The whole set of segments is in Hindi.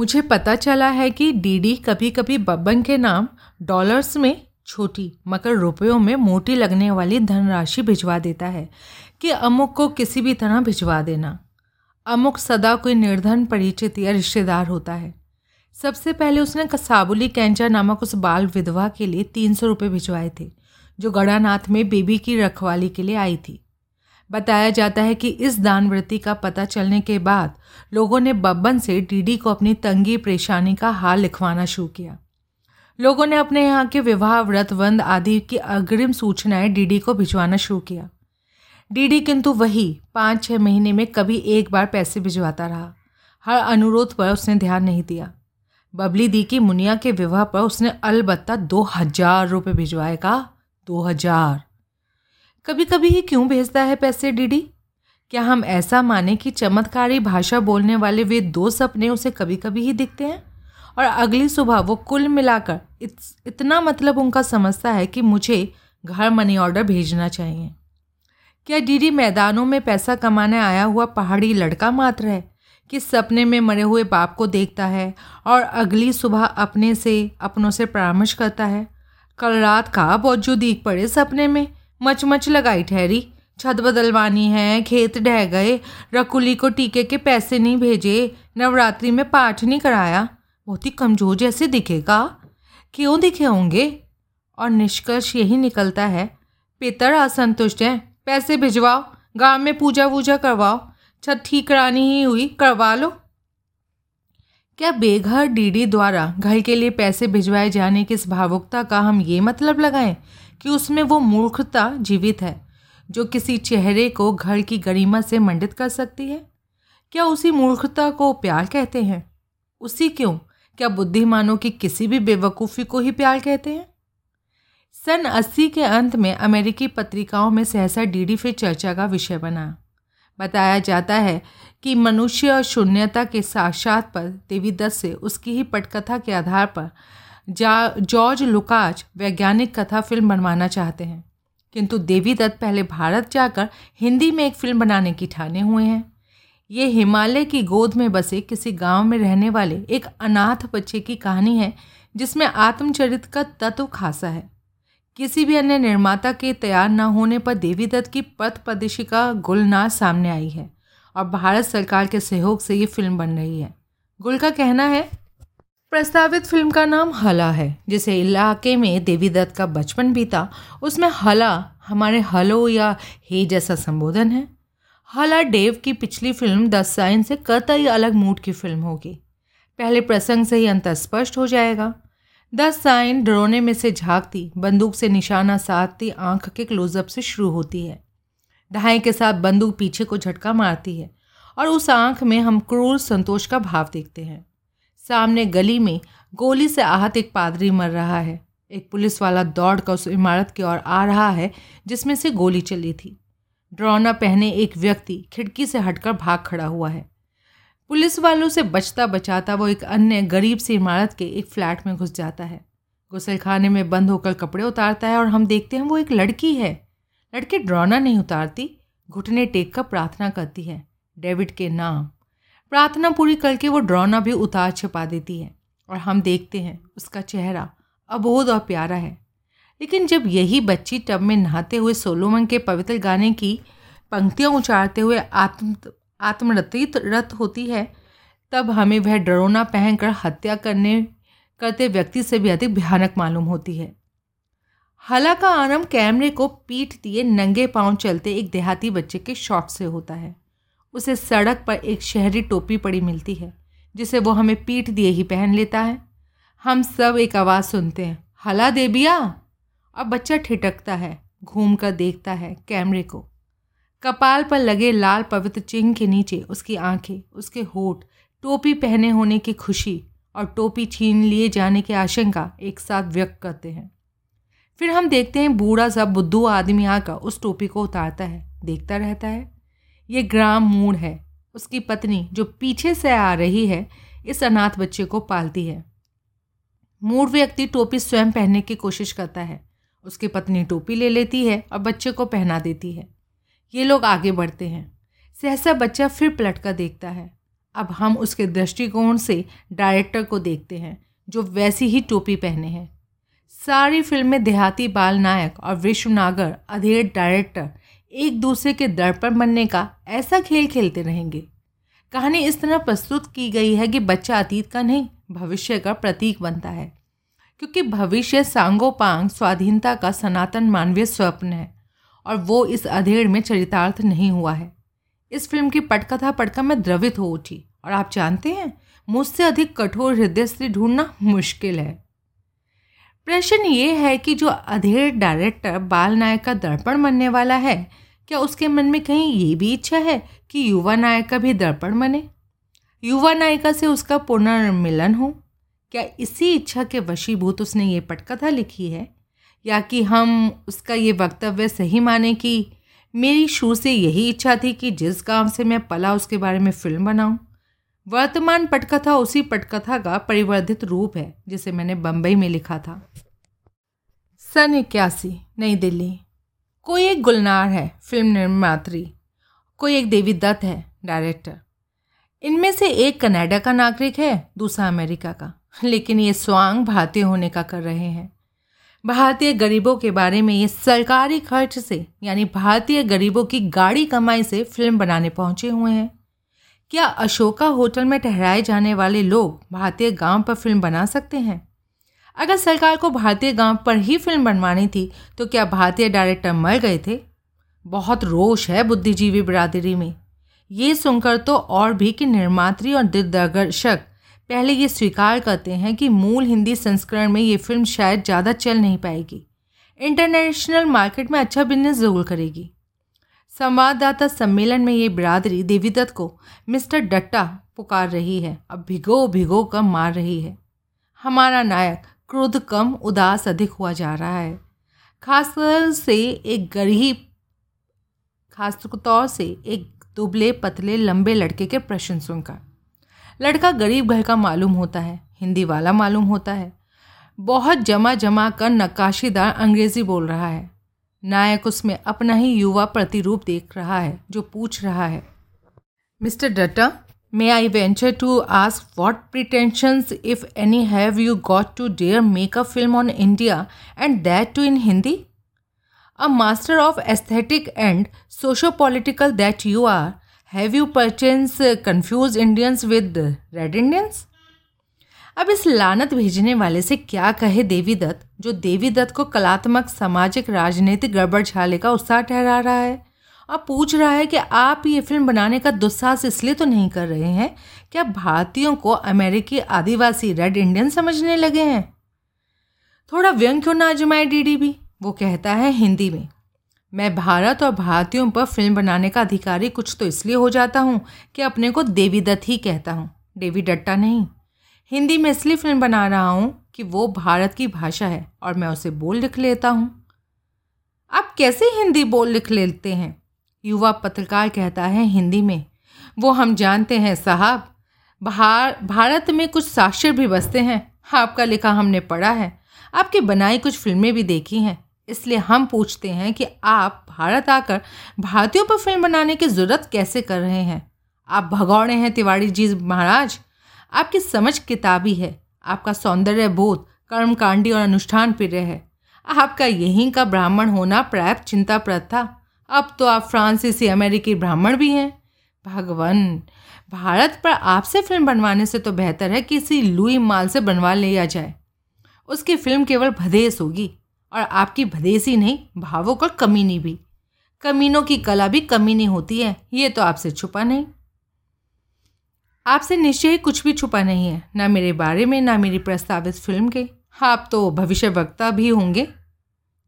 मुझे पता चला है कि डीडी कभी कभी बब्बन के नाम डॉलर्स में छोटी, मगर रुपयों में मोटी लगने वाली धनराशि भिजवा देता है कि अमुक को किसी भी तरह भिजवा देना। अमुक सदा कोई निर्धन, परिचित या रिश्तेदार होता है। सबसे पहले उसने कसाबुली कैंचा नामक उस बाल विधवा के लिए तीन सौ रुपये भिजवाए थे, जो गड़ानाथ में बेबी की रखवाली के लिए आई थी। बताया जाता है कि इस दानवृत्ति का पता चलने के बाद लोगों ने बब्बन से डीडी को अपनी तंगी परेशानी का हाल लिखवाना शुरू किया। लोगों ने अपने यहाँ के विवाह व्रतवंद आदि की अग्रिम सूचनाएँ डीडी को भिजवाना शुरू किया। डीडी किंतु वही पाँच छः महीने में कभी एक बार पैसे भिजवाता रहा। हर अनुरोध पर उसने ध्यान नहीं दिया। बबली दी की मुनिया के विवाह पर उसने अलबत्ता दो हज़ार रुपये भिजवाएगा। दो हज़ार। कभी कभी ही क्यों भेजता है पैसे डीडी? क्या हम ऐसा माने कि चमत्कारी भाषा बोलने वाले वे दो सपने उसे कभी कभी ही दिखते हैं? और अगली सुबह वो कुल मिलाकर इत, इतना मतलब उनका समझता है कि मुझे घर मनी ऑर्डर भेजना चाहिए। क्या डीडी मैदानों में पैसा कमाने आया हुआ पहाड़ी लड़का मात्र है कि सपने में मरे हुए बाप को देखता है और अगली सुबह अपने से अपनों से परामर्श करता है? कल रात का जो दीख पड़े सपने में? मच मच लगाई ठहरी। छत बदलवानी है, खेत ढह गए। रकुली को टीके के पैसे नहीं भेजे, नवरात्रि में पाठ नहीं कराया। बहुत ही कमज़ोर जैसे दिखेगा। क्यों दिखे होंगे? और निष्कर्ष यही निकलता है, पितर असंतुष्ट हैं, पैसे भिजवाओ, गाँव में पूजा वूजा करवाओ। छत ठीक करानी ही हुई, करवा लो। क्या बेघर डीडी द्वारा घर के लिए पैसे भिजवाए जाने की इस भावुकता का हम ये मतलब लगाएँ? कि उसमें वो मूर्खता जीवित है, जो किसी चेहरे को घर की गरिमा से मंडित कर सकती है? क्या उसी मूर्खता को प्यार कहते हैं? उसी क्यों? क्या बुद्धिमानों की किसी भी बेवकूफ़ी को ही प्यार कहते हैं? सन अस्सी के अंत में अमेरिकी पत्रिकाओं में सहसा डीडी फिर चर्चा का विषय बना। बताया जाता है कि मनुष्य और शून्यता के साक्षात पर देवी दत्त से उसकी ही पटकथा के आधार पर जॉर्ज लुकाच वैज्ञानिक कथा फ़िल्म बनवाना चाहते हैं। किंतु देवी दत्त पहले भारत जाकर हिंदी में एक फ़िल्म बनाने की ठाने हुए हैं। ये हिमालय की गोद में बसे किसी गाँव में रहने वाले एक अनाथ बच्चे की कहानी है, जिसमें आत्मचरित का तत्व खासा है। किसी भी अन्य निर्माता के तैयार न होने पर देवी दत्त की पथ प्रदर्शिका गुलनार सामने आई है और भारत सरकार के सहयोग से ये फ़िल्म बन रही है। गुल का कहना है प्रस्तावित फ़िल्म का नाम हला है, जिसे इलाके में देवी दत्त का बचपन बीता उसमें हला हमारे हलो या हे जैसा संबोधन है। हला डेव की पिछली फ़िल्म द साइन से कतई अलग मूड की फ़िल्म होगी। पहले प्रसंग से ही अंतर स्पष्ट हो जाएगा। द साइन ड्रोने में से झांकती, बंदूक से निशाना साधती, आँख के क्लोजअप से शुरू होती है। ढाई के साथ बंदूक पीछे को झटका मारती है, और उस आँख में हम क्रूर संतोष का भाव देखते हैं। सामने गली में गोली से आहत एक पादरी मर रहा है। एक पुलिस वाला दौड़ कर उस इमारत की ओर आ रहा है, जिसमें से गोली चली थी। ड्रौना पहने एक व्यक्ति खिड़की से हटकर भाग खड़ा हुआ है। पुलिस वालों से बचता बचाता वो एक अन्य गरीब सी इमारत के एक फ्लैट में घुस जाता है। गुसलखाने में बंद होकर कपड़े उतारता है और हम देखते हैं वो एक लड़की है। लड़की ड्रौना नहीं उतारती, घुटने टेक कर प्रार्थना करती है। डेविड के नाम। प्रार्थना पूरी करके वो ड्रौना भी उतार छिपा देती है और हम देखते हैं उसका चेहरा अबोध और प्यारा है। लेकिन जब यही बच्ची टब में नहाते हुए सोलोमन के पवित्र गाने की पंक्तियाँ उचारते हुए आत्म आत्मरतित रत होती है, तब हमें वह डरोना पहनकर हत्या करने, करते व्यक्ति से भी अधिक भयानक मालूम होती है। हला का आरंभ कैमरे को पीठ दिए नंगे पाँव चलते एक देहाती बच्चे के शॉट से होता है। उसे सड़क पर एक शहरी टोपी पड़ी मिलती है, जिसे वो हमें पीठ दिए ही पहन लेता है। हम सब एक आवाज़ सुनते हैं, हला देबिया अब बच्चा ठिटकता है, घूम कर देखता है कैमरे को। कपाल पर लगे लाल पवित्र चिन्ह के नीचे उसकी आँखें, उसके होठ, टोपी पहने होने की खुशी और टोपी छीन लिए जाने की आशंका एक साथ व्यक्त करते हैं। फिर हम देखते हैं बूढ़ा सा बुद्धू आदमी आकर उस टोपी को उतारता है, देखता रहता है। ये ग्राम मूड है। उसकी पत्नी, जो पीछे से आ रही है, इस अनाथ बच्चे को पालती है। मूड व्यक्ति टोपी स्वयं पहनने की कोशिश करता है। उसकी पत्नी टोपी ले लेती है और बच्चे को पहना देती है। ये लोग आगे बढ़ते हैं। सहसा बच्चा फिर पलट कर देखता है। अब हम उसके दृष्टिकोण से डायरेक्टर को देखते हैं, जो वैसी ही टोपी पहने हैं। सारी फ़िल्म में देहाती बाल नायक और विश्वनागर अधेड़ डायरेक्टर एक दूसरे के दर्पण बनने का ऐसा खेल खेलते रहेंगे। कहानी इस तरह प्रस्तुत की गई है कि बच्चा अतीत का नहीं, भविष्य का प्रतीक बनता है। क्योंकि भविष्य सांगोपांग स्वाधीनता का सनातन मानवीय स्वप्न है और वो इस अधेड़ में चरितार्थ नहीं हुआ है। इस फ़िल्म की पटकथा पढ़कर मैं द्रवित हो उठी। और आप जानते हैं, मुझसे अधिक कठोर हृदय स्त्री ढूंढना मुश्किल है। प्रश्न ये है कि जो अधेड़ डायरेक्टर बाल नायक का दर्पण बनने वाला है, क्या उसके मन में कहीं ये भी इच्छा है कि युवा नायक भी दर्पण बने युवा नायिका से उसका पुनर्मिलन हो? क्या इसी इच्छा के वशीभूत उसने ये पटकथा लिखी है? या कि हम उसका ये वक्तव्य सही माने कि मेरी शुरू से यही इच्छा थी कि जिस गाँव से मैं पला उसके बारे में फ़िल्म बनाऊँ? वर्तमान पटकथा उसी पटकथा का परिवर्धित रूप है, जिसे मैंने बम्बई में लिखा था। सन इक्यासी, नई दिल्ली। कोई एक गुलनार है, फ़िल्म निर्मात्री। कोई एक देवी दत्त है, डायरेक्टर। इनमें से एक कनाडा का नागरिक है, दूसरा अमेरिका का। लेकिन ये स्वांग भारतीय होने का कर रहे हैं। भारतीय गरीबों के बारे में ये सरकारी खर्च से, यानी भारतीय गरीबों की गाड़ी कमाई से फ़िल्म बनाने पहुँचे हुए हैं। क्या अशोका होटल में ठहराए जाने वाले लोग भारतीय गाँव पर फ़िल्म बना सकते हैं? अगर सरकार को भारतीय गाँव पर ही फ़िल्म बनवानी थी तो क्या भारतीय डायरेक्टर मर गए थे? बहुत रोष है बुद्धिजीवी बिरादरी में। ये सुनकर तो और भी कि निर्मात्री और दिग्दर्शक पहले ये स्वीकार करते हैं कि मूल हिंदी संस्करण में ये फ़िल्म शायद ज़्यादा चल नहीं पाएगी। इंटरनेशनल मार्केट में अच्छा बिज़नेस ज़रूर करेगी। संवाददाता सम्मेलन में ये बिरादरी देवीदत्त को मिस्टर डट्टा पुकार रही है। अब भिगो भिगो कर मार रही है। हमारा नायक क्रोध कम, उदास अधिक हुआ जा रहा है। खासतौर से एक गरीब खास तौर से एक दुबले पतले लंबे लड़के के प्रश्न सुनकर। लड़का गरीब घर का मालूम होता है, हिंदी वाला मालूम होता है। बहुत जमा जमा कर नक्काशीदार अंग्रेज़ी बोल रहा है। नायक उसमें अपना ही युवा प्रतिरूप देख रहा है, जो पूछ रहा है, mister Dutta may I venture to ask what pretensions if any have you got to dare make a film on India and that too in Hindi a master of aesthetic and socio political that you are have you perchance confused Indians with Red Indians अब इस लानत भेजने वाले से क्या कहे देवी दत्त जो देवी दत्त को कलात्मक, सामाजिक, राजनीतिक गड़बड़ झाले का उत्साह ठहरा रहा है? अब पूछ रहा है कि आप ये फ़िल्म बनाने का दुस्साहस इसलिए तो नहीं कर रहे हैं? क्या भारतीयों को अमेरिकी आदिवासी रेड इंडियन समझने लगे हैं? थोड़ा व्यंग क्यों ना डी भी, वो कहता है हिंदी में। मैं भारत और भारतीयों पर फ़िल्म बनाने का अधिकारी कुछ तो इसलिए हो जाता हूँ कि अपने को देवी दत्त ही कहता हूँ। देवी डट्टा नहीं। हिंदी में इसलिए फ़िल्म बना रहा हूँ कि वो भारत की भाषा है और मैं उसे बोल लिख लेता हूँ। आप कैसे हिंदी बोल लिख लेते हैं? युवा पत्रकार कहता है हिंदी में। वो हम जानते हैं, साहब। भार भारत में कुछ साक्षर भी बसते हैं। आपका लिखा हमने पढ़ा है। आपकी बनाई कुछ फ़िल्में भी देखी हैं। इसलिए हम पूछते हैं कि आप भारत आकर भारतीयों पर फ़िल्म बनाने की ज़रूरत कैसे कर रहे हैं? आप भगौड़े हैं तिवाड़ी जी महाराज। आपकी समझ किताबी है, आपका सौंदर्य बोध कर्मकांडी और अनुष्ठान प्रिय है। आपका यहीं का ब्राह्मण होना पर्याप्त चिंताप्रद था। अब तो आप फ्रांसीसी अमेरिकी ब्राह्मण भी हैं। भगवान, भारत पर आपसे फ़िल्म बनवाने से तो बेहतर है किसी लुई माल से बनवा लिया जाए। उसकी फ़िल्म केवल भदेस होगी और आपकी भदेसी नहीं भावों और कमीनी भी। कमीनों की कला भी कमीनी होती है, ये तो आपसे छुपा नहीं। आपसे निश्चय कुछ भी छुपा नहीं है, ना मेरे बारे में, ना मेरी प्रस्तावित फ़िल्म के। आप तो भविष्य वक्ता भी होंगे।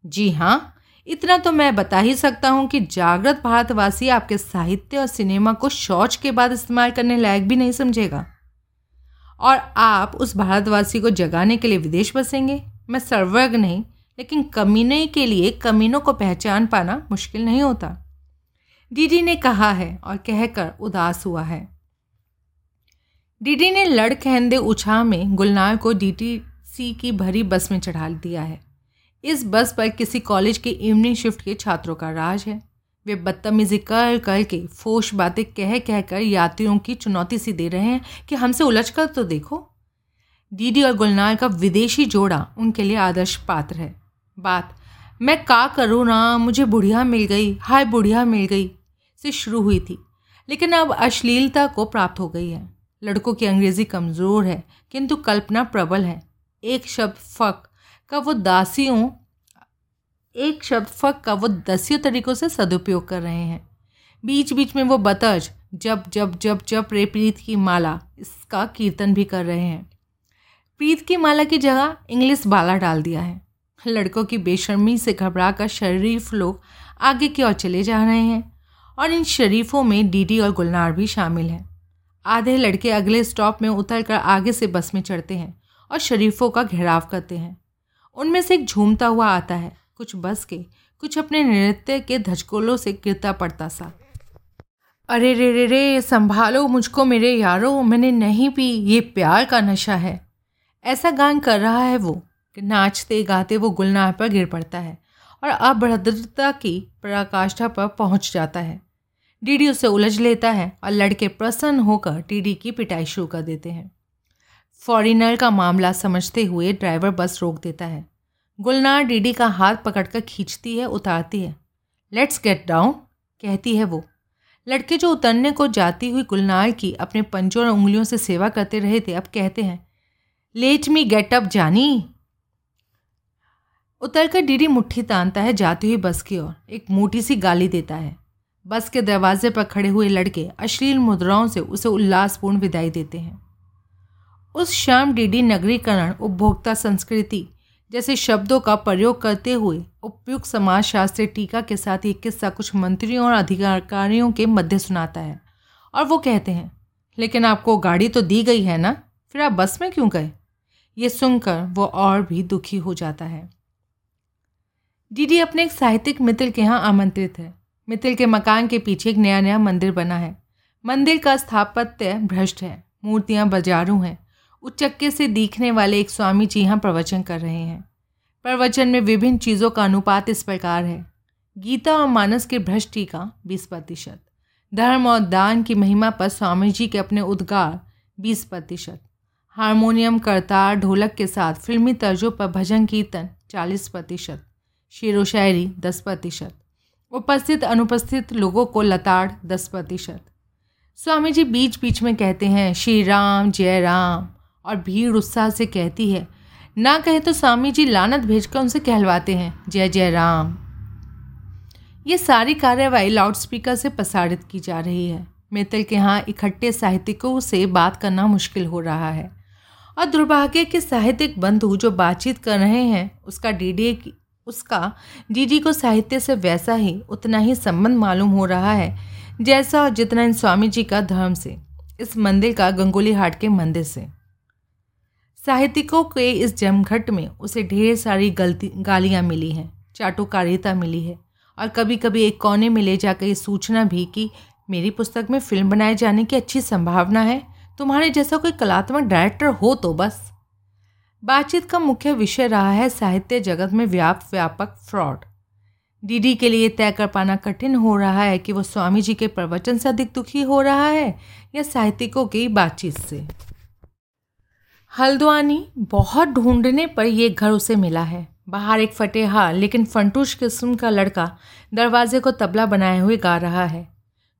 जी हाँ इतना तो मैं बता ही सकता हूँ कि जागृत भारतवासी आपके साहित्य और सिनेमा को शौच के बाद इस्तेमाल करने लायक भी नहीं समझेगा। और आप उस भारतवासी को जगाने के लिए विदेश बसेंगे। मैं सर्वज्ञ नहीं, लेकिन कमीने के लिए कमीनों को पहचान पाना मुश्किल नहीं होता। डीडी ने कहा है और कहकर उदास हुआ है। डीडी ने लड़खहंदे उछाह में गुलनार को डीटीसी की भरी बस में चढ़ा दिया है। इस बस पर किसी कॉलेज के इवनिंग शिफ्ट के छात्रों का राज है। वे बदतमीजी कर कर के फोश बातें कह कह कर यात्रियों की चुनौती सी दे रहे हैं कि हमसे उलझ कर तो देखो। डीडी और गुलनार का विदेशी जोड़ा उनके लिए आदर्श पात्र है। बात, मैं का करूँ ना? मुझे बुढ़िया मिल गई। हाय, बुढ़िया मिल गई। से शुरू हुई थी, लेकिन अब अश्लीलता को प्राप्त हो गई है। लड़कों की अंग्रेज़ी कमज़ोर है, किंतु कल्पना प्रबल है। एक शब्द फक का वो दासियों एक शब्द फक का वो दसियों तरीक़ों से सदुपयोग कर रहे हैं। बीच बीच में वो बतज जब जब जब जब रे प्रीत की माला, इसका कीर्तन भी कर रहे हैं। प्रीत की माला की जगह इंग्लिश बाला डाल दिया है। लड़कों की बेशर्मी से घबरा कर शरीफ लोग आगे की ओर चले जा रहे हैं, और इन शरीफों में डीडी और गुलनार भी शामिल हैं। आधे लड़के अगले स्टॉप में उतर कर आगे से बस में चढ़ते हैं और शरीफों का घेराव करते हैं। उनमें से एक झूमता हुआ आता है। कुछ बस के, कुछ अपने नृत्य के धचकोलों से गिरता पड़ता सा। अरे रे रे रे, संभालो मुझको मेरे यारो, मैंने नहीं पी, ये प्यार का नशा है। ऐसा गान कर रहा है वो, कि नाचते गाते वो गुलनार पर गिर पड़ता है और अभद्रता की पराकाष्ठा पर पहुँच जाता है। डीडी उसे उलझ लेता है और लड़के प्रसन्न होकर डीडी की पिटाई शुरू कर देते हैं। फॉरिनर का मामला समझते हुए ड्राइवर बस रोक देता है। गुलनार डीडी का हाथ पकड़कर खींचती है, उतारती है। लेट्स गेट डाउन, कहती है वो। लड़के जो उतरने को जाती हुई गुलनार की अपने पंजों और उंगलियों से सेवा करते रहे थे, अब कहते हैं, लेट मी गेट अप, जानी? उतरकर डीडी मुट्ठी तानता है, जाती हुई बस की ओर। एक मोटी सी गाली देता है। बस के दरवाजे पर खड़े हुए लड़के अश्लील मुद्राओं से उसे उल्लासपूर्ण विदाई देते हैं। उस शाम डीडी नगरीकरण उपभोक्ता संस्कृति जैसे शब्दों का प्रयोग करते हुए उपयुक्त समाजशास्त्री टीका के साथ एक किस्सा कुछ मंत्रियों और अधिकारियों के मध्य सुनाता है और वो कहते हैं, लेकिन आपको गाड़ी तो दी गई है ना? फिर आप बस में क्यों गए? ये सुनकर वो और भी दुखी हो जाता है। डीडी अपने एक साहित्यिक मित्र के यहाँ आमंत्रित है। मित्र के मकान के पीछे एक नया नया मंदिर बना है। मंदिर का स्थापत्य भ्रष्ट है, मूर्तियाँ बजारू हैं, उच्चक्के से दिखने वाले एक स्वामी जी यहाँ प्रवचन कर रहे हैं। प्रवचन में विभिन्न चीज़ों का अनुपात इस प्रकार है। गीता और मानस के भ्रष्टि का बीस प्रतिशत। धर्म और दान की महिमा पर स्वामी जी के अपने उद्गार, बीस प्रतिशत। हारमोनियम, करतार, ढोलक के साथ फिल्मी तर्जों पर भजन कीर्तन, चालीस प्रतिशत। शेर व शायरी दस प्रतिशत। उपस्थित, अनुपस्थित लोगों को लताड़ दस प्रतिशत। स्वामी जी बीच बीच में कहते हैं श्री राम जय राम। और भीड़ उत्साह से कहती है, ना कहे तो स्वामी जी लानत भेजकर उनसे कहलवाते हैं, जय जय राम। ये सारी कार्यवाही लाउडस्पीकर से प्रसारित की जा रही है। मित्तल के यहाँ इकट्ठे साहित्यिकों से बात करना मुश्किल हो रहा है। और दुर्भाग्य के साहित्यिक बंधु जो बातचीत कर रहे हैं, उसका डीडीए उसका डीडी को साहित्य से वैसा ही उतना ही संबंध मालूम हो रहा है, जैसा और जितना इन स्वामी जी का धर्म से, इस मंदिर का गंगोली हाट के मंदिर से। साहित्यिकों के इस जमघट में उसे ढेर सारी गलती, गालियाँ मिली हैं, चाटुकारिता मिली है, और कभी कभी एक कोने में ले जाकर ये सूचना भी कि मेरी पुस्तक में फ़िल्म बनाए जाने की अच्छी संभावना है, तुम्हारे जैसा कोई कलात्मक डायरेक्टर हो तो बस। बातचीत का मुख्य विषय रहा है साहित्य जगत में व्याप्त व्यापक फ्रॉड। डीडी के लिए तय कर पाना कठिन हो रहा है कि वो स्वामी जी के प्रवचन से अधिक दुखी हो रहा है या साहित्यिकों की बातचीत से। हल्द्वानी बहुत ढूँढने पर यह घर उसे मिला है। बाहर एक फटेहार लेकिन फंटूश किस्म का लड़का दरवाजे को तबला बनाए हुए गा रहा है।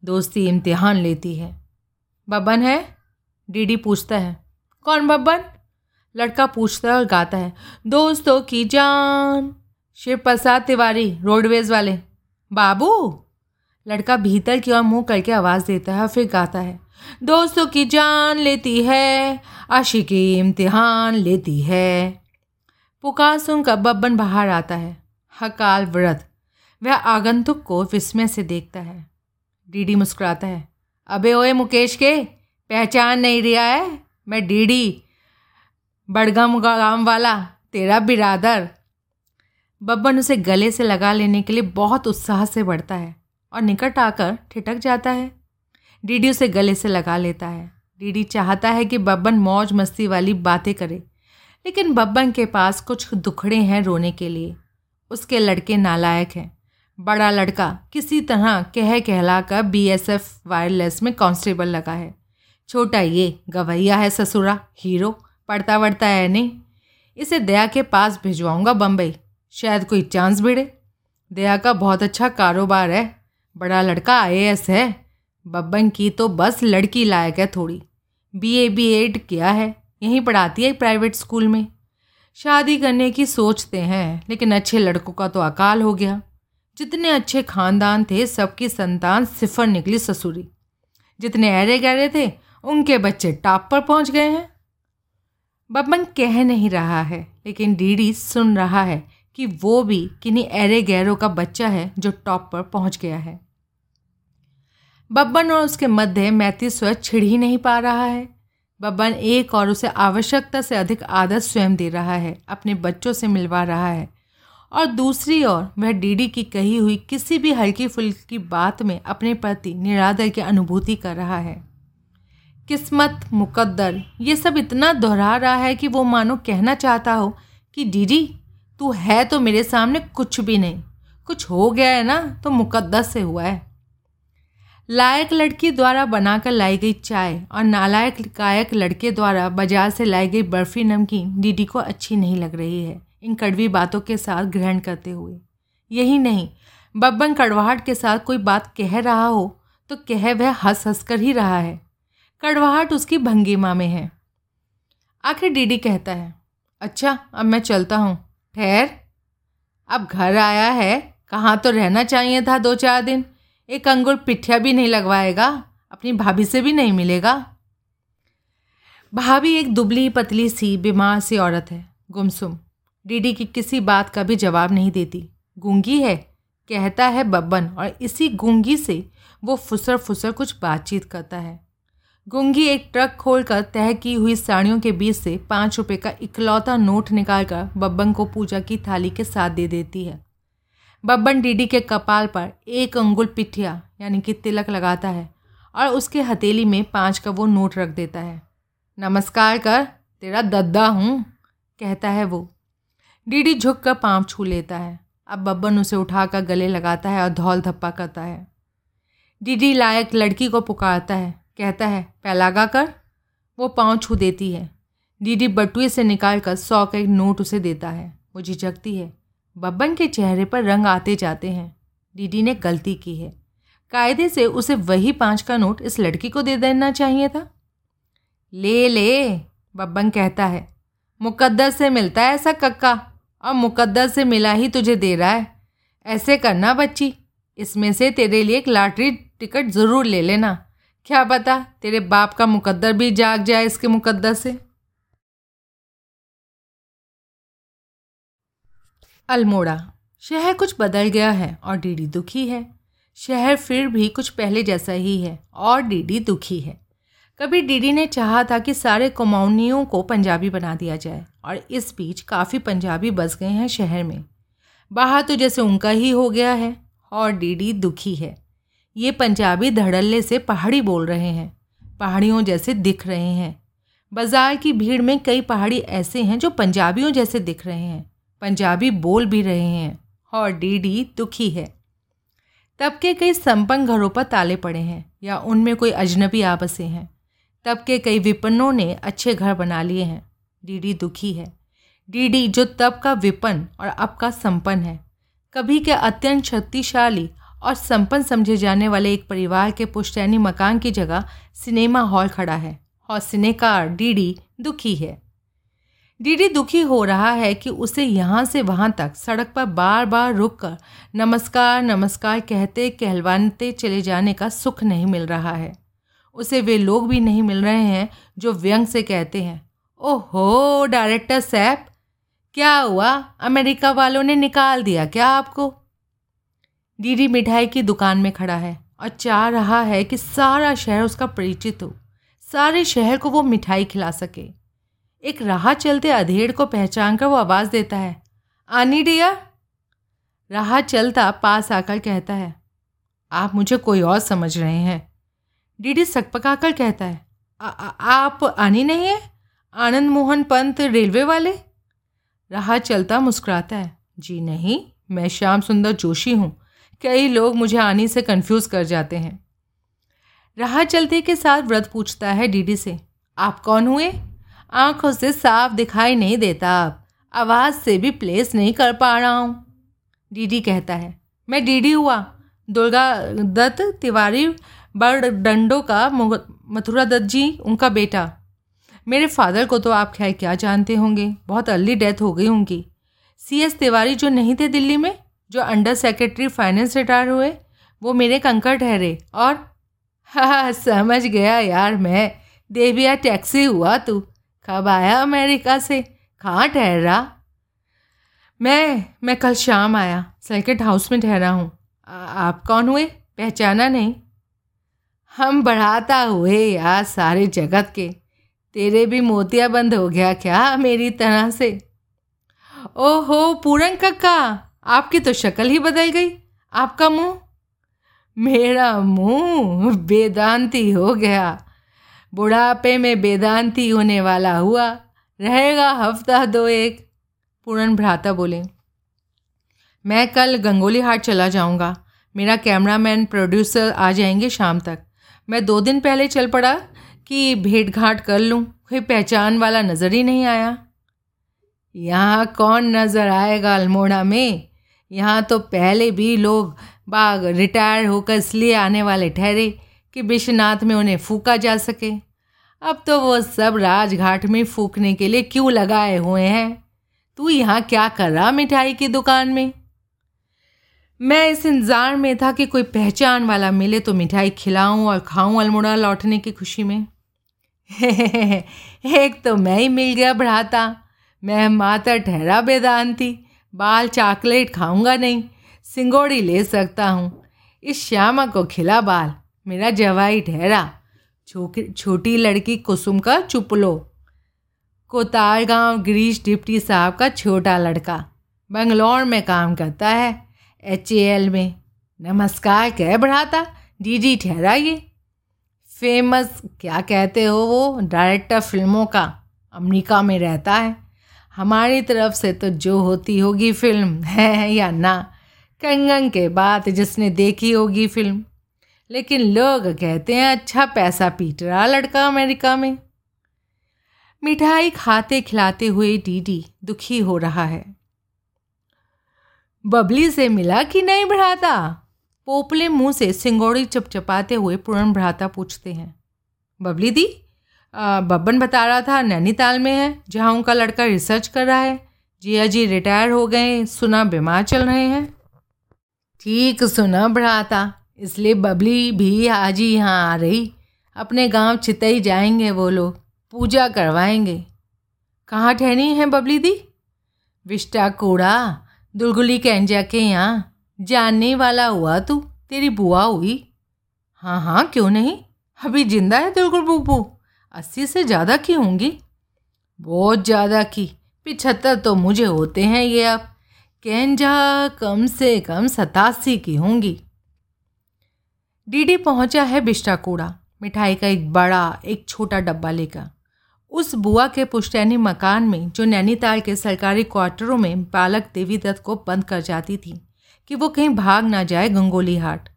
दोस्ती इम्तिहान लेती है। बब्बन है? डीडी पूछता है। कौन बब्बन? लड़का पूछता है और गाता है, दोस्तों की जान शिव प्रसाद तिवारी, रोडवेज़ वाले। बाबू? लड़का भीतर की ओर मुँह करके आवाज़ देता है और फिर गाता है, दोस्तों की जान लेती है, आशिकी इम्तिहान लेती है। पुकार सुनकर बब्बन बाहर आता है, हकाल व्रत। वह आगंतुक को विस्मय से देखता है। डीडी मुस्कुराता है, अबे ओए मुकेश के, पहचान नहीं रिया है? मैं डीडी बड़गम गाँव वाला, तेरा बिरादर। बब्बन उसे गले से लगा लेने के लिए बहुत उत्साह से बढ़ता है और निकट आकर ठिटक जाता है। डीडी उसे गले से लगा लेता है। डीडी चाहता है कि बब्बन मौज मस्ती वाली बातें करे, लेकिन बब्बन के पास कुछ दुखड़े हैं रोने के लिए। उसके लड़के नालायक हैं। बड़ा लड़का किसी तरह कह कहला कर बीएसएफ वायरलेस में कांस्टेबल लगा है। छोटा ये, गवैया है ससुरा हीरो पढ़ता वढ़ता है, नहीं? इसे दया के पास भिजवाऊँगा बम्बई शायद कोई चांस भिड़े। दया का बहुत अच्छा कारोबार है। बड़ा लड़का आईएएस है। बब्बन की तो बस लड़की लायक है थोड़ी। बी ए बी एड किया है। यहीं पढ़ाती है प्राइवेट स्कूल में। शादी करने की सोचते हैं, लेकिन अच्छे लड़कों का तो अकाल हो गया। जितने अच्छे खानदान थे, सबकी संतान सिफर निकली ससुरी। जितने अरे गहरे थे, उनके बच्चे टॉप पर पहुँच गए हैं। बब्बन कह नहीं रहा है, लेकिन डीडी सुन रहा है कि वो भी किन्हीं अरे गहरों का बच्चा है जो टॉप पर पहुँच गया है। बब्बन और उसके मध्य मैती स्वर छिड़ ही नहीं पा रहा है। बब्बन एक और उसे आवश्यकता से अधिक आदत स्वयं दे रहा है, अपने बच्चों से मिलवा रहा है। और दूसरी ओर, वह डीडी की कही हुई किसी भी हल्की फुल्की बात में अपने प्रति निरादर की अनुभूति कर रहा है। किस्मत, मुकद्दर, ये सब इतना दोहरा रहा है कि वो मानो कहना चाहता हो कि डीडी तू है तो मेरे सामने कुछ भी नहीं। कुछ हो गया है ना तो मुकद्दर से हुआ है। लायक लड़की द्वारा बनाकर लाई गई चाय और नालायक गायक लड़के द्वारा बाज़ार से लाई गई बर्फ़ी नमकीन डीडी को अच्छी नहीं लग रही है, इन कड़वी बातों के साथ ग्रहण करते हुए। यही नहीं, बब्बन कड़वाहट के साथ कोई बात कह रहा हो तो कह वह हंस हंस कर ही रहा है। कड़वाहट उसकी भंगिमा में है। आखिर डीडी कहता है अच्छा अब मैं चलता हूँ। ठहर। अब घर आया है, कहाँ तो रहना चाहिए था दो चार दिन। एक अंगुर पिठिया भी नहीं लगवाएगा, अपनी भाभी से भी नहीं मिलेगा। भाभी एक दुबली पतली सी, बीमार सी औरत है। गुमसुम। डीडी की किसी बात का भी जवाब नहीं देती। गूँगी है, कहता है बब्बन, और इसी गूँगी से वो फुसर फुसर कुछ बातचीत करता है। गूँगी एक ट्रक खोलकर तय की हुई साड़ियों के बीच से पाँच रुपये का इकलौता नोट निकालकर बब्बन को पूजा की थाली के साथ दे देती है। बब्बन डीडी के कपाल पर एक अंगुल पिठिया, यानी कि तिलक लगाता है और उसके हथेली में पाँच का वो नोट रख देता है। नमस्कार कर, तेरा दद्दा हूँ, कहता है वो। डीडी झुक कर पाँव छू लेता है। अब बब्बन उसे उठाकर गले लगाता है और धौल धप्पा करता है। डीडी लायक लड़की को पुकारता है। कहता है पैलागा कर। वो पाँव छू देती है। डीडी बटुए से निकाल कर सौ का एक नोट उसे देता है। वो झिझकती है। बब्बन के चेहरे पर रंग आते जाते हैं। डीडी ने गलती की है। कायदे से उसे वही पाँच का नोट इस लड़की को दे देना चाहिए था। ले ले, बब्बन कहता है। मुकद्दर से मिलता है ऐसा कक्का। और मुकद्दर से मिला ही तुझे दे रहा है। ऐसे करना बच्ची। इसमें से तेरे लिए एक लॉटरी टिकट ज़रूर ले लेना। क्या पता तेरे बाप का मुकद्दर भी जाग जाए इसके मुकद्दर से? अल्मोड़ा, शहर कुछ बदल गया है और डीडी दुखी है। शहर फिर भी कुछ पहले जैसा ही है और डीडी दुखी है। कभी डीडी ने चाहा था कि सारे कुमाऊनियों को पंजाबी बना दिया जाए और इस बीच काफ़ी पंजाबी बस गए हैं शहर में। बाहर तो जैसे उनका ही हो गया है और डीडी दुखी है। ये पंजाबी धड़ल्ले से पहाड़ी बोल रहे हैं। पहाड़ियों जैसे दिख रहे हैं। बाज़ार की भीड़ में कई पहाड़ी ऐसे हैं जो पंजाबियों जैसे दिख रहे हैं। पंजाबी बोल भी रहे हैं। और डीडी दुखी है। तब के कई संपन्न घरों पर ताले पड़े हैं या उनमें कोई अजनबी आ बसे हैं। तब के कई विपन्नों ने अच्छे घर बना लिए हैं। डीडी दुखी है। डीडी जो तब का विपन्न और अब का संपन्न है। कभी के अत्यंत शक्तिशाली और संपन्न समझे जाने वाले एक परिवार के पुश्तैनी मकान की जगह सिनेमा हॉल खड़ा है और सिनेकार डीडी दुखी है। डीडी दुखी हो रहा है कि उसे यहाँ से वहाँ तक सड़क पर बार बार रुक कर नमस्कार नमस्कार कहते कहलवानते चले जाने का सुख नहीं मिल रहा है। उसे वे लोग भी नहीं मिल रहे हैं जो व्यंग से कहते हैं, ओहो, डायरेक्टर सैप क्या हुआ? अमेरिका वालों ने निकाल दिया क्या आपको? डीडी मिठाई की दुकान में खड़ा है और चाह रहा है कि सारा शहर उसका परिचित हो। सारे शहर को वो मिठाई खिला सके। एक राह चलते अधेड़ को पहचान कर वो आवाज़ देता है आनी डिया? राह चलता पास आकर कहता है आप मुझे कोई और समझ रहे हैं। डीडी सकपका कर कहता है आ, आ, आप आनी नहीं है? आनंद मोहन पंत रेलवे वाले? राह चलता मुस्कुराता है जी नहीं मैं श्याम सुंदर जोशी हूँ। कई लोग मुझे आनी से कंफ्यूज कर जाते हैं। राह चलते के साथ व्रत पूछता है डीडी से, आप कौन हुए? आँखों से साफ़ दिखाई नहीं देता आप। आवाज़ से भी प्लेस नहीं कर पा रहा हूँ। डीडी कहता है, मैं डीडी हुआ। दुर्गा दत्त तिवारी बड़ डंडो का मथुरा दत्त जी, उनका बेटा। मेरे फादर को तो आप खैर क्या जानते होंगे? बहुत अर्ली डेथ हो गई उनकी। सी एस तिवारी जो नहीं थे दिल्ली में जो अंडर सेक्रेटरी फाइनेंस रिटायर हुए, वो मेरे कंकर ठहरे और हाँ समझ गया यार मैं देविया टैक्सी हुआ तू, कब आया अमेरिका से, कहाँ ठहरा मैं मैं कल शाम आया सर्किट हाउस में ठहरा हूँ। आप कौन हुए? पहचाना नहीं। हम बढ़ाता हुए यार सारे जगत के। तेरे भी मोतिया बंद हो गया क्या मेरी तरह से? ओहो, पूरन कक्का आपकी तो शक्ल ही बदल गई। आपका मुँह? मेरा मुँह वेदांती हो गया। बुढ़ापे में वेदांती होने वाला हुआ। रहेगा हफ़्ता दो एक। पूरन भ्राता बोले, मैं कल गंगोली हाट चला जाऊँगा। मेरा कैमरामैन, प्रोड्यूसर आ जाएँगे शाम तक। मैं दो दिन पहले चल पड़ा कि भेंट घाट कर लूँ। कोई पहचान वाला नज़र ही नहीं आया। यहाँ कौन नज़र आएगा अल्मोड़ा में? यहाँ तो पहले भी लोग बाग रिटायर होकर इसलिए आने वाले ठहरे कि विश्वनाथ में उन्हें फूका जा सके। अब तो वो सब राजघाट में फूकने के लिए क्यों लगाए हुए हैं? तू यहाँ क्या कर रहा मिठाई की दुकान में? मैं इस इंतज़ार में था कि कोई पहचान वाला मिले तो मिठाई खिलाऊं और खाऊं अल्मोड़ा लौटने की खुशी में। एक तो मैं ही मिल गया बढ़ाता। मैं माता ठहरा बेदांती। बाल चॉकलेट खाऊँगा नहीं, सिंगोड़ी ले सकता हूँ। इस श्यामा को खिला बाल, मेरा जवाई ठहरा। छोटी लड़की कुसुम का चुपलो कोतार गाँव गिरीश डिप्टी साहब का छोटा लड़का, बंगलौर में काम करता है, एचएएल में। नमस्कार, कह बढ़ाता जी जी ठहरा ये फ़ेमस, क्या कहते हो वो, डायरेक्टर फ़िल्मों का, अमेरिका में रहता है। हमारी तरफ़ से तो जो होती होगी फ़िल्म, है या ना? कंगन के बाद जिसने देखी होगी फ़िल्म। लेकिन लोग कहते हैं अच्छा पैसा पीट रहा लड़का अमेरिका में। मिठाई खाते खिलाते हुए डीडी दुखी हो रहा है। बबली से मिला कि नहीं भ्राता? पोपले मुँह से सिंगोड़ी चपचपाते हुए पूर्ण भ्राता पूछते हैं। बबली दी? बब्बन बता रहा था, नैनीताल में है, जहाँ उनका लड़का रिसर्च कर रहा है। जिया जी रिटायर हो गए, सुना बीमार चल रहे हैं। ठीक सुना बढ़ाता इसलिए बबली भी आज ही यहाँ आ रही। अपने गाँव चितई जाएँगे वो लोग, पूजा करवाएँगे। कहाँ ठहरी हैं बबली दी? विष्टा कूड़ा, दुलगुली कैंजा के यहाँ। जानने वाला हुआ तू, तेरी बुआ हुई। हाँ हाँ क्यों नहीं? अभी ज़िंदा है दुलगुल बुबू। अस्सी से ज़्यादा की होंगी? बहुत ज़्यादा की। पिछहत्तर तो मुझे होते हैं ये अब। कैंजा कम से कम सतासी की होंगी। डीडी पहुँचा है बिस्टा कूड़ा मिठाई का एक बड़ा, एक छोटा डब्बा लेकर। उस बुआ के पुश्तैनी मकान में, जो नैनीताल के सरकारी क्वार्टरों में बालक देवी दत्त को बंद कर जाती थी, कि वो कहीं भाग ना जाए गंगोली हाट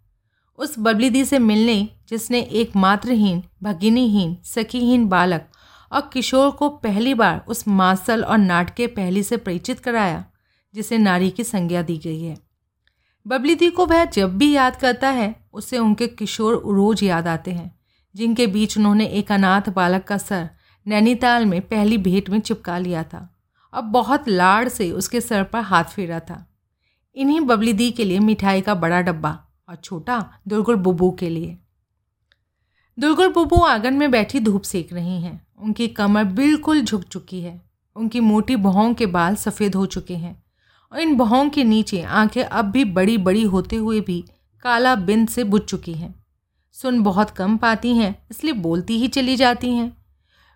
उस बबली दी से मिलने जिसने एक मातृहीन भगिनीहीन, सखीहीन बालक और किशोर को पहली बार उस मासल और नाटके पहली से परिचित कराया, जिसे नारी की संज्ञा दी गई है। बबलीदी को वह जब भी याद करता है, उसे उनके किशोर रोज याद आते हैं, जिनके बीच उन्होंने एक अनाथ बालक का सर नैनीताल में पहली भेंट में चिपका लिया था और बहुत लाड़ से उसके सर पर हाथ फेरा था। इन्हीं बबलीदी के लिए मिठाई का बड़ा डब्बा और छोटा दुर्गुल बुबू के लिए। दुर्गुल बुबू आँगन में बैठी धूप सेक रही हैं। उनकी कमर बिल्कुल झुक चुकी है। उनकी मोटी बहों के बाल सफ़ेद हो चुके हैं और इन बहों के नीचे आँखें अब भी बड़ी बड़ी होते हुए भी काला बिंद से बुझ चुकी हैं। सुन बहुत कम पाती हैं, इसलिए बोलती ही चली जाती हैं।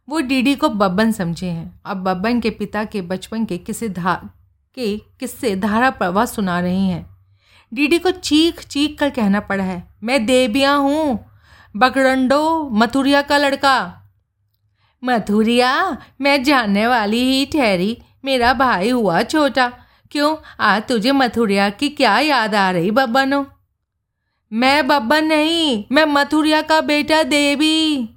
वो डीडी को बब्बन समझे हैं। अब बब्बन के पिता के बचपन के किसी धा, के किस्से धारा प्रवाह सुना रही हैं। डीडी को चीख चीख कर कहना पड़ा है। मैं देबिया हूँ। बकरंडो मथुरिया का लड़का। मथुरिया, मैं जानने वाली ही ठहरी। मेरा भाई हुआ छोटा। क्यों? आज तुझे मथुरिया की क्या याद आ रही बब्बनो? मैं बब्बन नहीं, मैं मथुरिया का बेटा देवी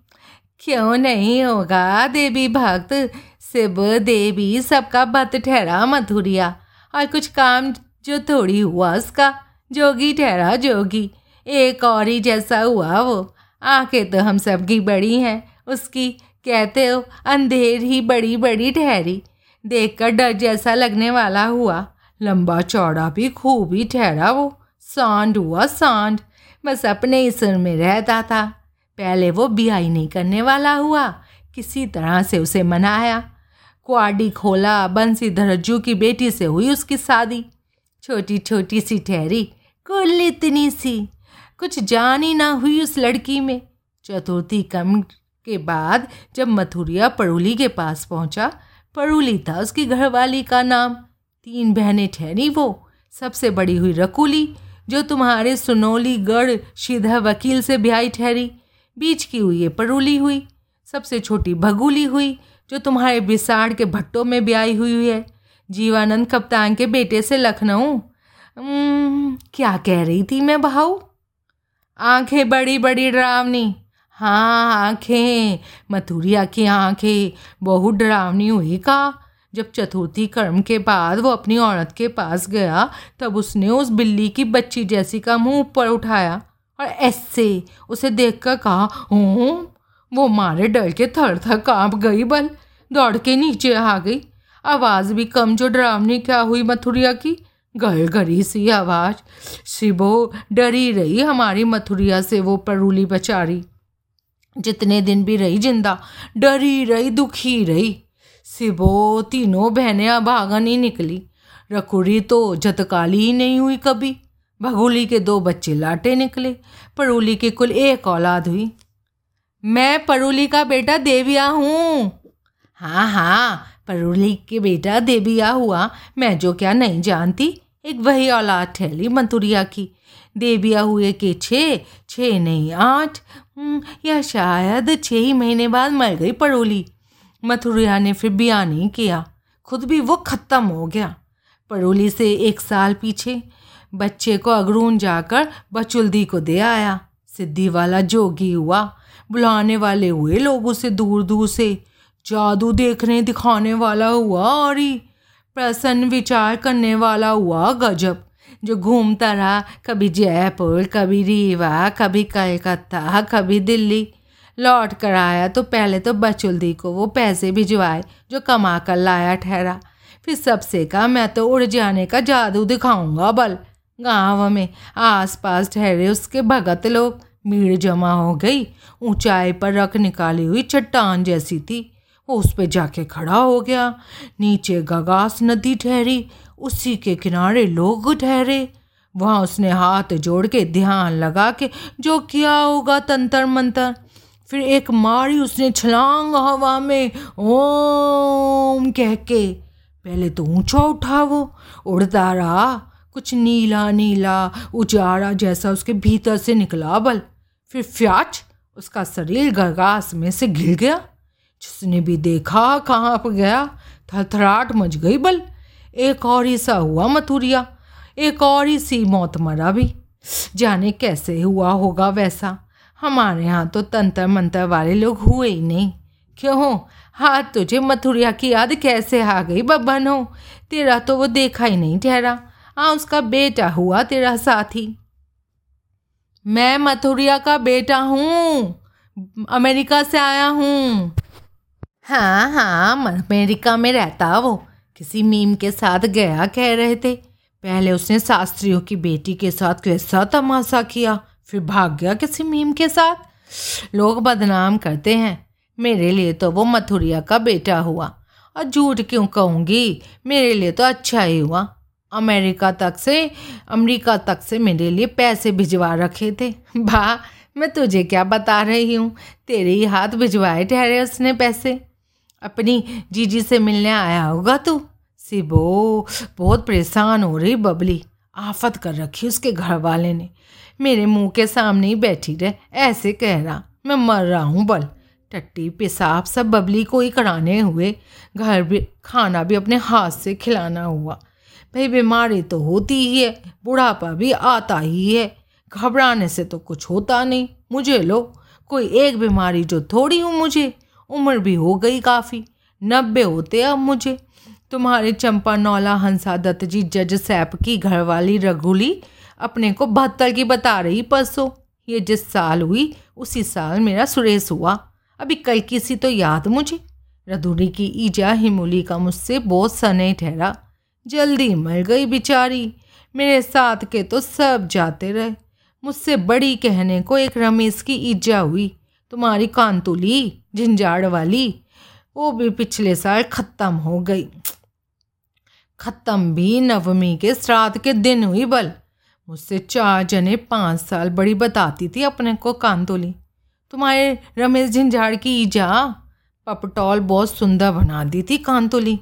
क्यों नहीं होगा देवी भक्त? शिव देवी सबका भक्त ठहरा मथुरिया। और कुछ काम जो थोड़ी हुआ उसका, जोगी ठहरा जोगी। एक और ही जैसा हुआ वो। आँखें तो हम सब की बड़ी हैं, उसकी, कहते हो, अंधेर ही बड़ी बड़ी ठहरी। देखकर डर जैसा लगने वाला हुआ। लंबा चौड़ा भी खूब ही ठहरा वो। सांड हुआ सांड। बस अपने ही सुर में रहता था। पहले वो बियाई नहीं करने वाला हुआ। किसी तरह से उसे मनाया। क्वाडी खोला, बंसी धरज्जू की बेटी से हुई उसकी शादी। छोटी छोटी सी ठहरी कुल इतनी सी। कुछ जान ही ना हुई उस लड़की में। चतुर्थी कम के बाद जब मथुरिया पड़ोली के पास पहुँचा, पड़ोली था उसकी घरवाली का नाम। तीन बहनें ठहरी वो, सबसे बड़ी हुई रकुली, जो तुम्हारे सुनौली गढ़ सीधा वकील से ब्याई ठहरी। बीच की हुई ये परूली हुई, सबसे छोटी भगुली हुई, जो तुम्हारे बिसाड़ के भट्टों में ब्याई हुई है। जीवानंद कप्तान के बेटे से लखनऊ। क्या कह रही थी मैं भाऊ आँखें बड़ी बड़ी डरावनी। हाँ आँखें। मथुरिया की आँखें। बहुत डरावनी हुई का? जब चतुर्थी कर्म के बाद वो अपनी औरत के पास गया, तब उसने उस बिल्ली की बच्ची जैसी का मुँह ऊपर उठाया और ऐसे उसे देखकर कहा हूँ वो मारे डर के थर थर काँप गई बल। दौड़ के नीचे आ गई। आवाज़ भी कम जो डरावनी क्या हुई मथुरिया की? गल गरी सी आवाज़। शिबो डरी रही हमारी मथुरिया से वो परूली बचारी। जितने दिन भी रही ज़िंदा, डरी रही, दुखी रही। सिबो तीनों बहनें आगन ही निकली। रकुड़ी तो जतकाली ही नहीं हुई कभी। भगोली के दो बच्चे लाटे निकले। परूली की कुल एक औलाद हुई। मैं परूली का बेटा देविया हूँ। हाँ हाँ परूली के बेटा देविया हुआ। मैं जो क्या नहीं जानती एक वही औलाद ठहली मंतुरिया की। देविया हुए के छः छः नहीं आठ हम्म, या शायद छः ही महीने बाद मर गई पड़ोली मथुरिया ने फिर बयान नहीं किया। खुद भी वो ख़त्म हो गया। पड़ोली से एक साल पीछे बच्चे को अगरून जाकर बचुल्दी को दे आया। सिद्धि वाला जोगी हुआ। बुलाने वाले हुए लोगों से दूर दूर से। जादू देखने दिखाने वाला हुआ और ही प्रसन्न विचार करने वाला हुआ गजब। जो घूमता रहा, कभी जयपुर, कभी रीवा, कभी कलकत्ता, कभी दिल्ली। लौट कर आया तो पहले तो बचुल्दी को वो पैसे भिजवाए, जो कमा कर लाया ठहरा। फिर सबसे कहा, मैं तो उड़ जाने का जादू दिखाऊँगा, बल। गाँव में आसपास ठहरे उसके भगत लोग। भीड़ जमा हो गई, ऊंचाई पर रख निकाली हुई चट्टान जैसी थी। वो उस पर जाके खड़ा हो गया। नीचे गगास नदी ठहरी, उसी के किनारे लोग ठहरे। वहाँ उसने हाथ जोड़ के ध्यान लगा के, जो किया होगा तंतर मंतर फिर एक मारी उसने छलांग हवा में, ओम कह के। पहले तो ऊँचा उठा वो, उड़ता रहा। कुछ नीला नीला उजाड़ा जैसा उसके भीतर से निकला बल। फिर फ्याच, उसका शरीर गरगास में से गिर गया। जिसने भी देखा कहाँ पर गया, थरथराट मच गई बल। एक और ही सा हुआ मथुरिया, एक और ही सी मौत मरा भी। जाने कैसे हुआ होगा वैसा? हमारे यहाँ तो तंत्र मंत्र वाले लोग हुए ही नहीं। क्यों? हो, तुझे मथुरिया की याद कैसे आ गई बब्बन हो तेरा तो वो देखा ही नहीं ठहरा। हाँ उसका बेटा हुआ तेरा साथी। मैं मथुरिया का बेटा हूँ। अमेरिका से आया हूँ। हाँ हाँ अमेरिका में रहता वो। किसी मीम के साथ गया कह रहे थे। पहले उसने शास्त्रियों की बेटी के साथ कैसा तमाशा किया, फिर भाग गया किसी मीम के साथ। लोग बदनाम करते हैं। मेरे लिए तो वो मथुरिया का बेटा हुआ। और झूठ क्यों कहूँगी? मेरे लिए तो अच्छा ही हुआ। अमेरिका तक से, अमेरिका तक से मेरे लिए पैसे भिजवा रखे थे। भा मैं तुझे क्या बता रही हूँ? तेरे ही हाथ भिजवाए ठहरे उसने पैसे। अपनी जीजी से मिलने आया होगा तू? सिबो, बहुत परेशान हो रही बबली। आफत कर रखी उसके घर वाले ने। मेरे मुँह के सामने ही बैठी रहे, ऐसे कह रहा, मैं मर रहा हूँ, बल। टट्टी पेशाब सब बबली को ही कराने हुए घर भी, खाना भी अपने हाथ से खिलाना हुआ। भाई, बीमारी तो होती ही है, बुढ़ापा भी आता ही है। घबराने से तो कुछ होता नहीं। मुझे लो, कोई एक बीमारी जो थोड़ी हूँ मुझे। उम्र भी हो गई काफ़ी, नब्बे होते अब मुझे। तुम्हारे चंपा नौला हंसा दत्त जी जज सैप की घरवाली रघुली अपने को बहत्तर की बता रही परसों। ये जिस साल हुई, उसी साल मेरा सुरेश हुआ। अभी कल की सी तो याद मुझे। रधुरी की ईजा हिमोली का मुझसे बहुत सने ठहरा। जल्दी मर गई बेचारी। मेरे साथ के तो सब जाते रहे। मुझसे बड़ी कहने को एक रमेश की ईजा हुई। तुम्हारी कांतुली, झंझाड़ वाली, वो भी पिछले साल ख़त्म हो गई। ख़त्म भी नवमी के श्राद्ध के दिन हुई बल। मुझसे चार जने पाँच साल बड़ी बताती थी अपने को कांतोली। तुम्हारे रमेश झंझाड़ की ईजा पपटौल बहुत सुंदर बना दी थी कांतोली।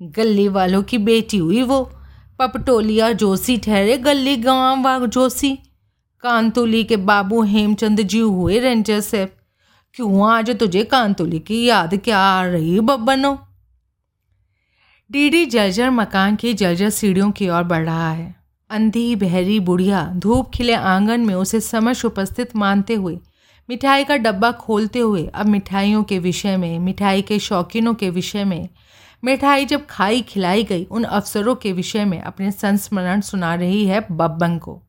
गली वालों की बेटी हुई वो, पपटोलिया जोशी ठहरे गली गाँव जोशी। कांतोली के बाबू हेमचंद जी हुए रेंजर से क्यों आज तुझे कांतोली की याद क्या आ रही बब्बनो? डीडी जर्जर मकान की जर्जर सीढ़ियों की ओर बढ़ रहा है। अंधी बहरी बुढ़िया धूप खिले आँगन में उसे समझ उपस्थित मानते हुए, मिठाई का डब्बा खोलते हुए, अब मिठाइयों के विषय में, मिठाई के शौकीनों के विषय में, मिठाई जब खाई खिलाई गई, उन अवसरों के विषय में अपने संस्मरण सुना रही है बब्बन को।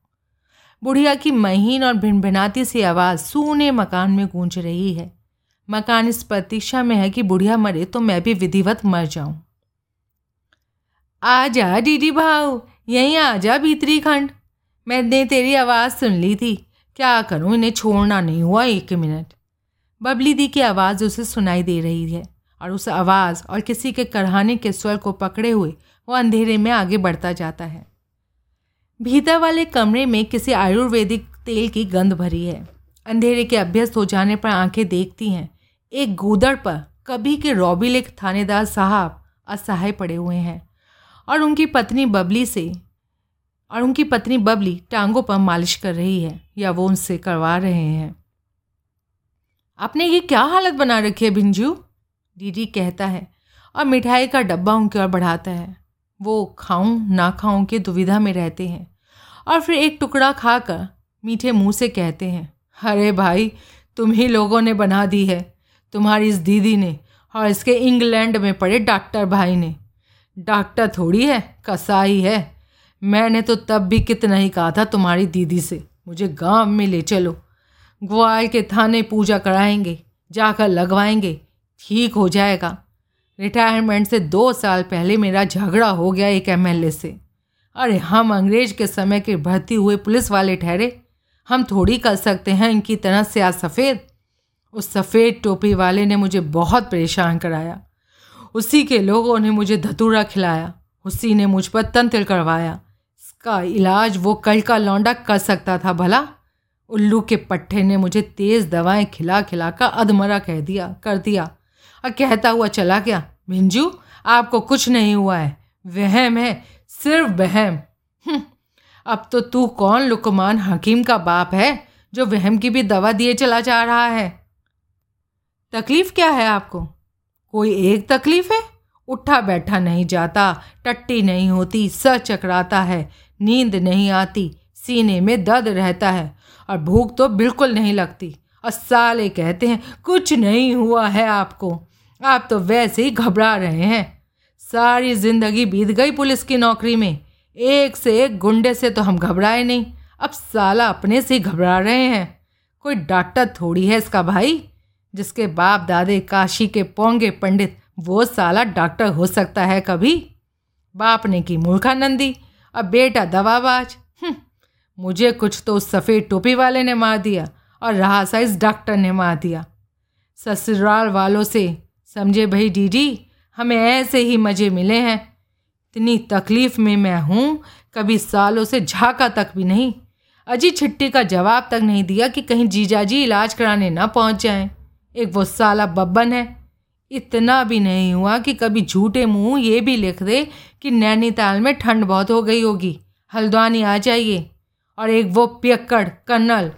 बुढ़िया की महीन और भिनभिनाती सी आवाज़ सूने मकान में गूंज रही है। मकान इस प्रतीक्षा में है कि बुढ़िया मरे तो मैं भी विधिवत मर जाऊँ। आ जा दीदी भाव यहीं आ जा भीतरी खंड। मैंने तेरी आवाज़ सुन ली थी। क्या करूँ, इन्हें छोड़ना नहीं हुआ एक मिनट। बबली दी की आवाज़ उसे सुनाई दे रही है और उस आवाज़ और किसी के करहाने के स्वर को पकड़े हुए वो अंधेरे में आगे बढ़ता जाता है। भीतर वाले कमरे में किसी आयुर्वेदिक तेल की गंध भरी है। अंधेरे के अभ्यस्त हो जाने पर आँखें देखती हैं। एक गूदड़ पर कभी के रॉबिलिक थानेदार साहब असहाय पड़े हुए हैं और उनकी पत्नी बबली से, और उनकी पत्नी बबली टांगों पर मालिश कर रही है या वो उनसे करवा रहे हैं। आपने ये क्या हालत बना रखी है भिंजू? दीदी कहता है और मिठाई का डब्बा उनकी ओर बढ़ाता है। वो खाऊं, ना खाऊं के दुविधा में रहते हैं। और फिर एक टुकड़ा खाकर मीठे मुँह से कहते हैं, अरे भाई तुम ही लोगों ने बना दी है। तुम्हारी इस दीदी ने और इसके इंग्लैंड में पड़े डॉक्टर भाई ने। डॉक्टर थोड़ी है कसाई है। मैंने तो तब भी कितना ही कहा था तुम्हारी दीदी से, मुझे गाँव में ले चलो। ग्वाल के थाने पूजा कराएँगे, जाकर लगवाएँगे, ठीक हो जाएगा। रिटायरमेंट से दो साल पहले मेरा झगड़ा हो गया एक एमएलए से। अरे हम अंग्रेज़ के समय के भर्ती हुए पुलिस वाले ठहरे। हम थोड़ी कर सकते हैं इनकी तरह से आज सफ़ेद। उस सफ़ेद टोपी वाले ने मुझे बहुत परेशान कराया। उसी के लोगों ने मुझे धतूरा खिलाया। उसी ने मुझ पर तंत्र करवाया। इसका इलाज वो कल का लौंडा कर सकता था भला। उल्लू के पट्टे ने मुझे तेज़ दवाएँ खिला खिला कर अधमरा कह दिया, कर दिया। और कहता हुआ चला गया मिंजू आपको कुछ नहीं हुआ है। वहम है सिर्फ़ वहम। हम्म, अब तो तू कौन लुकमान हकीम का बाप है जो वहम की भी दवा दिए चला जा रहा है? तकलीफ़ क्या है आपको? कोई एक तकलीफ़ है? उठा बैठा नहीं जाता टट्टी नहीं होती सर चकराता है नींद नहीं आती सीने में दर्द रहता है और भूख तो बिल्कुल नहीं लगती। और साले कहते हैं कुछ नहीं हुआ है आपको। आप तो वैसे ही घबरा रहे हैं। सारी ज़िंदगी बीत गई पुलिस की नौकरी में। एक से एक गुंडे से तो हम घबराए नहीं। अब साला अपने से ही घबरा रहे हैं। कोई डॉक्टर थोड़ी है इसका भाई जिसके बाप दादे काशी के पोंगे पंडित वो साला डॉक्टर हो सकता है कभी? बाप ने की मूर्खानंदी अब बेटा दवाबाज। हम्म, मुझे कुछ तो उस सफ़ेद टोपी वाले ने मार दिया और रहा सा इस डॉक्टर ने मार दिया। ससुराल वालों से समझे भाई डीडी, हमें ऐसे ही मज़े मिले हैं। इतनी तकलीफ़ में मैं हूँ, कभी सालों से झाका तक भी नहीं। अजी छिट्टी का जवाब तक नहीं दिया कि कहीं जीजाजी इलाज कराने ना पहुँच जाएँ। एक वो साला बब्बन है। इतना भी नहीं हुआ कि कभी झूठे मुँह ये भी लिख दे कि नैनीताल में ठंड बहुत हो गई होगी। हल्द्वानी आ जाइए। और एक वो पियक्कड़ कर्नल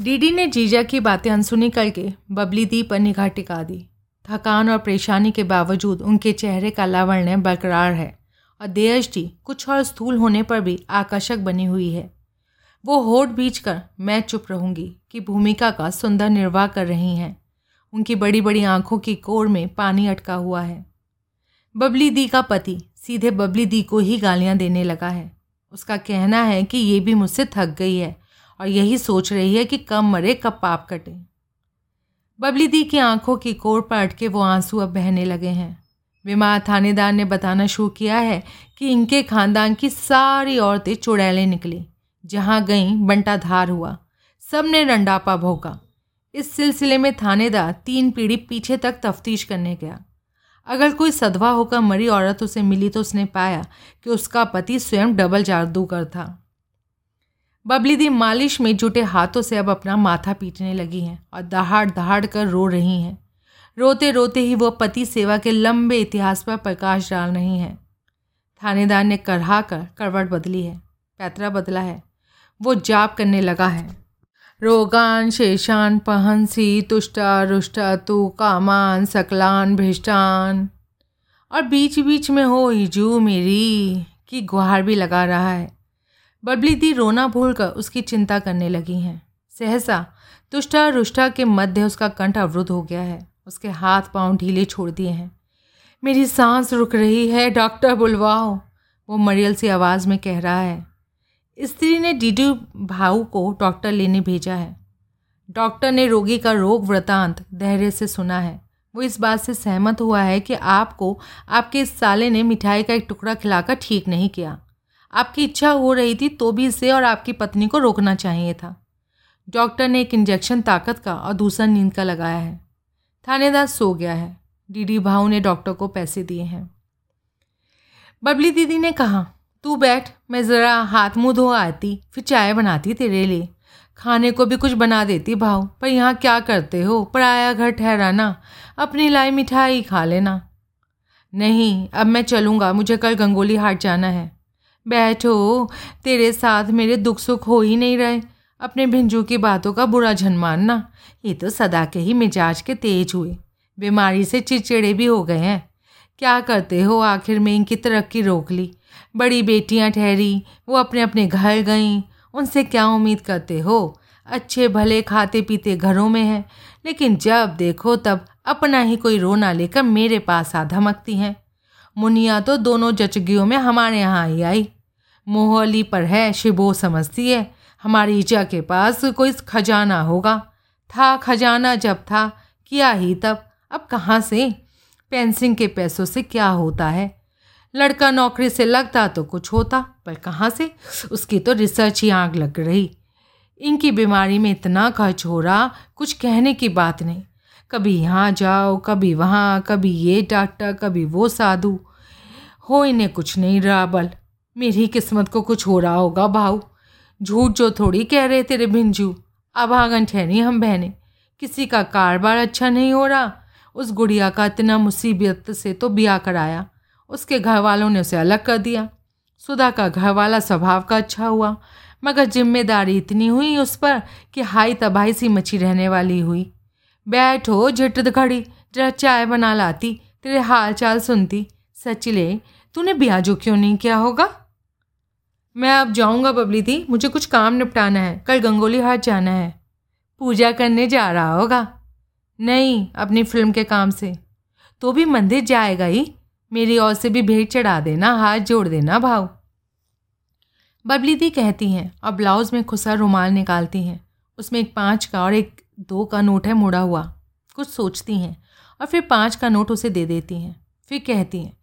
डीडी ने जीजा की बातें अनसुनी करके बबली दी पर निगाह टिका दी। थकान और परेशानी के बावजूद उनके चेहरे का लावण्य बरकरार है और देयष्टि कुछ और स्थूल होने पर भी आकर्षक बनी हुई है। वो होठ बीच कर मैं चुप रहूँगी कि भूमिका का सुंदर निर्वाह कर रही हैं। उनकी बड़ी बड़ी आँखों की कोर में पानी अटका हुआ है। बबली दी का पति सीधे बबली दी को ही गालियाँ देने लगा है। उसका कहना है कि ये भी मुझसे थक गई है। और यही सोच रही है कि कब मरे, कब पाप कटे। बबली दी की आँखों की कोर पर अटके वो आँसू अब बहने लगे हैं। विमा थानेदार ने बताना शुरू किया है कि इनके खानदान की सारी औरतें चुड़ैलें निकली, जहाँ गईं बंटाधार हुआ। सबने रंडापा भोगा इस सिलसिले में थानेदार तीन पीढ़ी पीछे तक तफ्तीश करने गया। अगर कोई सदवा होकर मरी औरत उसे मिली तो उसने पाया कि उसका पति स्वयं डबल जादूगर था। बबली दी मालिश में जुटे हाथों से अब अपना माथा पीटने लगी हैं और दहाड़ दहाड़ कर रो रही हैं। रोते रोते ही वह पति सेवा के लंबे इतिहास पर प्रकाश डाल रही हैं। थानेदार ने करहा कर करवट बदली है, पैतरा बदला है, वो जाप करने लगा है। रोगान शेषान पहंसी तुष्टा रुष्टा तू कामान सकलान भिष्टान। और बीच बीच में हो हिजू मेरी, की गुहार भी लगा रहा है। बबली दी रोना भूलकर उसकी चिंता करने लगी हैं। सहसा, तुष्टा रुष्टा के मध्य उसका कंठ अवरुद्ध हो गया है। उसके हाथ पाँव ढीले छोड़ दिए हैं। मेरी सांस रुक रही है, डॉक्टर बुलवाओ। वो मरियल सी आवाज़ में कह रहा है। स्त्री ने डीडू भाऊ को डॉक्टर लेने भेजा है। डॉक्टर ने रोगी का रोग वृतांत धैर्य से सुना है। वो इस बात से सहमत हुआ है कि आपको, आपके इस साले ने मिठाई का एक टुकड़ा खिलाकर ठीक नहीं किया। आपकी इच्छा हो रही थी तो भी इसे और आपकी पत्नी को रोकना चाहिए था। डॉक्टर ने एक इंजेक्शन ताकत का और दूसरा नींद का लगाया है। थानेदार सो गया है। डीडी भाऊ ने डॉक्टर को पैसे दिए हैं। बबली दीदी ने कहा, तू बैठ, मैं ज़रा हाथ मुँह धो आती, फिर चाय बनाती तेरे लिए। खाने को भी कुछ बना देती भाऊ, पर यहाँ क्या करते हो? पराया घर ठहराना, अपनी लाई मिठाई खा लेना। नहीं, अब मैं चलूँगा, मुझे कल गंगोली हाट जाना है। बैठो। तेरे साथ मेरे दुख सुख हो ही नहीं रहे। अपने भिंजू की बातों का बुरा झन मानना। ये तो सदा के ही मिजाज के तेज हुए। बीमारी से चिड़चिड़े भी हो गए हैं। क्या करते हो? आखिर में इनकी तरक्की रोक ली। बड़ी बेटियाँ ठहरी, वो अपने अपने घर गईं। उनसे क्या उम्मीद करते हो? अच्छे भले खाते पीते घरों में हैं, लेकिन जब देखो तब अपना ही कोई रोना लेकर मेरे पास आ धमकती हैं। मुनिया तो दोनों जचगियों में हमारे यहाँ ही आई। मोहली पर है शिबो समझती है। हमारी ईचा के पास कोई खजाना होगा। था खजाना जब था, किया ही तब। अब कहाँ से? पेंसिंग के पैसों से क्या होता है? लड़का नौकरी से लगता तो कुछ होता, पर कहाँ से? उसकी तो रिसर्च ही आग लग रही। इनकी बीमारी में इतना खर्च हो रहा, कुछ कहने की बात नहीं। कभी यहाँ जाओ, कभी वहाँ, कभी ये डॉक्टर कभी वो साधु। हो इन्हें कुछ नहीं रहा बल। मेरी किस्मत को कुछ हो रहा होगा भाऊ। झूठ जो थोड़ी कह रहे तेरे भिंजू। अब आँगन ठहरी हम बहने। किसी का कारोबार अच्छा नहीं हो रहा। उस गुड़िया का इतना मुसीबत से तो ब्याह कराया। उसके घर वालों ने उसे अलग कर दिया। सुधा का घर वाला स्वभाव का अच्छा हुआ। मगर ज़िम्मेदारी इतनी हुई उस पर कि हाई तबाही सी मची रहने वाली हुई। बैठो झट घड़ी जरा चाय बना लाती, तेरे हाल चाल सुनती। सचिले तूने ब्याजो क्यों नहीं किया होगा? मैं अब जाऊँगा बबली थी मुझे कुछ काम निपटाना है, कल गंगोली हाट जाना है। पूजा करने जा रहा होगा। नहीं, अपनी फ़िल्म के काम से। तो भी मंदिर जाएगा ही। मेरी ओर से भी भेंट चढ़ा देना, हाथ जोड़ देना भाव। बबली दी कहती हैं, और ब्लाउज में खुसा रुमाल निकालती हैं। उसमें एक पाँच का और एक दो का नोट है, मुड़ा हुआ। कुछ सोचती हैं और फिर पाँच का नोट उसे दे देती हैं। फिर कहती हैं,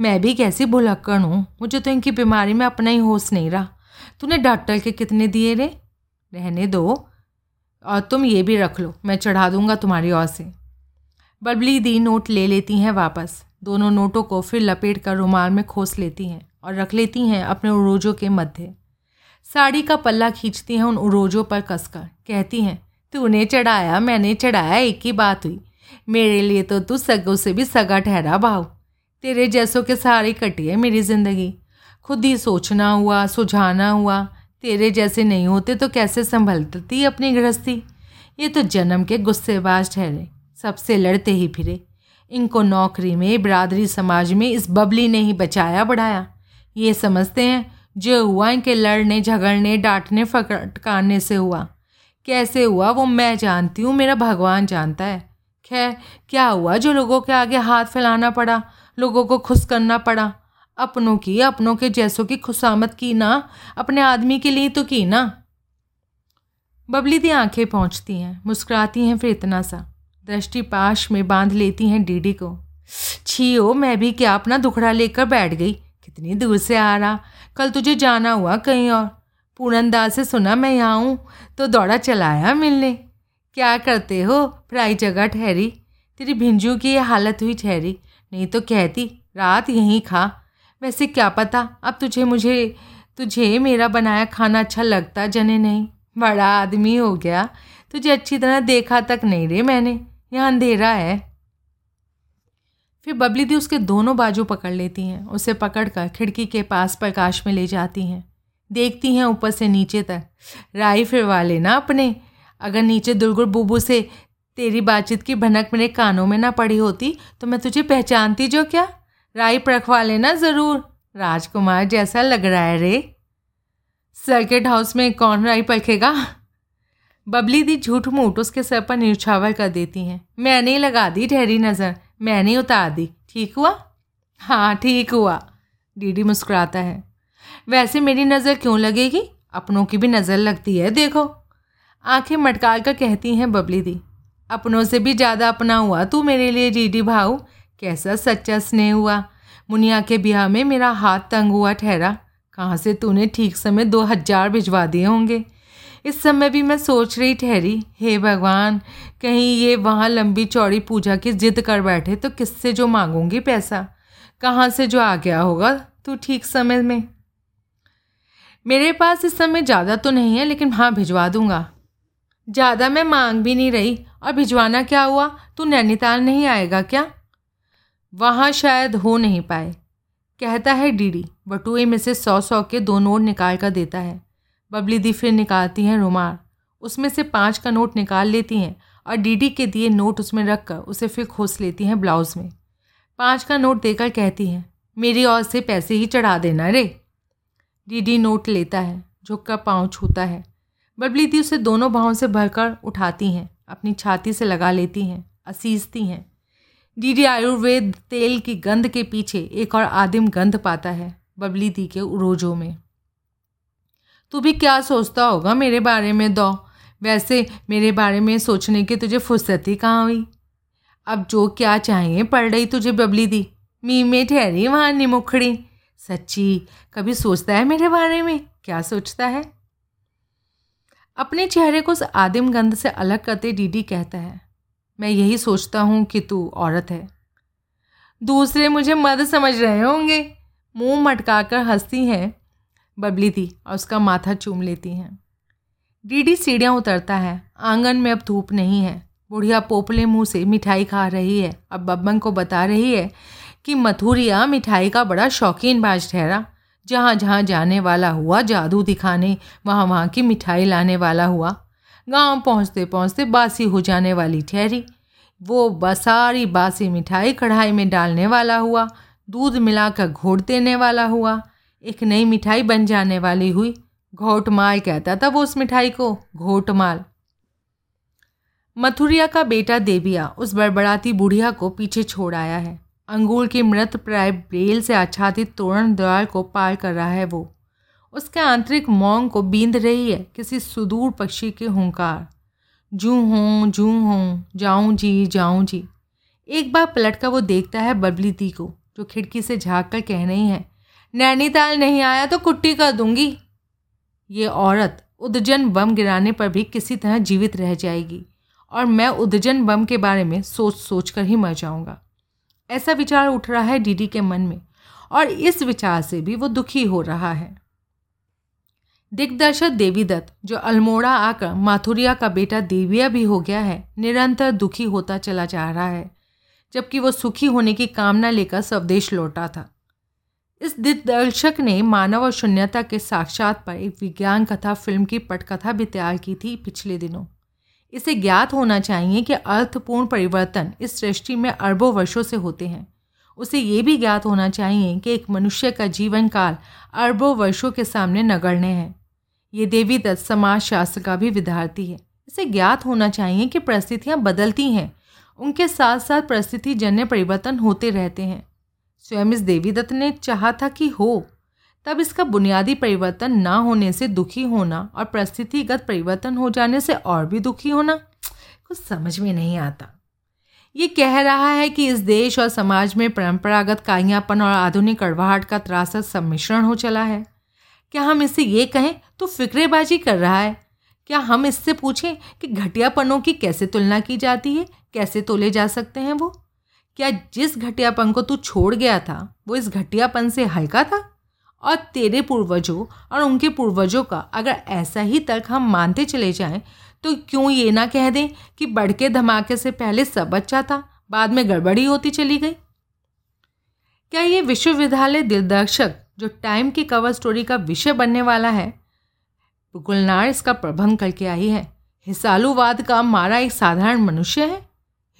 मैं भी कैसी भुलक्कड़ हूँ? मुझे तो इनकी बीमारी में अपना ही होश नहीं रहा। तूने डॉक्टर के कितने दिए रे? रहने दो। और तुम ये भी रख लो, मैं चढ़ा दूँगा तुम्हारी ओर से। बबली दी नोट ले लेती हैं वापस। दोनों नोटों को फिर लपेट कर रुमाल में खोस लेती हैं और रख लेती हैं अपने उरोजों के मध्य। साड़ी का पल्ला खींचती हैं उन उरोजों पर कसकर। कहती हैं तूने चढ़ाया, मैंने चढ़ाया, एक ही बात हुई। मेरे लिए तो तू सगों से भी सगा ठहरा भाव। तेरे जैसों के सहारे कटी है मेरी ज़िंदगी। खुद ही सोचना हुआ, सुझाना हुआ, तेरे जैसे नहीं होते तो कैसे संभलती अपनी गृहस्थी? ये तो जन्म के गुस्सेबाज ठहरे, सबसे लड़ते ही फिरे। इनको नौकरी में, बरादरी समाज में इस बबली ने ही बचाया, बढ़ाया। ये समझते हैं, जो हुआ इनके लड़ने, झगड़ने, डांटने फटकारने से हुआ। कैसे हुआ वो मैं जानती हूँ, मेरा भगवान जानता है। खैर, क्या हुआ जो लोगों के आगे हाथ फैलाना पड़ा, लोगों को खुश करना पड़ा? अपनों की, अपनों के जैसों की खुशामद की ना? अपने आदमी के लिए तो की ना? बबली दी आँखें पहुँचती हैं, मुस्कुराती हैं फिर इतना सा। दृष्टि पाश में बाँध लेती हैं डीडी को। छी हो मैं भी क्या अपना दुखड़ा लेकर बैठ गई? कितनी दूर से आ रहा? कल तुझे जाना हुआ कहीं और। पूरनदास से सुना मैं यहाँ हूँ तो दौड़ा चलाया मिलने। क्या करते हो? प्राई जगह ठहरी। तेरी भिंजू की ये हालत हुई ठहरी। नहीं तो कहती, रात यहीं खा। वैसे क्या पता, अब तुझे मुझे, तुझे मेरा बनाया खाना अच्छा लगता जने नहीं। बड़ा आदमी हो गया। तुझे अच्छी तरह देखा तक नहीं रे मैंने। यहाँ अंधेरा है। फिर बबली दी उसके दोनों बाजू पकड़ लेती हैं। उसे पकड़कर खिड़की के पास प्रकाश में ले जाती हैं। देखती हैं ऊपर से नीचे तक। राई फिरवा लेना अपने। अगर नीचे दुलगुड़ बुबू से तेरी बातचीत की भनक मेरे कानों में ना पड़ी होती तो मैं तुझे पहचानती जो क्या? राई परखवा लेना ज़रूर। राजकुमार जैसा लग रहा है रे। सर्किट हाउस में कौन राई परखेगा? बबली दी झूठ मूठ उसके सर पर निछावर कर देती हैं। मैंने ही लगा दी ठहरी नज़र। मैंने ही उतार दी। ठीक हुआ? हाँ ठीक हुआ। डीडी मुस्कुराता है। वैसे मेरी नज़र क्यों लगेगी? अपनों की भी नज़र लगती है, देखो। आँखें मटकाल कर कहती हैं बबली दी। अपनों से भी ज़्यादा अपना हुआ तू मेरे लिए डीडी भाऊ। कैसा सच्चा स्नेह हुआ। मुनिया के ब्याह में मेरा हाथ तंग हुआ, ठहरा। कहाँ से तूने ठीक समय दो हज़ार भिजवा दिए होंगे? इस समय भी मैं सोच रही ठहरी। हे भगवान, कहीं ये वहाँ लंबी चौड़ी पूजा की जिद कर बैठे तो किससे जो मांगूँगी पैसा? कहाँ से जो आ गया होगा तू ठीक समय में? मेरे पास इस समय ज़्यादा तो नहीं है, लेकिन हाँ भिजवा दूँगा। ज़्यादा मैं मांग भी नहीं रही। और भिजवाना क्या हुआ? तू नैनीताल नहीं आएगा क्या? वहाँ शायद हो नहीं पाए। कहता है डीडी। बटुए में से सौ सौ के दो नोट निकाल कर देता है। बबली दी फिर निकालती हैं रुमाल। उसमें से पाँच का नोट निकाल लेती हैं और डीडी के दिए नोट उसमें रख कर उसे फिर खोस लेती हैं ब्लाउज़ में। पाँच का नोट देकर कहती हैं, मेरी ओर से पैसे ही चढ़ा देना रे। डीडी नोट लेता है झुक कर पाँव छूता है। बबली दी उसे दोनों भावों से भरकर उठाती हैं, अपनी छाती से लगा लेती हैं, असीजती हैं। डीडी आयुर्वेद तेल की गंध के पीछे एक और आदिम गंध पाता है बबली दी के उरोजों में। तू भी क्या सोचता होगा मेरे बारे में, दो? वैसे मेरे बारे में सोचने की तुझे फुर्सत कहाँ हुई? अब जो क्या चाहिए पढ़ रही तुझे बबली दी मी में ठहरी वहाँ निमुखड़ी। सच्ची, कभी सोचता है मेरे बारे में? क्या सोचता है? अपने चेहरे को उस आदिम गंध से अलग करते डीडी कहता है, मैं यही सोचता हूँ कि तू औरत है। दूसरे मुझे मर्द समझ रहे होंगे। मुँह मटकाकर हंसती हैं, बबली थी और उसका माथा चूम लेती हैं। डीडी सीढ़ियाँ उतरता है, आँगन में अब धूप नहीं है। बुढ़िया पोपले मुँह से मिठाई खा रही है, अब बब्बन को बता रही है कि मथुरिया मिठाई का बड़ा शौकीन बाज ठहरा। जहाँ जहाँ जाने वाला हुआ, जादू दिखाने, वहाँ वहाँ की मिठाई लाने वाला हुआ। गाँव पहुँचते पहुँचते बासी हो जाने वाली ठहरी। वो बसारी बासी मिठाई कढ़ाई में डालने वाला हुआ, दूध मिलाकर घोट देने वाला हुआ। एक नई मिठाई बन जाने वाली हुई। घोट माल कहता था वो उस मिठाई को घोट माल मथुरिया का बेटा देविया उस बड़बड़ाती बुढ़िया को पीछे छोड़ आया है। अंगूर की मृत प्राय ब्रेल से आच्छादित तोरण द्वार को पार कर रहा है वो। उसके आंतरिक मौंग को बींद रही है किसी सुदूर पक्षी के हुंकार। जू हूँ जू हूँ, जाऊँ जी जाऊँ जी। एक बार पलट कर वो देखता है बबली दी को, जो खिड़की से झाँक कर कह रही है, नैनीताल नहीं आया तो कुट्टी कर दूँगी। ये औरत उदजन बम गिराने पर भी किसी तरह जीवित रह जाएगी, और मैं उदजन बम के बारे में सोच सोच कर ही मर जाऊँगा। ऐसा विचार उठ रहा है डीडी के मन में, और इस विचार से भी वो दुखी हो रहा है। दिग्दर्शक देवीदत्त जो अल्मोड़ा आकर माथुरिया का बेटा देविया भी हो गया है, निरंतर दुखी होता चला जा रहा है, जबकि वो सुखी होने की कामना लेकर स्वदेश लौटा था। इस दिग्दर्शक ने मानव और शून्यता के साक्षात पर एक विज्ञान कथा, फ़िल्म की पटकथा भी तैयार की थी पिछले दिनों। इसे ज्ञात होना चाहिए कि अर्थपूर्ण परिवर्तन इस सृष्टि में अरबों वर्षों से होते हैं। उसे ये भी ज्ञात होना चाहिए कि एक मनुष्य का जीवन काल अरबों वर्षों के सामने नगण्य है। ये देवी दत्त समाज शास्त्र का भी विद्यार्थी है। इसे ज्ञात होना चाहिए कि परिस्थितियाँ बदलती हैं। उनके साथ साथ परिस्थिति जन्य परिवर्तन होते रहते हैं। स्वयं इस देवी दत्त ने चाहा था कि हो। तब इसका बुनियादी परिवर्तन ना होने से दुखी होना और परिस्थितिगत परिवर्तन हो जाने से और भी दुखी होना, कुछ समझ में नहीं आता। ये कह रहा है कि इस देश और समाज में परंपरागत काइयापन और आधुनिक कड़वाहट का त्रासद सम्मिश्रण हो चला है। क्या हम इससे ये कहें तो फिक्रेबाजी कर रहा है। क्या हम इससे पूछें कि घटियापनों की कैसे तुलना की जाती है, कैसे तोले जा सकते हैं वो? क्या जिस घटियापन को तू छोड़ गया था, वो इस घटियापन से हल्का था? और तेरे पूर्वजों और उनके पूर्वजों का अगर ऐसा ही तर्क हम मानते चले जाएँ तो क्यों ये ना कह दें कि बड़के धमाके से पहले सब अच्छा था, बाद में गड़बड़ी होती चली गई? क्या ये विश्वविद्यालय दिग्दर्शक, जो टाइम की कवर स्टोरी का विषय बनने वाला है, गुलनार इसका प्रबंध करके आई है? हिसालूवाद का मारा एक साधारण मनुष्य है?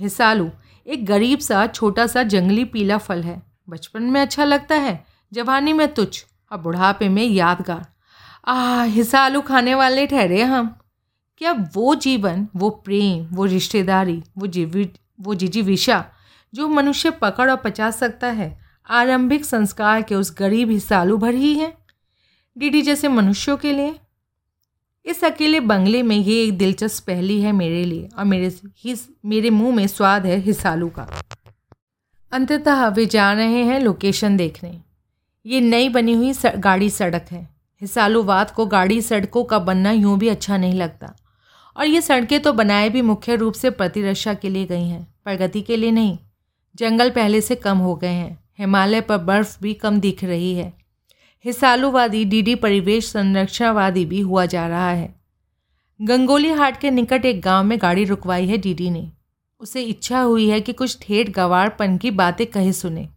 हिसालू, एक गरीब सा, छोटा सा, जंगली पीला फल है। बचपन में अच्छा लगता है जवानी में तुच्छ और बुढ़ापे में यादगार। आ हिसालू खाने वाले ठहरे हम। क्या वो जीवन, वो प्रेम, वो रिश्तेदारी, वो जीवी, वो जिजीविशा जो मनुष्य पकड़ और पचा सकता है, आरंभिक संस्कार के उस गरीब हिसालू भर ही है? डीडी जैसे मनुष्यों के लिए? इस अकेले बंगले में ये एक दिलचस्प पहली है मेरे लिए, और मेरे ही मेरे मुँह में स्वाद है हिसालू का। अंततः वे जा रहे हैं लोकेशन देखने। ये नई बनी हुई गाड़ी सड़क है। हिसालुवाद को गाड़ी सड़कों का बनना यूँ भी अच्छा नहीं लगता। और ये सड़कें तो बनाए भी मुख्य रूप से प्रतिरक्षा के लिए गई हैं, प्रगति के लिए नहीं। जंगल पहले से कम हो गए हैं, हिमालय पर बर्फ़ भी कम दिख रही है। हिसालूवादी डीडी परिवेश संरक्षणवादी भी हुआ जा रहा है। गंगोली हाट के निकट एक गाँव में गाड़ी रुकवाई है डीडी ने। उसे इच्छा हुई है कि कुछ ठेठ गवारपन की बातें कहे सुने।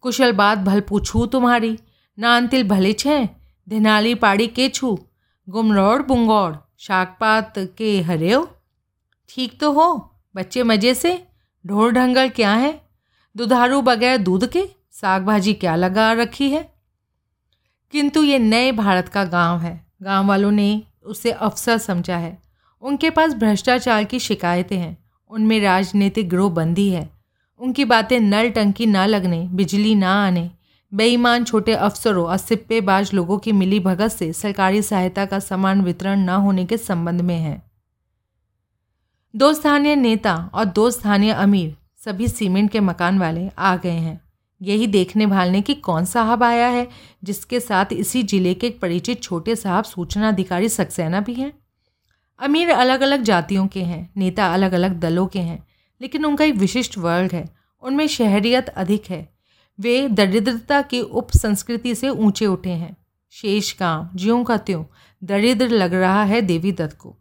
कुशल बात भल पूछू तुम्हारी? नानतिल भले छे? धिनाली पाड़ी के छू? गुमरौड़ बुंगौड़ शाकपात के हरेओ? ठीक तो हो, बच्चे मज़े से? ढोर ढंगल क्या है? दुधारू बगैर दूध के? साग भाजी क्या लगा रखी है? किंतु ये नए भारत का गाँव है। गाँव वालों ने उसे अफसर समझा है। उनके पास भ्रष्टाचार की शिकायतें हैं। उनमें राजनीतिक बंदी है। उनकी बातें नल टंकी ना लगने, बिजली ना आने। बेईमान छोटे अफसरों और सिप्पेबाज लोगों की मिली भगत से सरकारी सहायता का समान वितरण न होने के संबंध में है। दो स्थानीय नेता और दो स्थानीय अमीर, सभी सीमेंट के मकान वाले आ गए हैं। यही देखने भालने की कौन साहब आया है, जिसके साथ इसी ज़िले के एक परिचित छोटे साहब सूचना अधिकारी सक्सेना भी हैं? अमीर अलग अलग जातियों के हैं, नेता अलग अलग दलों के हैं। लेकिन उनका एक विशिष्ट वर्ग है। उनमें शहरियत अधिक है। वे दरिद्रता की उप संस्कृति से ऊँचे उठे हैं। शेष गाँव ज्यों का त्यों, दरिद्र लग रहा है देवी दत्त को।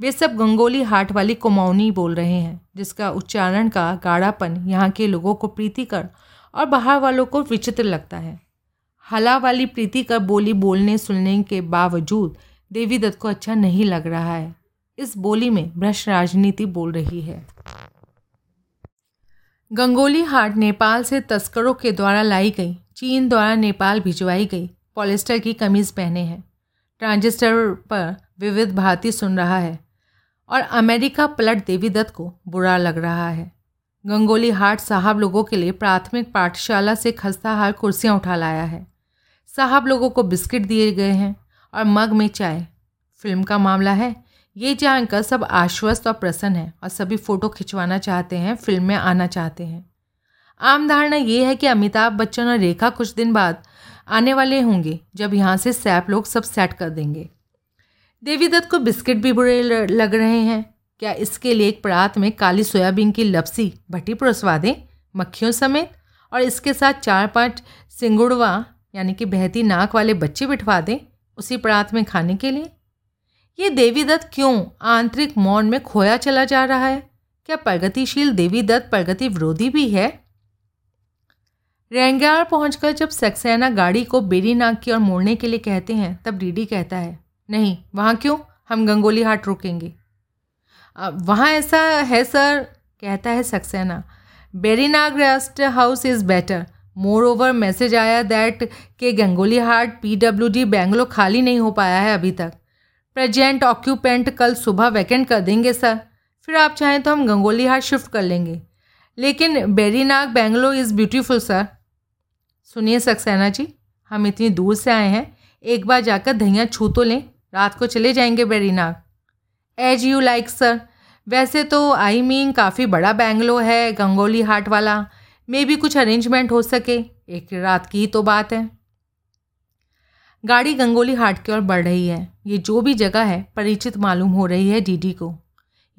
वे सब गंगोली हाट वाली कुमाऊनी बोल रहे हैं, जिसका उच्चारण का गाढ़ापन यहाँ के लोगों को प्रीतिकर और बाहर वालों को विचित्र लगता है। हला वाली प्रीतिकर बोली बोलने सुनने के बावजूद देवी दत्त को अच्छा नहीं लग रहा है। इस बोली में भ्रष्ट राजनीति बोल रही है। गंगोली हाट नेपाल से तस्करों के द्वारा लाई गई, चीन द्वारा नेपाल भिजवाई गई, पॉलिस्टर की कमीज़ पहने हैं। ट्रांजिस्टर पर विविध भारती सुन रहा है और अमेरिका पलट देवी दत्त को बुरा लग रहा है। गंगोली हाट साहब लोगों के लिए प्राथमिक पाठशाला से खस्ता हाल कुर्सियाँ उठा लाया है। साहब लोगों को बिस्किट दिए गए हैं और मग में चाय। फ़िल्म का मामला है ये जानकर सब आश्वस्त और प्रसन्न हैं और सभी फ़ोटो खिंचवाना चाहते हैं, फ़िल्म में आना चाहते हैं। आम धारणा ये है कि अमिताभ बच्चन और रेखा कुछ दिन बाद आने वाले होंगे, जब यहाँ से सैप लोग सब सेट कर देंगे। देवी दत्त को बिस्किट भी बुरे लग रहे हैं। क्या इसके लिए एक परात में काली सोयाबीन की लपसी, भट्टी परोसवा दें? मक्खियों समेत? और इसके साथ चार पाँच सिंगुड़वा, यानी कि बहती नाक वाले बच्चे बिठवा दें उसी परात में खाने के लिए? ये देवी दत्त क्यों आंतरिक मौन में खोया चला जा रहा है? क्या प्रगतिशील देवी दत्त प्रगति विरोधी भी है? रेंगार पहुंचकर जब सक्सेना गाड़ी को बेरी नाक की ओर मोड़ने के लिए कहते हैं, तब डीडी कहता है, नहीं, वहाँ क्यों? हम गंगोली हाट रुकेंगे। वहाँ ऐसा है, सर, कहता है Saxena. Berinag rest house is better. Moreover message आया दैट के Gangolihat P W D bungalow खाली नहीं हो पाया है अभी तक। प्रेजेंट ऑक्यूपेंट कल सुबह वैकेंट कर देंगे, सर। फिर आप चाहें तो हम गंगोली हार्ट शिफ्ट कर लेंगे। लेकिन Berinag bungalow is beautiful, sir. सुनिए सक्सेना जी, हम इतनी दूर से आए हैं। एक बार जाकर धैया छू तो लें। रात को चले जाएँगे Berinag as you like sir वैसे तो आई मीन काफ़ी बड़ा बैंगलो है, गंगोली हाट वाला। मे भी कुछ अरेंजमेंट हो सके। एक रात की ही तो बात है। गाड़ी गंगोली हाट की ओर बढ़ रही है। ये जो भी जगह है, परिचित मालूम हो रही है डीडी को।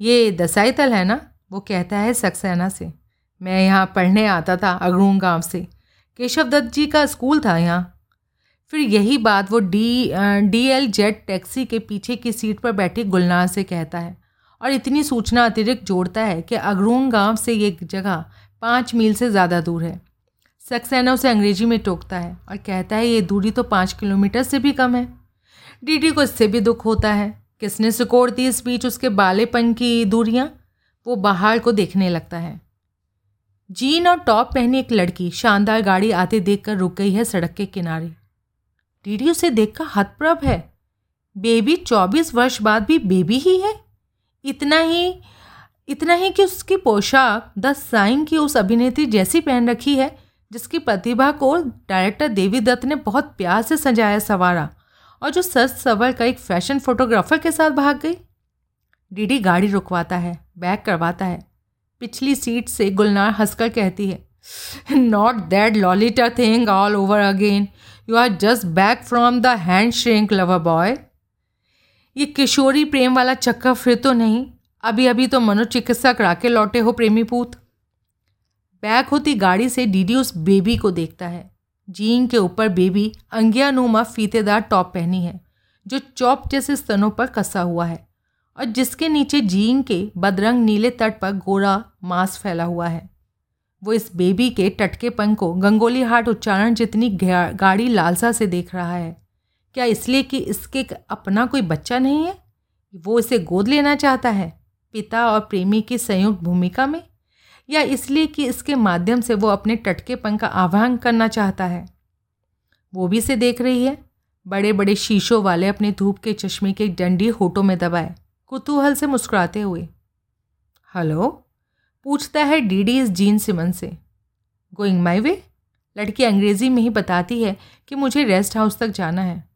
ये दसाई तल है ना? वो कहता है सक्सेना से। मैं यहाँ पढ़ने आता था अगरूंग गाँव से। केशव दत्त जी का स्कूल था यहाँ। फिर यही बात वो D D L jet taxi के पीछे की सीट पर बैठी गुलनार से कहता है। और इतनी सूचना अतिरिक्त जोड़ता है कि अगरूंग गाँव से ये जगह पाँच मील से ज़्यादा दूर है। सक्सेना उसे अंग्रेज़ी में टोकता है और कहता है, ये दूरी तो पाँच किलोमीटर से भी कम है। डीडी को इससे भी दुख होता है। किसने सिकोड़ दी इस बीच उसके बालेपन की दूरियाँ? वो बाहर को देखने लगता है। जीन और टॉप पहनी एक लड़की शानदार गाड़ी आते देखकर रुक गई है सड़क के किनारे। डीडी उसे देखकर हतप्रभ है। बेबी चौबीस वर्ष बाद भी बेबी ही है। इतना ही इतना ही कि उसकी पोशाक, द साइन की उस अभिनेत्री जैसी पहन रखी है जिसकी प्रतिभा को डायरेक्टर देवी दत्त ने बहुत प्यार से सजाया सवारा और जो सच सवर का एक फ़ैशन फोटोग्राफर के साथ भाग गई। डीडी गाड़ी रुकवाता है बैक करवाता है। पिछली सीट से गुलनार हंसकर कहती है not that Lolita thing all over again you are just back from the hand shrink lover boy ये किशोरी प्रेम वाला चक्कर फिर तो नहीं। अभी अभी तो मनोचिकित्सा करा के लौटे हो प्रेमी पूत। बैक होती गाड़ी से डीडी उस बेबी को देखता है। जीन के ऊपर बेबी अंगियानुमा फीतेदार टॉप पहनी है, जो चौप जैसे स्तनों पर कसा हुआ है, और जिसके नीचे जीन के बदरंग नीले तट पर गोरा मांस फैला हुआ है। वो इस बेबी के टटकेपन को गंगोली हाट उच्चारण जितनी गाड़ी लालसा से देख रहा है। क्या इसलिए कि इसके अपना कोई बच्चा नहीं है? वो इसे गोद लेना चाहता है, पिता और प्रेमी की संयुक्त भूमिका में? या इसलिए कि इसके माध्यम से वो अपने टटकेपन का आह्वान करना चाहता है। वो भी इसे देख रही है। बड़े बड़े शीशों वाले अपने धूप के चश्मे के डंडी होठों में दबाए, कुतूहल से मुस्कुराते हुए। हेलो? पूछता है डीडी इस जीन सिमन से। Going my way? लड़की अंग्रेज़ी में ही बताती है कि मुझे रेस्ट हाउस तक जाना है।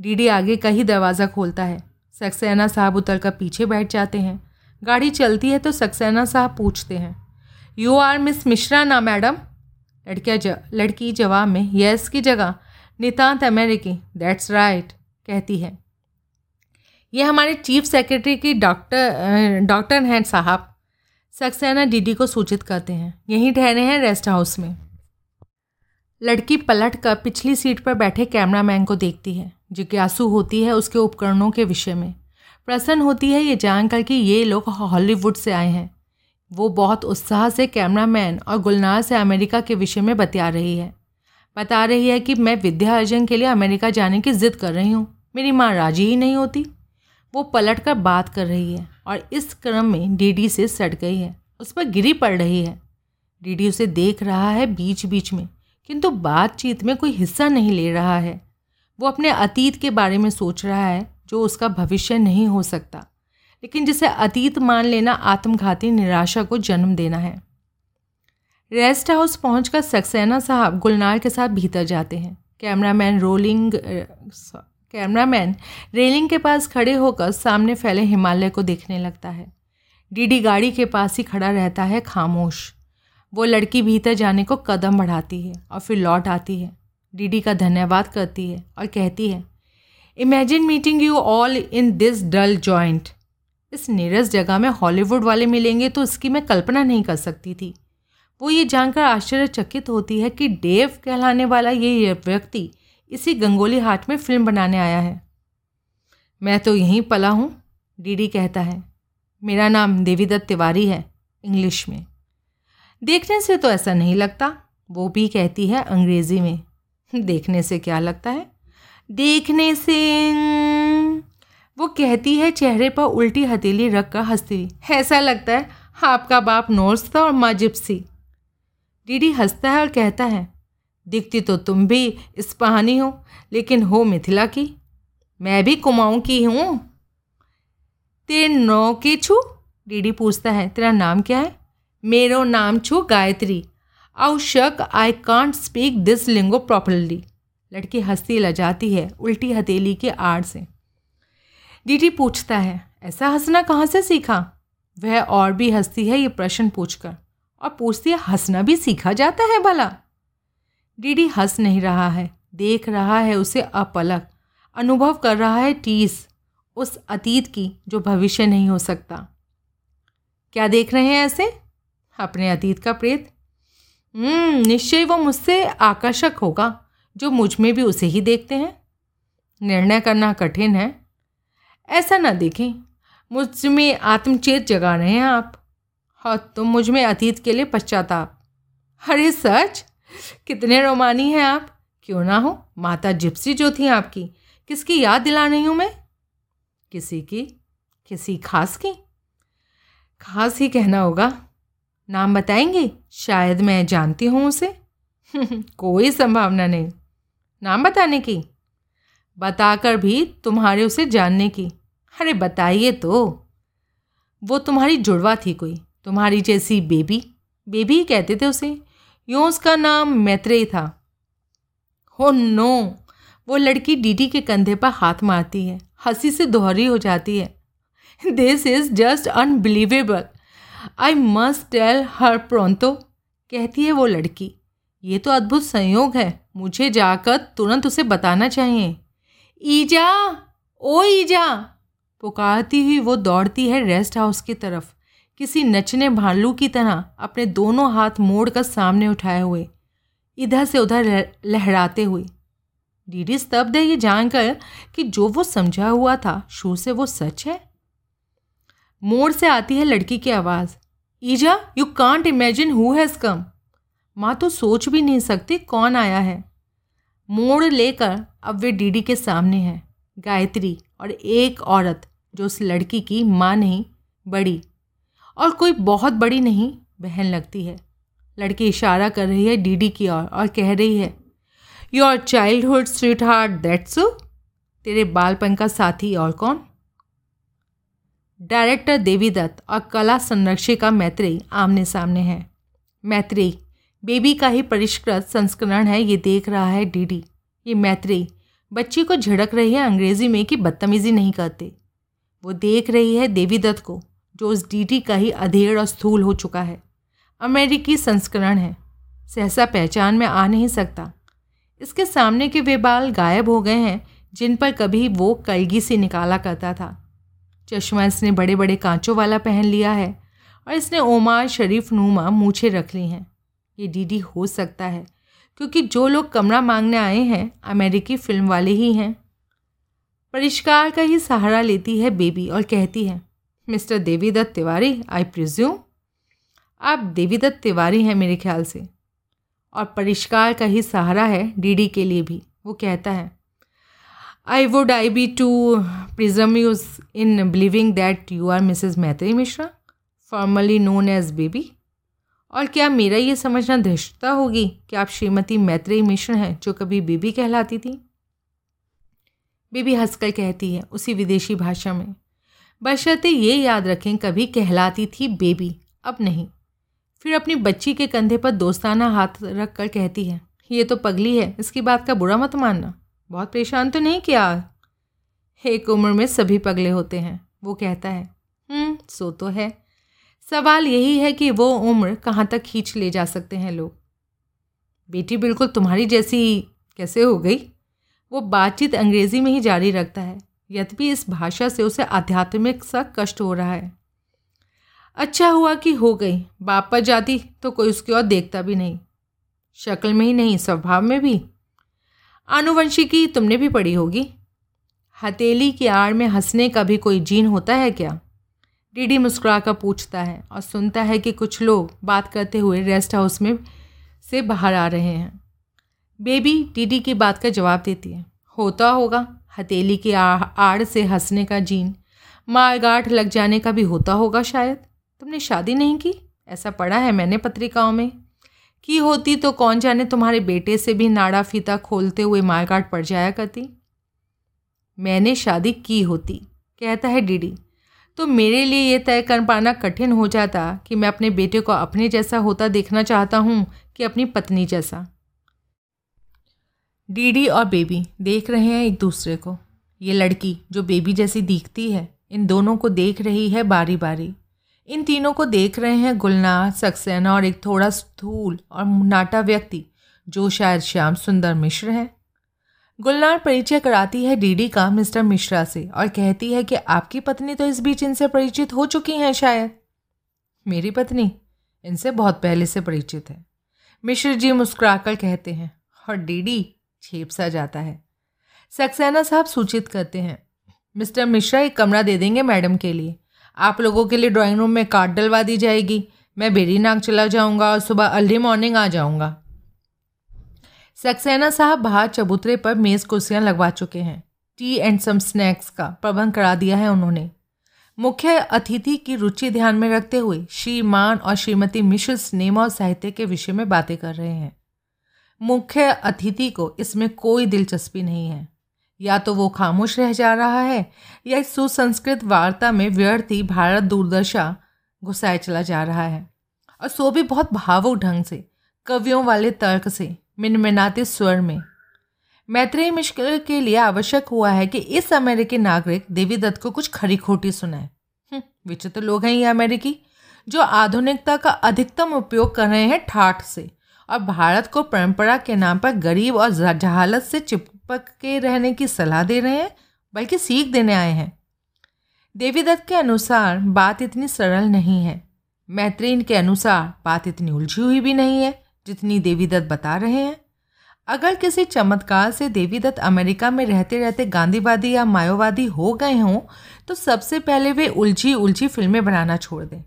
डीडी आगे का ही दरवाज़ा खोलता है। सक्सेना साहब उतर कर पीछे बैठ जाते हैं। गाड़ी चलती है तो सक्सेना साहब पूछते हैं। यू आर मिस मिश्रा ना मैडम लड़किया ज, लड़की जवाब में यस की जगह। नितांत अमेरिकी। दैट्स राइट कहती है। ये हमारे चीफ सेक्रेटरी की डॉक्टर डॉक्टर हैं साहब। सक्सेना डीडी को सूचित करते हैं। यहीं ठहरे हैं रेस्ट हाउस में। लड़की पलट कर पिछली सीट पर बैठे कैमरामैन को देखती है। जिज्ञासु होती है उसके उपकरणों के विषय में। प्रसन्न होती है ये जानकर कि ये लोग हॉलीवुड से आए हैं। वो बहुत उत्साह से कैमरामैन और गुलनार से अमेरिका के विषय में बता रही है। बता रही है कि मैं विद्या अर्जन के लिए अमेरिका जाने की ज़िद कर रही हूँ। मेरी माँ राज़ी ही नहीं होती। वो पलट कर बात कर रही है और इस क्रम में डीडी से सट गई है। उस पर गिरी पड़ रही है। डीडी उसे देख रहा है बीच बीच में, किंतु बातचीत में कोई हिस्सा नहीं ले रहा है। वो अपने अतीत के बारे में सोच रहा है, जो उसका भविष्य नहीं हो सकता। लेकिन जिसे अतीत मान लेना, आत्मघाती निराशा को जन्म देना है। रेस्ट हाउस पहुंचकर सक्सेना साहब गुलनार के साथ भीतर जाते हैं। कैमरामैन रोलिंग कैमरामैन रेलिंग के पास खड़े होकर सामने फैले हिमालय को देखने लगता है। डीडी गाड़ी के पास ही खड़ा रहता है खामोश। वो लड़की भीतर जाने को कदम बढ़ाती है और फिर लौट आती है। डीडी का धन्यवाद करती है और कहती है imagine meeting you all in this dull joint इस नीरस जगह में हॉलीवुड वाले मिलेंगे तो इसकी मैं कल्पना नहीं कर सकती थी। वो ये जानकर आश्चर्यचकित होती है कि डेव कहलाने वाला ये व्यक्ति इसी गंगोली हाट में फ़िल्म बनाने आया है। मैं तो यहीं पला हूँ, डीडी कहता है। मेरा नाम देवीदत्त तिवारी है, इंग्लिश में। देखने से तो ऐसा नहीं लगता, वो भी कहती है अंग्रेज़ी में। देखने से क्या लगता है? देखने से वो कहती है चेहरे पर उल्टी हथेली रख कर हंसती। हुई ऐसा लगता है आपका बाप नोर्स था और माँ जिप्सी डीडी हंसता है और कहता है, दिखती तो तुम भी इस्पाहानी हो, लेकिन हो मिथिला की। मैं भी कुमाऊँ की हूँ। तेरे नौ के छू? डीडी पूछता है, तेरा नाम क्या है? मेरो नाम छू Gayatri. Aw shucks I can't speak this lingo properly लड़की हंसती लजाती है, उल्टी हथेली के आड़ से। डीडी पूछता है ऐसा हंसना कहाँ से सीखा? वह और भी हंसती है ये प्रश्न पूछकर। और पूछती है हंसना भी सीखा जाता है भला? डीडी हंस नहीं रहा है देख रहा है उसे अपलक अनुभव कर रहा है टीस उस अतीत की जो भविष्य नहीं हो सकता। क्या देख रहे हैं ऐसे? अपने अतीत का प्रेत। हम्म, निश्चय वो मुझसे आकर्षक होगा जो मुझमें भी उसे ही देखते हैं। निर्णय करना कठिन है ऐसा ना देखें। मुझमें आत्मचेत जगा रहे हैं आप। और तुम मुझमें अतीत के लिए पश्चाताप। अरे सच? कितने रोमानी हैं आप। क्यों ना हो? माता जिप्सी जो थी आपकी। किसकी याद दिला रही हूँ मैं? किसी की? किसी खास की? खास ही कहना होगा। नाम बताएँगे? शायद मैं जानती हूँ उसे। कोई संभावना नहीं। नाम बताने की? बताकर भी तुम्हारे उसे जानने की। अरे बताइए तो। वो तुम्हारी जुड़वा थी कोई, तुम्हारी जैसी बेबी। बेबी ही कहते थे उसे। यूँ उसका नाम मैत्रेय था। हो नो, वो लड़की डीडी के कंधे पर हाथ मारती है, हँसी से दोहरी हो जाती है। This is just unbelievable I must tell her pronto कहती है वो लड़की। ये तो अद्भुत संयोग है, मुझे जाकर तुरंत उसे बताना चाहिए। ईजा, ओ ईजा। पुकारती हुई वो दौड़ती है रेस्ट हाउस की तरफ़, किसी नचने भालू की तरह अपने दोनों हाथ मोड़ कर सामने उठाए हुए, इधर से उधर लहराते हुए। डीडी स्तब्ध है ये जानकर कि जो वो समझा हुआ था शू से वो सच है? मोड़ से आती है लड़की की आवाज़, ईजा you can't imagine who has come माँ तो सोच भी नहीं सकती कौन आया है। मोड़ लेकर अब वे डीडी के सामने है गायत्री और एक औरत जो उस लड़की की माँ नहीं बड़ी। और कोई बहुत बड़ी नहीं बहन लगती है। लड़की इशारा कर रही है डीडी की ओर और, और कह रही है your childhood sweetheart that's तेरे बालपन का साथी और कौन? डायरेक्टर देवी दत्त और कला संरक्षिका मैत्रेयी आमने सामने हैं। मैत्रेयी बेबी का ही परिष्कृत संस्करण है ये देख रहा है डीडी। ये मैत्रेयी बच्ची को झिड़क रही है अंग्रेज़ी में कि बदतमीज़ी नहीं करते। वो देख रही है देवी दत्त को, जो उस डीडी का ही अधेड़ और स्थूल हो चुका है। अमेरिकी संस्करण है। सहसा पहचान में आ नहीं सकता। इसके सामने के वे बाल गायब हो गए हैं, जिन पर कभी वो कलगी से निकाला करता था। चश्मा इसने बड़े बड़े कांचों वाला पहन लिया है और इसने ओमार शरीफ नुमा मूछे रख ली हैं। ये डीडी हो सकता है क्योंकि जो लोग कमरा मांगने आए हैं, अमेरिकी फ़िल्म वाले ही हैं। परिष्कार का ही सहारा लेती है बेबी और कहती है, mister Devidatt Tiwari I presume आप देवीदत्त तिवारी हैं मेरे ख्याल से। और परिष्कार का ही सहारा है डीडी के लिए भी, वो कहता है I would I be too presumptuous in believing that you are Mrs Maitri Mishra formerly known as baby और क्या मेरा ये समझना धृष्टता होगी कि आप श्रीमती मैत्रेयी मिश्र हैं जो कभी बीबी कहलाती थी? बीबी हंसकर कहती है उसी विदेशी भाषा में बशर्ते ये याद रखें कभी कहलाती थी बेबी अब नहीं। फिर अपनी बच्ची के कंधे पर दोस्ताना हाथ रख कर कहती है ये तो पगली है इसकी बात का बुरा मत मानना। बहुत परेशान तो नहीं किया? एक उम्र में सभी पगले होते हैं वो कहता है। हम्म, सो तो है। सवाल यही है कि वो उम्र कहाँ तक खींच ले जा सकते हैं लोग? बेटी बिल्कुल तुम्हारी जैसी कैसे हो गई? वो बातचीत अंग्रेज़ी में ही जारी रखता है, यद्यपि इस भाषा से उसे आध्यात्मिक सा कष्ट हो रहा है। अच्छा हुआ कि हो गई, बाप पर जाती तो कोई उसकी ओर देखता भी नहीं। शक्ल में ही नहीं, स्वभाव में भी। आनुवंशिकी तुमने भी पढ़ी होगी। हथेली की आड़ में हंसने का भी कोई जीन होता है क्या? डीडी मुस्कुरा कर पूछता है और सुनता है कि कुछ लोग बात करते हुए रेस्ट हाउस में से बाहर आ रहे हैं। बेबी डीडी की बात का जवाब देती है। होता होगा। हथेली की आड़ से हंसने का जीन। मारगाठ लग जाने का भी होता होगा शायद। तुमने शादी नहीं की? ऐसा पढ़ा है मैंने पत्रिकाओं में। की होती तो कौन जाने तुम्हारे बेटे से भी नाड़ा फीता खोलते हुए मारकाट पड़ जाया करती। मैंने शादी की होती, कहता है डीडी तो मेरे लिए ये तय कर पाना कठिन हो जाता कि मैं अपने बेटे को अपने जैसा होता देखना चाहता हूँ कि अपनी पत्नी जैसा। डीडी और बेबी देख रहे हैं एक दूसरे को। ये लड़की जो बेबी जैसी दिखती है, इन दोनों को देख रही है बारी बारी इन तीनों को देख रहे हैं गुलनार, सक्सेना और एक थोड़ा स्थूल और नाटा व्यक्ति, जो शायद श्याम सुंदर मिश्र है। गुलनार परिचय कराती है डीडी का मिस्टर मिश्रा से और कहती है कि आपकी पत्नी तो इस बीच इनसे परिचित हो चुकी हैं शायद। मेरी पत्नी? इनसे बहुत पहले से परिचित है। मिश्र जी मुस्कुराकर कहते हैं, और डीडी? छेप सा जाता है। सक्सेना साहब सूचित करते हैं, मिस्टर मिश्रा एक कमरा दे देंगे मैडम के लिए। आप लोगों के लिए ड्राइंग रूम में कार्ड डलवा दी जाएगी। मैं बेरी नाग चला जाऊँगा और सुबह अर्ली मॉर्निंग आ जाऊँगा। सक्सेना साहब बाहर चबूतरे पर मेज़ कुर्सियाँ लगवा चुके हैं। टी एंड सम स्नैक्स का प्रबंध करा दिया है उन्होंने। मुख्य अतिथि की रुचि ध्यान में रखते हुए श्रीमान और श्रीमती मिश्र सिनेमा और साहित्य के विषय में बातें कर रहे हैं। मुख्य अतिथि को इसमें कोई दिलचस्पी नहीं है। या तो वो खामोश रह जा रहा है, या इस सुसंस्कृत वार्ता में व्यर्थ ही भारत दूरदर्शा घुसाए चला जा रहा है। और सो भी बहुत भावुक ढंग से, कवियों वाले तर्क से मिनमिनाते स्वर में। मैत्रेय मिश्र के लिए आवश्यक हुआ है कि इस अमेरिकी नागरिक देवी दत्त को कुछ खरी खोटी सुनाए। हम्म, विचित्र लोग हैं ये अमेरिकी जो आधुनिकता का अधिकतम उपयोग कर रहे हैं ठाठ से और भारत को परंपरा के नाम पर गरीब और जहालत से चिपक के रहने की सलाह दे रहे हैं बल्कि सीख देने आए हैं। देवी दत्त के अनुसार बात इतनी सरल नहीं है। मैत्रीन के अनुसार बात इतनी उलझी हुई भी नहीं है। जितनी देवीदत्त बता रहे हैं। अगर किसी चमत्कार से देवीदत्त अमेरिका में रहते रहते गांधीवादी या मायोवादी हो गए हों तो सबसे पहले वे उलझी उलझी फ़िल्में बनाना छोड़ दें।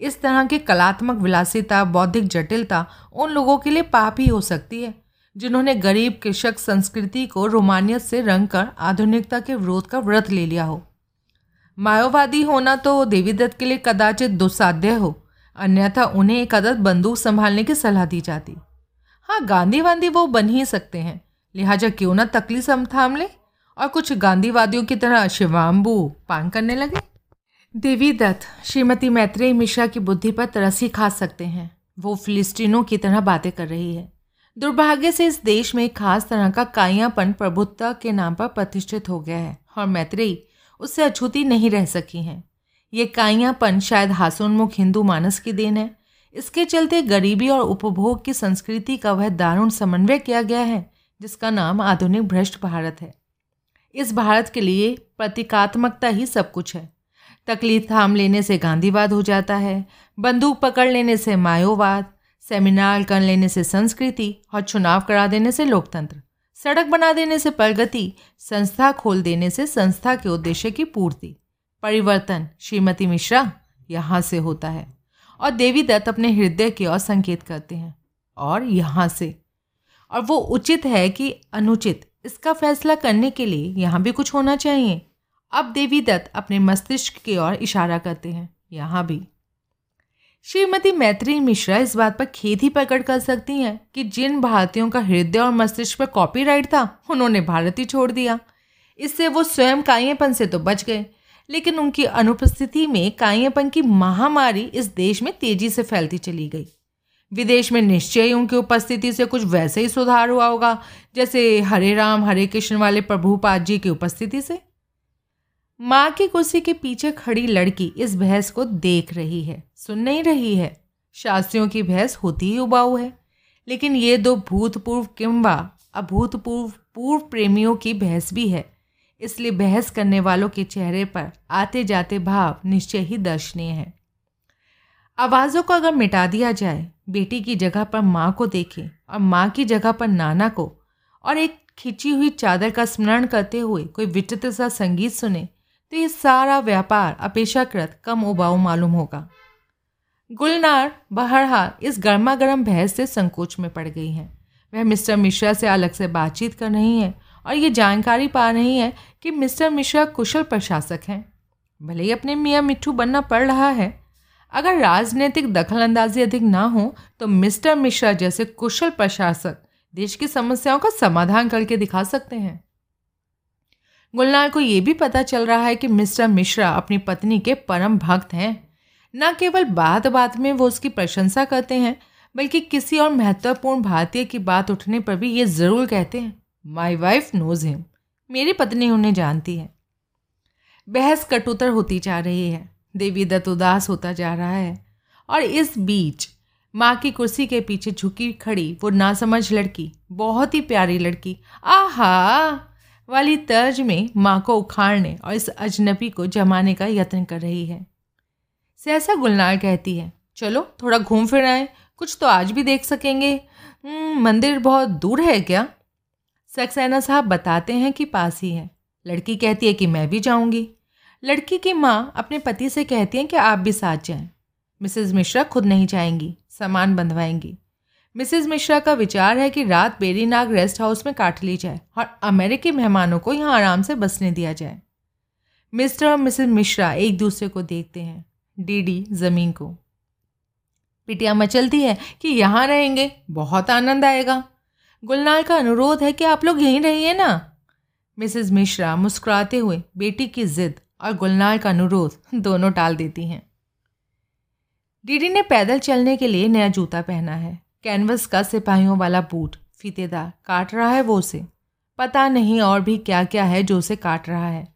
इस तरह की कलात्मक विलासिता, बौद्धिक जटिलता उन लोगों के लिए पाप ही हो सकती है, जिन्होंने गरीब कृषक संस्कृति को रोमानियत से रंग कर आधुनिकता के विरोध का व्रत ले लिया हो। मायोवादी होना तो देवीदत्त के लिए कदाचित दुस्साध्य हो। अन्यथा उन्हें एक अदद बंदूक संभालने की सलाह दी जाती। हाँ गांधी वांधी वो बन ही सकते हैं। लिहाजा क्यों ना तकली थाम ले और कुछ गांधीवादियों की तरह शिवाम्बू पान करने लगे। देवी दत्त, श्रीमती मैत्रेय मिश्रा की बुद्धि पर तरसी खा सकते हैं। वो फिलिस्तीनों की तरह बातें कर रही है। दुर्भाग्य से इस देश में एक खास तरह का कायापन प्रभुत्ता के नाम पर प्रतिष्ठित हो गया है और मैत्रेयी उससे अछूती नहीं रह सकी हैं। ये काइयापन शायद हासोन्मुख हिंदू मानस की देन है। इसके चलते गरीबी और उपभोग की संस्कृति का वह दारुण समन्वय किया गया है, जिसका नाम आधुनिक भ्रष्ट भारत है। इस भारत के लिए प्रतीकात्मकता ही सब कुछ है। तकलीफ़ थाम लेने से गांधीवाद हो जाता है, बंदूक पकड़ लेने से मायोवाद सेमिनार कर लेने से संस्कृति और चुनाव करा देने से लोकतंत्र, सड़क बना देने से प्रगति, संस्था खोल देने से संस्था के उद्देश्य की पूर्ति। परिवर्तन, श्रीमती मिश्रा, यहाँ से होता है। और देवी दत्त अपने हृदय की ओर संकेत करते हैं, और यहाँ से। और वो उचित है कि अनुचित, इसका फैसला करने के लिए यहाँ भी कुछ होना चाहिए। अब देवी दत्त अपने मस्तिष्क की ओर इशारा करते हैं, यहाँ भी। श्रीमती मैत्री मिश्रा इस बात पर खेद ही प्रकट कर सकती हैं कि जिन भारतीयों का हृदय और मस्तिष्क पर कॉपीराइट था, उन्होंने भारत ही छोड़ दिया। इससे वो स्वयं काइएपन से तो बच गए। लेकिन उनकी अनुपस्थिति में काइयापन की महामारी इस देश में तेज़ी से फैलती चली गई। विदेश में निश्चय उनकी उपस्थिति से कुछ वैसे ही सुधार हुआ होगा, जैसे हरे राम, हरे कृष्ण वाले प्रभुपाद जी की उपस्थिति से। माँ की कुर्सी के पीछे खड़ी लड़की इस बहस को देख रही है, सुन नहीं रही है। शास्त्रियों की बहस होती ही उबाऊ है। लेकिन ये दो भूतपूर्व किम्बा अभूतपूर्व पूर्व प्रेमियों की बहस भी है। इसलिए बहस करने वालों के चेहरे पर आते जाते भाव निश्चय ही दर्शनीय है। आवाज़ों को अगर मिटा दिया जाए, बेटी की जगह पर माँ को देखें और माँ की जगह पर नाना को और एक खिंची हुई चादर का स्मरण करते हुए कोई विचित्र सा संगीत सुने तो ये सारा व्यापार अपेक्षाकृत कम उबाऊ मालूम होगा। गुलनार बहरहाल इस गर्मा गर्म बहस से संकोच में पड़ गई हैं। वह मिस्टर मिश्रा से अलग से बातचीत कर रही हैं और ये जानकारी पा रही है कि मिस्टर मिश्रा कुशल प्रशासक हैं। भले ही अपने मियाँ मिट्ठू बनना पड़ रहा है, अगर राजनीतिक दखलंदाजी अधिक ना हो तो मिस्टर मिश्रा जैसे कुशल प्रशासक देश की समस्याओं का समाधान करके दिखा सकते हैं। गुलनार को यह भी पता चल रहा है कि मिस्टर मिश्रा अपनी पत्नी के परम भक्त हैं। न केवल बात बात में वो उसकी प्रशंसा करते हैं, बल्कि किसी और महत्वपूर्ण भारतीय की बात उठने पर भी ये ज़रूर कहते हैं। माई वाइफ नोज़ हिम मेरी पत्नी उन्हें जानती है। बहस कटुतर होती जा रही है। देवी दत्त उदास होता जा रहा है। और इस बीच माँ की कुर्सी के पीछे झुकी खड़ी वो नासमझ लड़की बहुत ही प्यारी लड़की आहा! वाली तर्ज में माँ को उखाड़ने और इस अजनबी को जमाने का यत्न कर रही है। सहसा गुलनार कहती है चलो थोड़ा घूम फिर आए। कुछ तो आज भी देख सकेंगे। हम्म, मंदिर बहुत दूर है क्या? सक्सेना साहब बताते हैं कि पास ही है। लड़की कहती है कि मैं भी जाऊँगी। लड़की की माँ अपने पति से कहती हैं कि आप भी साथ जाएँ। मिसेस मिश्रा खुद नहीं जाएँगी, सामान बंधवाएँगी। मिसेस मिश्रा का विचार है कि रात बेरीनाग रेस्ट हाउस में काट ली जाए और अमेरिकी मेहमानों को यहाँ आराम से बसने दिया जाए। मिस्टर और मिसेस मिश्रा एक दूसरे को देखते हैं, डीडी ज़मीन को। पिटिया मचलती है कि यहाँ रहेंगे, बहुत आनंद आएगा। गुलनार का अनुरोध है कि आप लोग यहीं रहिए ना। मिसेस मिश्रा मुस्कुराते हुए बेटी की जिद और गुलनार का अनुरोध दोनों टाल देती हैं। डीडी ने पैदल चलने के लिए नया जूता पहना है। कैनवस का सिपाहियों वाला बूट फीतेदार काट रहा है वो उसे। पता नहीं और भी क्या क्या है जो उसे काट रहा है।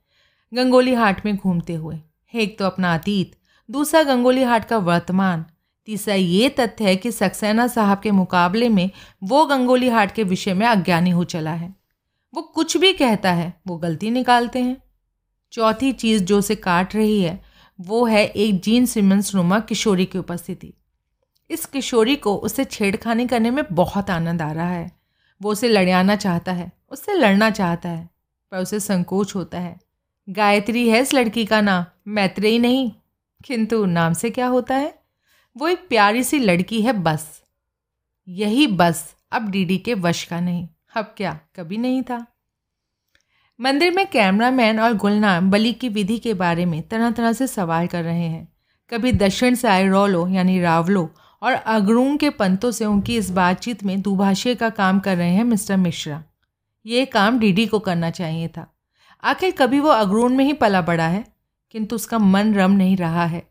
गंगोली हाट में घूमते हुए। एक तो अपना अतीत, दूसरा गंगोली हाट का वर्तमान। तीसरा ये तथ्य है कि सक्सेना साहब के मुकाबले में वो गंगोली हाट के विषय में अज्ञानी हो चला है। वो कुछ भी कहता है, वो गलती निकालते हैं। चौथी चीज़ जो उसे काट रही है, वो है एक जीन सिमंस नुमा किशोरी की उपस्थिति। इस किशोरी को उसे छेड़खानी करने में बहुत आनंद आ रहा है। वो उसे लड़ियाना चाहता है, उससे लड़ना चाहता है, पर उसे संकोच होता है। गायत्री है इस लड़की का नाम, मैत्रेयी नहीं, किंतु नाम से क्या होता है? वो एक प्यारी सी लड़की है, बस। यही बस अब डीडी के वश का नहीं। अब क्या? कभी नहीं था। मंदिर में कैमरामैन और गुलनार बलि की विधि के बारे में तरह तरह से सवाल कर रहे हैं। कभी दक्षिण से आए रोलो, यानी रावलो, और अगरूंग के पंतों से उनकी इस बातचीत में दुभाषे का काम कर रहे हैं मिस्टर मिश्रा। ये काम डीडी को करना चाहिए था। आखिर कभी वो अगरून में ही पला बड़ा है? किंतु उसका मन रम नहीं रहा है।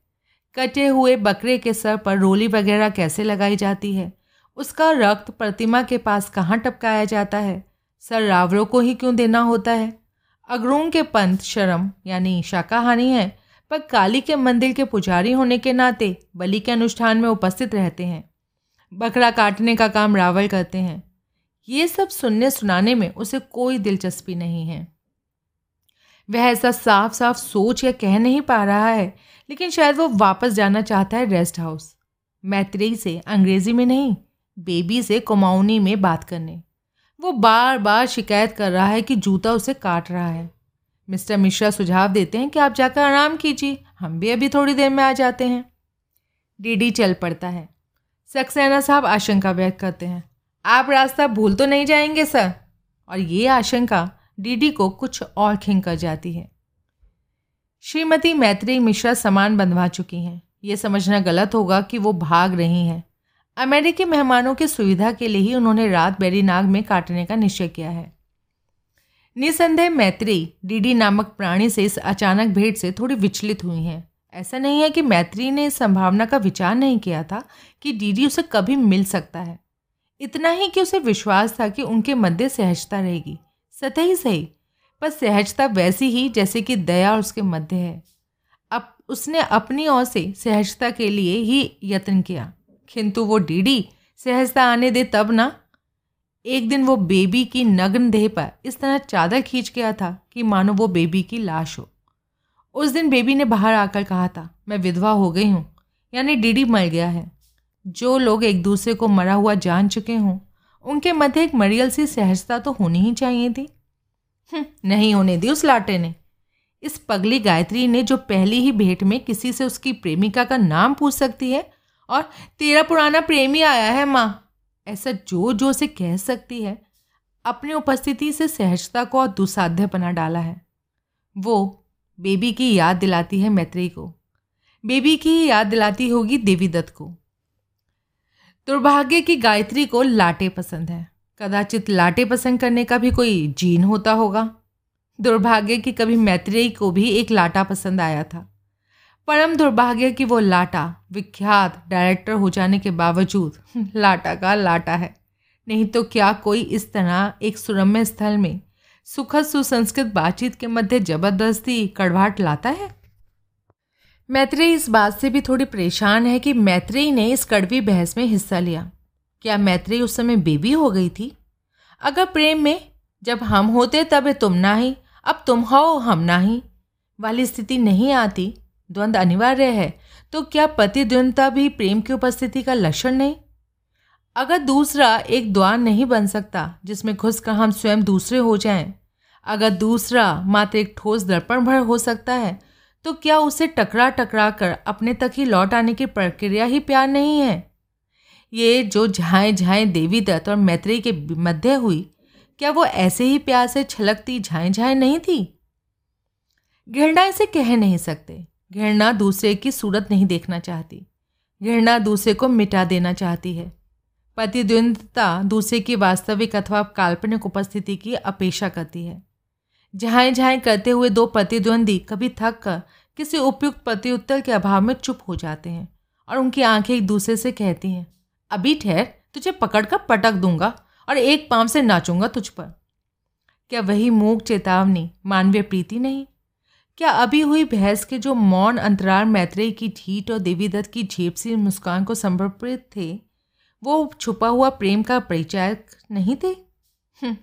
कटे हुए बकरे के सर पर रोली वगैरह कैसे लगाई जाती है? उसका रक्त प्रतिमा के पास कहाँ टपकाया जाता है? सर रावरों को ही क्यों देना होता है? अगरूंग के पंथ शर्म यानी शाकाहानी है, पर काली के मंदिर के पुजारी होने के नाते बलि के अनुष्ठान में उपस्थित रहते हैं। बकरा काटने का काम रावल करते हैं। ये सब सुनने सुनाने में उसे कोई दिलचस्पी नहीं है। वह ऐसा साफ़ साफ़ सोच या कह नहीं पा रहा है, लेकिन शायद वो वापस जाना चाहता है रेस्ट हाउस। मैत्रेयी से, अंग्रेज़ी में नहीं, बेबी से कुमाऊनी में बात करने। वो बार बार शिकायत कर रहा है कि जूता उसे काट रहा है। मिस्टर मिश्रा सुझाव देते हैं कि आप जाकर आराम कीजिए, हम भी अभी थोड़ी देर में आ जाते हैं। डीडी चल पड़ता है। सक्सेना साहब आशंका व्यक्त करते हैं। आप रास्ता भूल तो नहीं जाएँगे, सर? और ये आशंका डीडी को कुछ और खिंग कर जाती है। श्रीमती मैत्री मिश्रा सामान बंधवा चुकी हैं। ये समझना गलत होगा कि वो भाग रही हैं। अमेरिकी मेहमानों की सुविधा के लिए ही उन्होंने रात बेरीनाग में काटने का निश्चय किया है। निसंदेह मैत्री, डीडी नामक प्राणी से इस अचानक भेंट से थोड़ी विचलित हुई हैं। ऐसा नहीं है कि मैत्री ने इस संभावना का विचार नहीं किया था कि डीडी उसे कभी मिल सकता है। इतना ही कि उसे विश्वास था कि उनके मध्य सहजता रहेगी। सतही सही, पर सहजता वैसी ही जैसे कि दया उसके मध्य है। अब उसने अपनी ओर से सहजता के लिए ही यत्न किया। किंतु वो डीडी सहजता आने दे तब ना। एक दिन वो बेबी की नग्न देह पर इस तरह चादर खींच गया था कि मानो वो बेबी की लाश हो। उस दिन बेबी ने बाहर आकर कहा था, मैं विधवा हो गई हूँ, यानी डीडी मर गया है। जो लोग एक दूसरे को मरा हुआ जान चुके हों उनके मध्य एक मरियल सी सहजता तो होनी ही चाहिए थी। हम्म, नहीं होने दी उस लाटे ने। इस पगली गायत्री ने जो पहली ही भेंट में किसी से उसकी प्रेमिका का नाम पूछ सकती है और तेरा पुराना प्रेमी आया है माँ ऐसा जो जो से कह सकती है अपनी उपस्थिति से सहजता को और दुसाध्य बना डाला है। वो बेबी की याद दिलाती है मैत्री को। बेबी की याद दिलाती होगी देवी दत्त को। दुर्भाग्य की गायत्री को लाटे पसंद है। कदाचित लाटे पसंद करने का भी कोई जीन होता होगा। दुर्भाग्य की कभी मैत्रेयी को भी एक लाटा पसंद आया था। परम दुर्भाग्य की वो लाटा, विख्यात डायरेक्टर हो जाने के बावजूद लाटा का लाटा है। नहीं तो क्या कोई इस तरह एक सुरम्य स्थल में सुखद सुसंस्कृत बातचीत के मध्य ज़बरदस्ती कड़वाहट लाता है? मैत्रेयी इस बात से भी थोड़ी परेशान है कि मैत्रेयी ने इस कड़वी बहस में हिस्सा लिया। क्या मैत्रेयी उस समय बेबी हो गई थी? अगर प्रेम में जब हम होते तब तुम ना ही अब तुम हो हम ना ही वाली स्थिति नहीं आती द्वंद्व अनिवार्य है तो क्या पति द्वंद्वता भी प्रेम की उपस्थिति का लक्षण नहीं? अगर दूसरा एक द्वार नहीं बन सकता जिसमें घुसकर हम स्वयं दूसरे हो जाएँ, अगर दूसरा मात्र एक ठोस दर्पण भर हो सकता है तो क्या उसे टकरा टकरा कर अपने तक ही लौट आने की प्रक्रिया ही प्यार नहीं है? ये जो झाएँ झाएँ देवी दत्त और मैत्री के मध्य हुई, क्या वो ऐसे ही प्यार से छलकती झाएँ झाएँ नहीं थी? घृणा इसे कह नहीं सकते। घृणा दूसरे की सूरत नहीं देखना चाहती। घृणा दूसरे को मिटा देना चाहती है। प्रतिद्वंदता दूसरे की वास्तविक अथवा काल्पनिक उपस्थिति की अपेक्षा करती है। झाएँ झाएँ करते हुए दो प्रतिद्वंदी कभी थक कर किसी उपयुक्त प्रत्युत्तर के अभाव में चुप हो जाते हैं और उनकी आँखें एक दूसरे से कहती हैं अभी ठहर तुझे पकड़कर पटक दूँगा और एक पाँव से नाचूँगा तुझ पर। क्या वही मूक चेतावनी मानवीय प्रीति नहीं? क्या अभी हुई बहस के जो मौन अंतराल मैत्रेय की ढीठ और देवीदत्त की झेप सी मुस्कान को समर्पित थे वो छुपा हुआ प्रेम का परिचय नहीं थे? हम्म,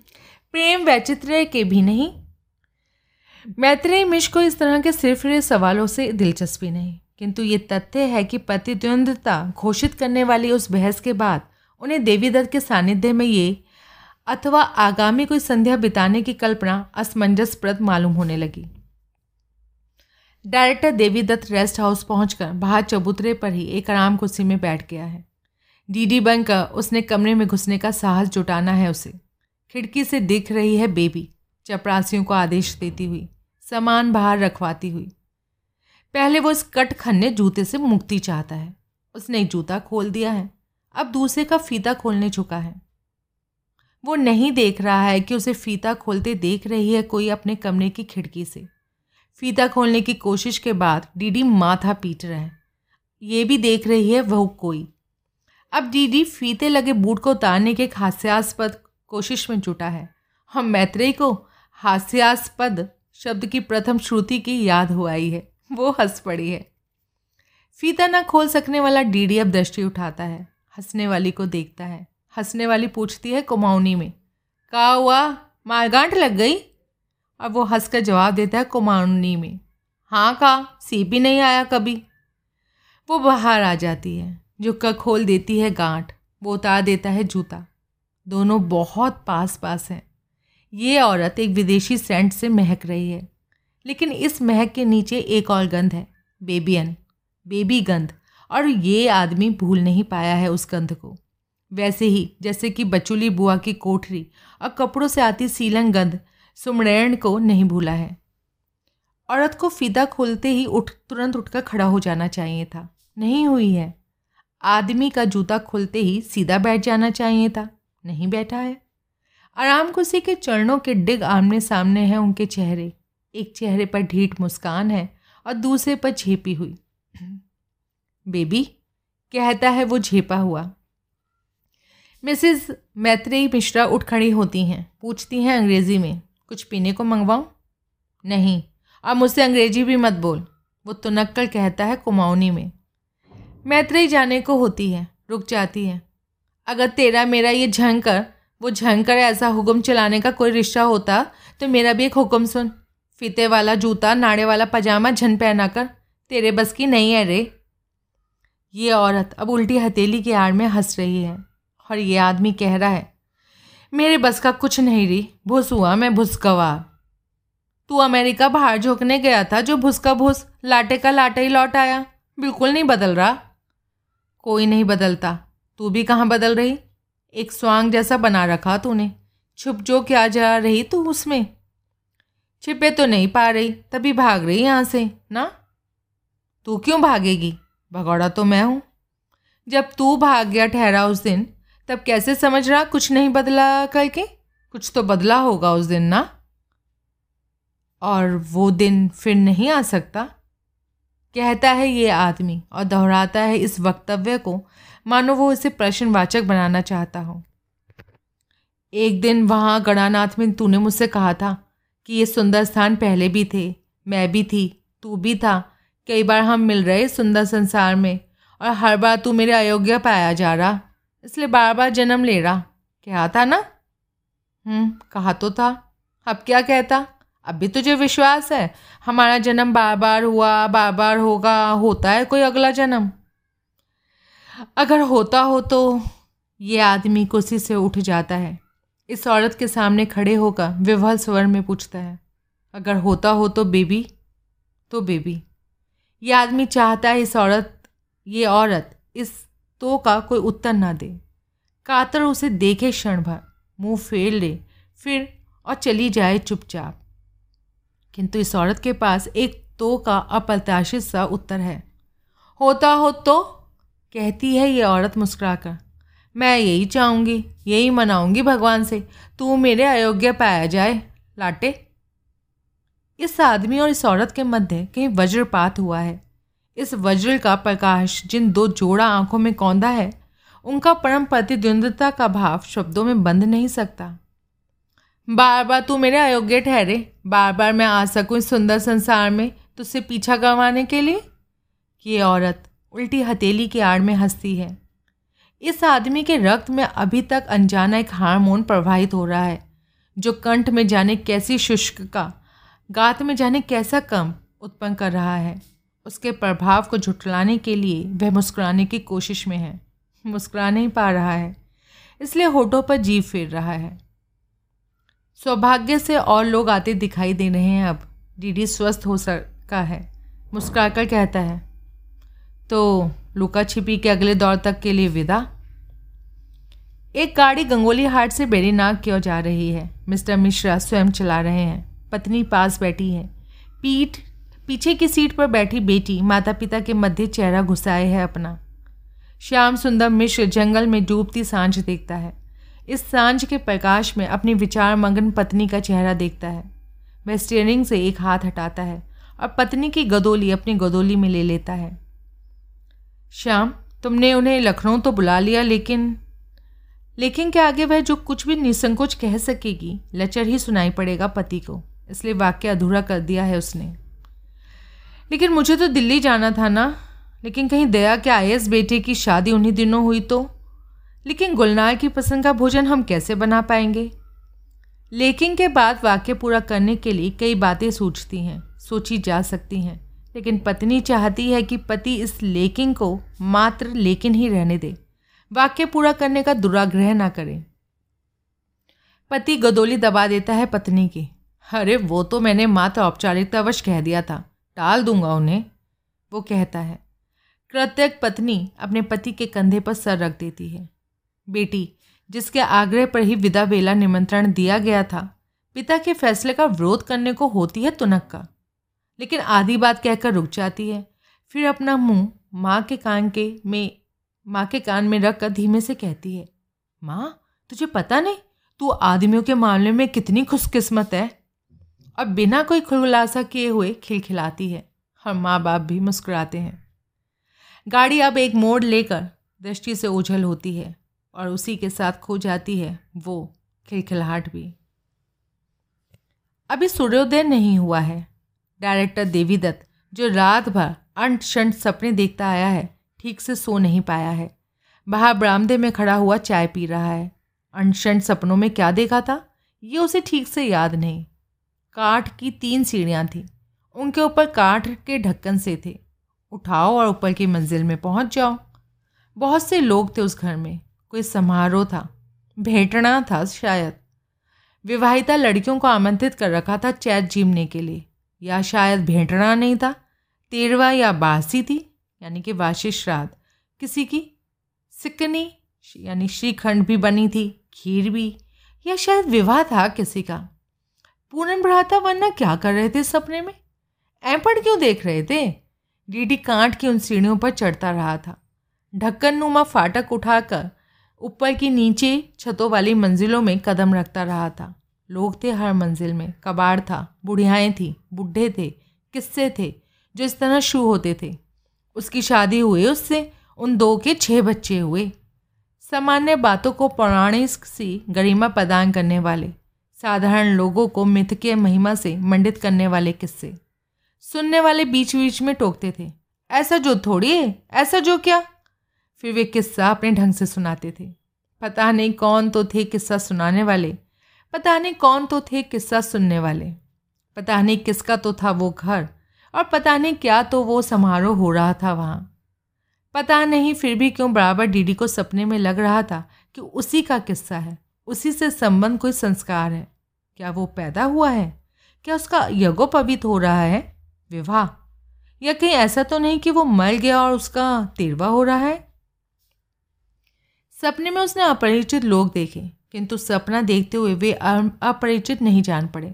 प्रेम वैचित्र्य के भी नहीं? मैत्रेय मिश को इस तरह के सिर्फ़ सवालों से दिलचस्पी नहीं। किंतु ये तथ्य है कि प्रतिद्वंदता घोषित करने वाली उस बहस के बाद उन्हें देवीदत्त के सानिध्य में ये अथवा आगामी कोई संध्या बिताने की कल्पना असमंजसप्रद मालूम होने लगी। डायरेक्टर देवीदत्त रेस्ट हाउस पहुंचकर बाहर चबूतरे पर ही एक आराम कुर्सी में बैठ गया है। डीडी बनकर उसने कमरे में घुसने का साहस जुटाना है उसे। खिड़की से दिख रही है बेबी, चपरासियों को आदेश देती हुई। सामान बाहर रखवाती हुई। पहले वो इस कट खन्ने जूते से मुक्ति चाहता है। उसने एक जूता खोल दिया है। अब दूसरे का फीता खोलने झुका है। वो नहीं देख रहा है कि उसे फीता खोलते देख रही है कोई अपने कमरे की खिड़की से। फीता खोलने की कोशिश के बाद डीडी माथा पीट रहा है। ये भी देख रही है वह कोई। अब डीडी फीते लगे बूट को उतारने के एक हास्यास्पद कोशिश में जुटा है। हम मैत्रेय को हास्यास्पद शब्द की प्रथम श्रुति की याद हो आई है। वो हंस पड़ी है। फीता ना खोल सकने वाला डीडी अब दृष्टि उठाता है। हंसने वाली को देखता है। हंसने वाली पूछती है कुमाऊनी में, का हुआ? मारगांठ लग गई? अब वो हंस कर जवाब देता है कुमाऊनी में हाँ का, सीपी नहीं आया कभी। वो बाहर आ जाती है। झुक्का खोल देती है गांठ। वो उतार देता है जूता। दोनों बहुत पास पास हैं। ये औरत एक विदेशी सेंट से महक रही है। लेकिन इस महक के नीचे एक और गंध है, बेबियन, बेबी गंध। और ये आदमी भूल नहीं पाया है उस गंध को। वैसे ही, जैसे कि बचुली बुआ की कोठरी और कपड़ों से आती सीलन गंध सुमरण को नहीं भूला है। औरत को फिदा खोलते ही उठ, तुरंत उठकर खड़ा हो जाना चाहिए था। नहीं हुई है। आदमी का जूता खोलते ही सीधा बैठ जाना चाहिए था। नहीं बैठा है। आराम कुर्सी के चरणों के डिग आमने सामने हैं उनके चेहरे। एक चेहरे पर ढीठ मुस्कान है और दूसरे पर झेपी हुई। बेबी, कहता है वो झेपा हुआ। मिसिज मैत्रेयी मिश्रा उठ खड़ी होती हैं, पूछती हैं अंग्रेज़ी में, कुछ पीने को मंगवाऊँ? नहीं अब मुझसे अंग्रेज़ी भी मत बोल। वो तुनक्कड़ कहता है कुमाऊनी में। मैत्रेई जाने को होती है, रुक जाती है। अगर तेरा मेरा ये झंकर वो झंकर ऐसा हुक्म चलाने का कोई रिश्ता होता तो मेरा भी एक हुक्म सुन। फीते वाला जूता, नाड़े वाला पजामा झन पहना कर तेरे बस की नहीं है रे। ये औरत अब उल्टी हथेली की आड़ में हंस रही है और ये आदमी कह रहा है, मेरे बस का कुछ नहीं रही भूस हुआ मैं भुसकवा। तू अमेरिका बाहर झोंकने गया था, जो भुस का भुस, लाटे का लाटे ही लौट आया। बिल्कुल नहीं बदल रहा। कोई नहीं बदलता। तू भी कहाँ बदल रही? एक स्वांग जैसा बना रखा तूने। छुप जो क्या जा रही तू उसमें। छिपे तो नहीं पा रही, तभी भाग रही यहाँ से, ना? तू क्यों भागेगी? भगौड़ा तो मैं हूँ। जब तू भाग गया ठहरा उस दिन, तब कैसे समझ रहा कुछ नहीं बदला करके? कुछ तो बदला होगा उस दिन, ना? और वो दिन फिर नहीं आ सकता। कहता है ये आदमी और दोहराता है इस वक्तव्य को मानो वो उसे प्रश्नवाचक बनाना चाहता हो। एक दिन वहाँ गणानाथ में तूने मुझसे कहा था कि ये सुंदर स्थान पहले भी थे, मैं भी थी, तू भी था। कई बार हम मिल रहे सुंदर संसार में और हर बार तू मेरे अयोग्य पाया जा रहा, इसलिए बार बार जन्म ले रहा। क्या था ना? हम्म कहा तो था। अब क्या कहता? अब भी तुझे विश्वास है? हमारा जन्म बार बार हुआ बार बार होगा, होता है कोई अगला जन्म। अगर होता हो तो ये आदमी कुर्सी से उठ जाता है। इस औरत के सामने खड़े होकर विवल स्वर में पूछता है, अगर होता हो तो बेबी तो बेबी। ये आदमी चाहता है इस औरत, ये औरत इस तो का कोई उत्तर ना दे। कातर उसे देखे क्षण भर, मुँह फेर ले, फिर और चली जाए चुपचाप। किंतु इस औरत के पास एक तो का अप्रत्याशित सा उत्तर है, होता हो तो कहती है ये औरत मुस्कुराकर, मैं यही चाहूँगी, यही मनाऊँगी भगवान से। तू मेरे अयोग्य पाया जाए, लाटे। इस आदमी और इस औरत के मध्य कहीं वज्रपात हुआ है। इस वज्र का प्रकाश जिन दो जोड़ा आँखों में कौंधा है, उनका परम प्रतिद्वंदता का भाव शब्दों में बंध नहीं सकता। बार बार तू मेरे अयोग्य ठहरे बार बार मैं आ सकूँ इस सुंदर संसार में तुझसे पीछा करवाने के लिए? ये औरत उल्टी हथेली की आड़ में हंसती है। इस आदमी के रक्त में अभी तक अनजाना एक हार्मोन प्रवाहित हो रहा है, जो कंठ में जाने कैसी शुष्क का, गात में जाने कैसा कम उत्पन्न कर रहा है। उसके प्रभाव को झुटलाने के लिए वह मुस्कुराने की कोशिश में है। मुस्कुरा नहीं पा रहा है, इसलिए होठों पर जीव फेर रहा है। सौभाग्य से और लोग आते दिखाई दे रहे हैं अब। डीडी स्वस्थ हो सका है। मुस्कुराकर कहता है तो लुका छिपी के अगले दौर तक के लिए विदा। एक गाड़ी गंगोली हाट से बेरीनाग की ओर जा रही है। मिस्टर मिश्रा स्वयं चला रहे हैं। पत्नी पास बैठी है। पीठ, पीछे की सीट पर बैठी बेटी माता पिता के मध्य चेहरा घुसाए है अपना। श्याम सुंदर मिश्र जंगल में डूबती साँझ देखता है। इस साँझ के प्रकाश में अपनी विचार मगन पत्नी का चेहरा देखता है। वह स्टीयरिंग से एक हाथ हटाता है और पत्नी की गदोली अपनी गदोली में ले लेता है। श्याम, तुमने उन्हें लखनऊ तो बुला लिया, लेकिन लेकिन के आगे वह जो कुछ भी निसंकोच कह सकेगी, लचर ही सुनाई पड़ेगा पति को। इसलिए वाक्य अधूरा कर दिया है उसने। लेकिन मुझे तो दिल्ली जाना था ना, लेकिन कहीं दया के आई बेटे की शादी उन्हीं दिनों हुई तो लेकिन गुलनार की पसंद का भोजन हम कैसे बना पाएँगे? लेकिन के बाद वाक्य पूरा करने के लिए कई बातें सोचती हैं, सोची जा सकती हैं। लेकिन पत्नी चाहती है कि पति इस लेकिन को मात्र लेकिन ही रहने दे। वाक्य पूरा करने का दुराग्रह ना करें। पति गदोली दबा देता है पत्नी की। अरे, वो तो मैंने मात्र औपचारिकतावश कह दिया था। टाल दूँगा उन्हें। वो कहता है कृत्यक पत्नी अपने पति के कंधे पर सर रख देती है। बेटी, जिसके आग्रह पर ही विदा बेला निमंत्रण दिया गया था, पिता के फैसले का विरोध करने को होती है तुनक्का लेकिन आधी बात कहकर रुक जाती है। फिर अपना मुँह माँ के कान के में, माँ के कान में रख कर धीमे से कहती है, माँ, तुझे पता नहीं? तू आदमियों के मामले में कितनी खुशकिस्मत है। और बिना कोई खुलासा किए हुए खिलखिलाती है। और माँ बाप भी मुस्कुराते हैं। गाड़ी अब एक मोड़ लेकर दृष्टि से ओझल होती है और उसी के साथ खो जाती है वो खिलखिलाहट भी। अभी सूर्योदय नहीं हुआ है। डायरेक्टर देवीदत्त जो रात भर अंट शंट सपने देखता आया है, ठीक से सो नहीं पाया है। बाहर बरामदे में खड़ा हुआ चाय पी रहा है। अनशंट सपनों में क्या देखा था? ये उसे ठीक से याद नहीं। काठ की तीन सीढ़ियाँ थीं। उनके ऊपर काठ के ढक्कन से थे। उठाओ और ऊपर की मंजिल में पहुँच जाओ। बहुत से लोग थे उस घर में। कोई समारोह था। भेंटना था शायद। विवाहिता लड़कियों को आमंत्रित कर रखा था चैत जीमने के लिए। या शायद भेंटना नहीं था, तेरवा या बासी थी, यानी कि वार्षिक श्राद्ध किसी की? सिकनी, यानी श्रीखंड भी बनी थी, खीर भी, या शायद विवाह था किसी का? पूरन बढ़ाता वरना क्या कर रहे थे सपने में? ऐपड़ क्यों देख रहे थे? डीडी कांट की उन सीढ़ियों पर चढ़ता रहा था। ढक्कन नुमा फाटक उठाकर ऊपर की नीचे छतों वाली मंजिलों में कदम रखता रहा था। लोग थे हर मंजिल में। कबाड़ था, बुढ़ियाएँ थी, बुढ़े थे, किस्से थे, जो इस तरह शू होते थे। उसकी शादी हुई, उससे उन दो के छः बच्चे हुए। सामान्य बातों को पौराणिक सी गरिमा प्रदान करने वाले, साधारण लोगों को मिथकीय महिमा से मंडित करने वाले किस्से। सुनने वाले बीच बीच में टोकते थे, ऐसा जो थोड़ी है, ऐसा जो क्या? फिर वे किस्सा अपने ढंग से सुनाते थे। पता नहीं कौन तो थे किस्सा सुनाने वाले पता नहीं कौन तो थे किस्सा सुनने वाले। पता नहीं किसका तो था वो घर, और पता नहीं क्या तो वो समारोह हो रहा था वहाँ। पता नहीं फिर भी क्यों बराबर डीडी को सपने में लग रहा था कि उसी का किस्सा है, उसी से संबंध कोई संस्कार है। क्या वो पैदा हुआ है? क्या उसका यज्ञोपवित हो रहा है? विवाह। या कहीं ऐसा तो नहीं कि वो मर गया और उसका तिरवा हो रहा है? सपने में उसने अपरिचित लोग देखे। किंतु सपना देखते हुए वे अपरिचित नहीं जान पड़े।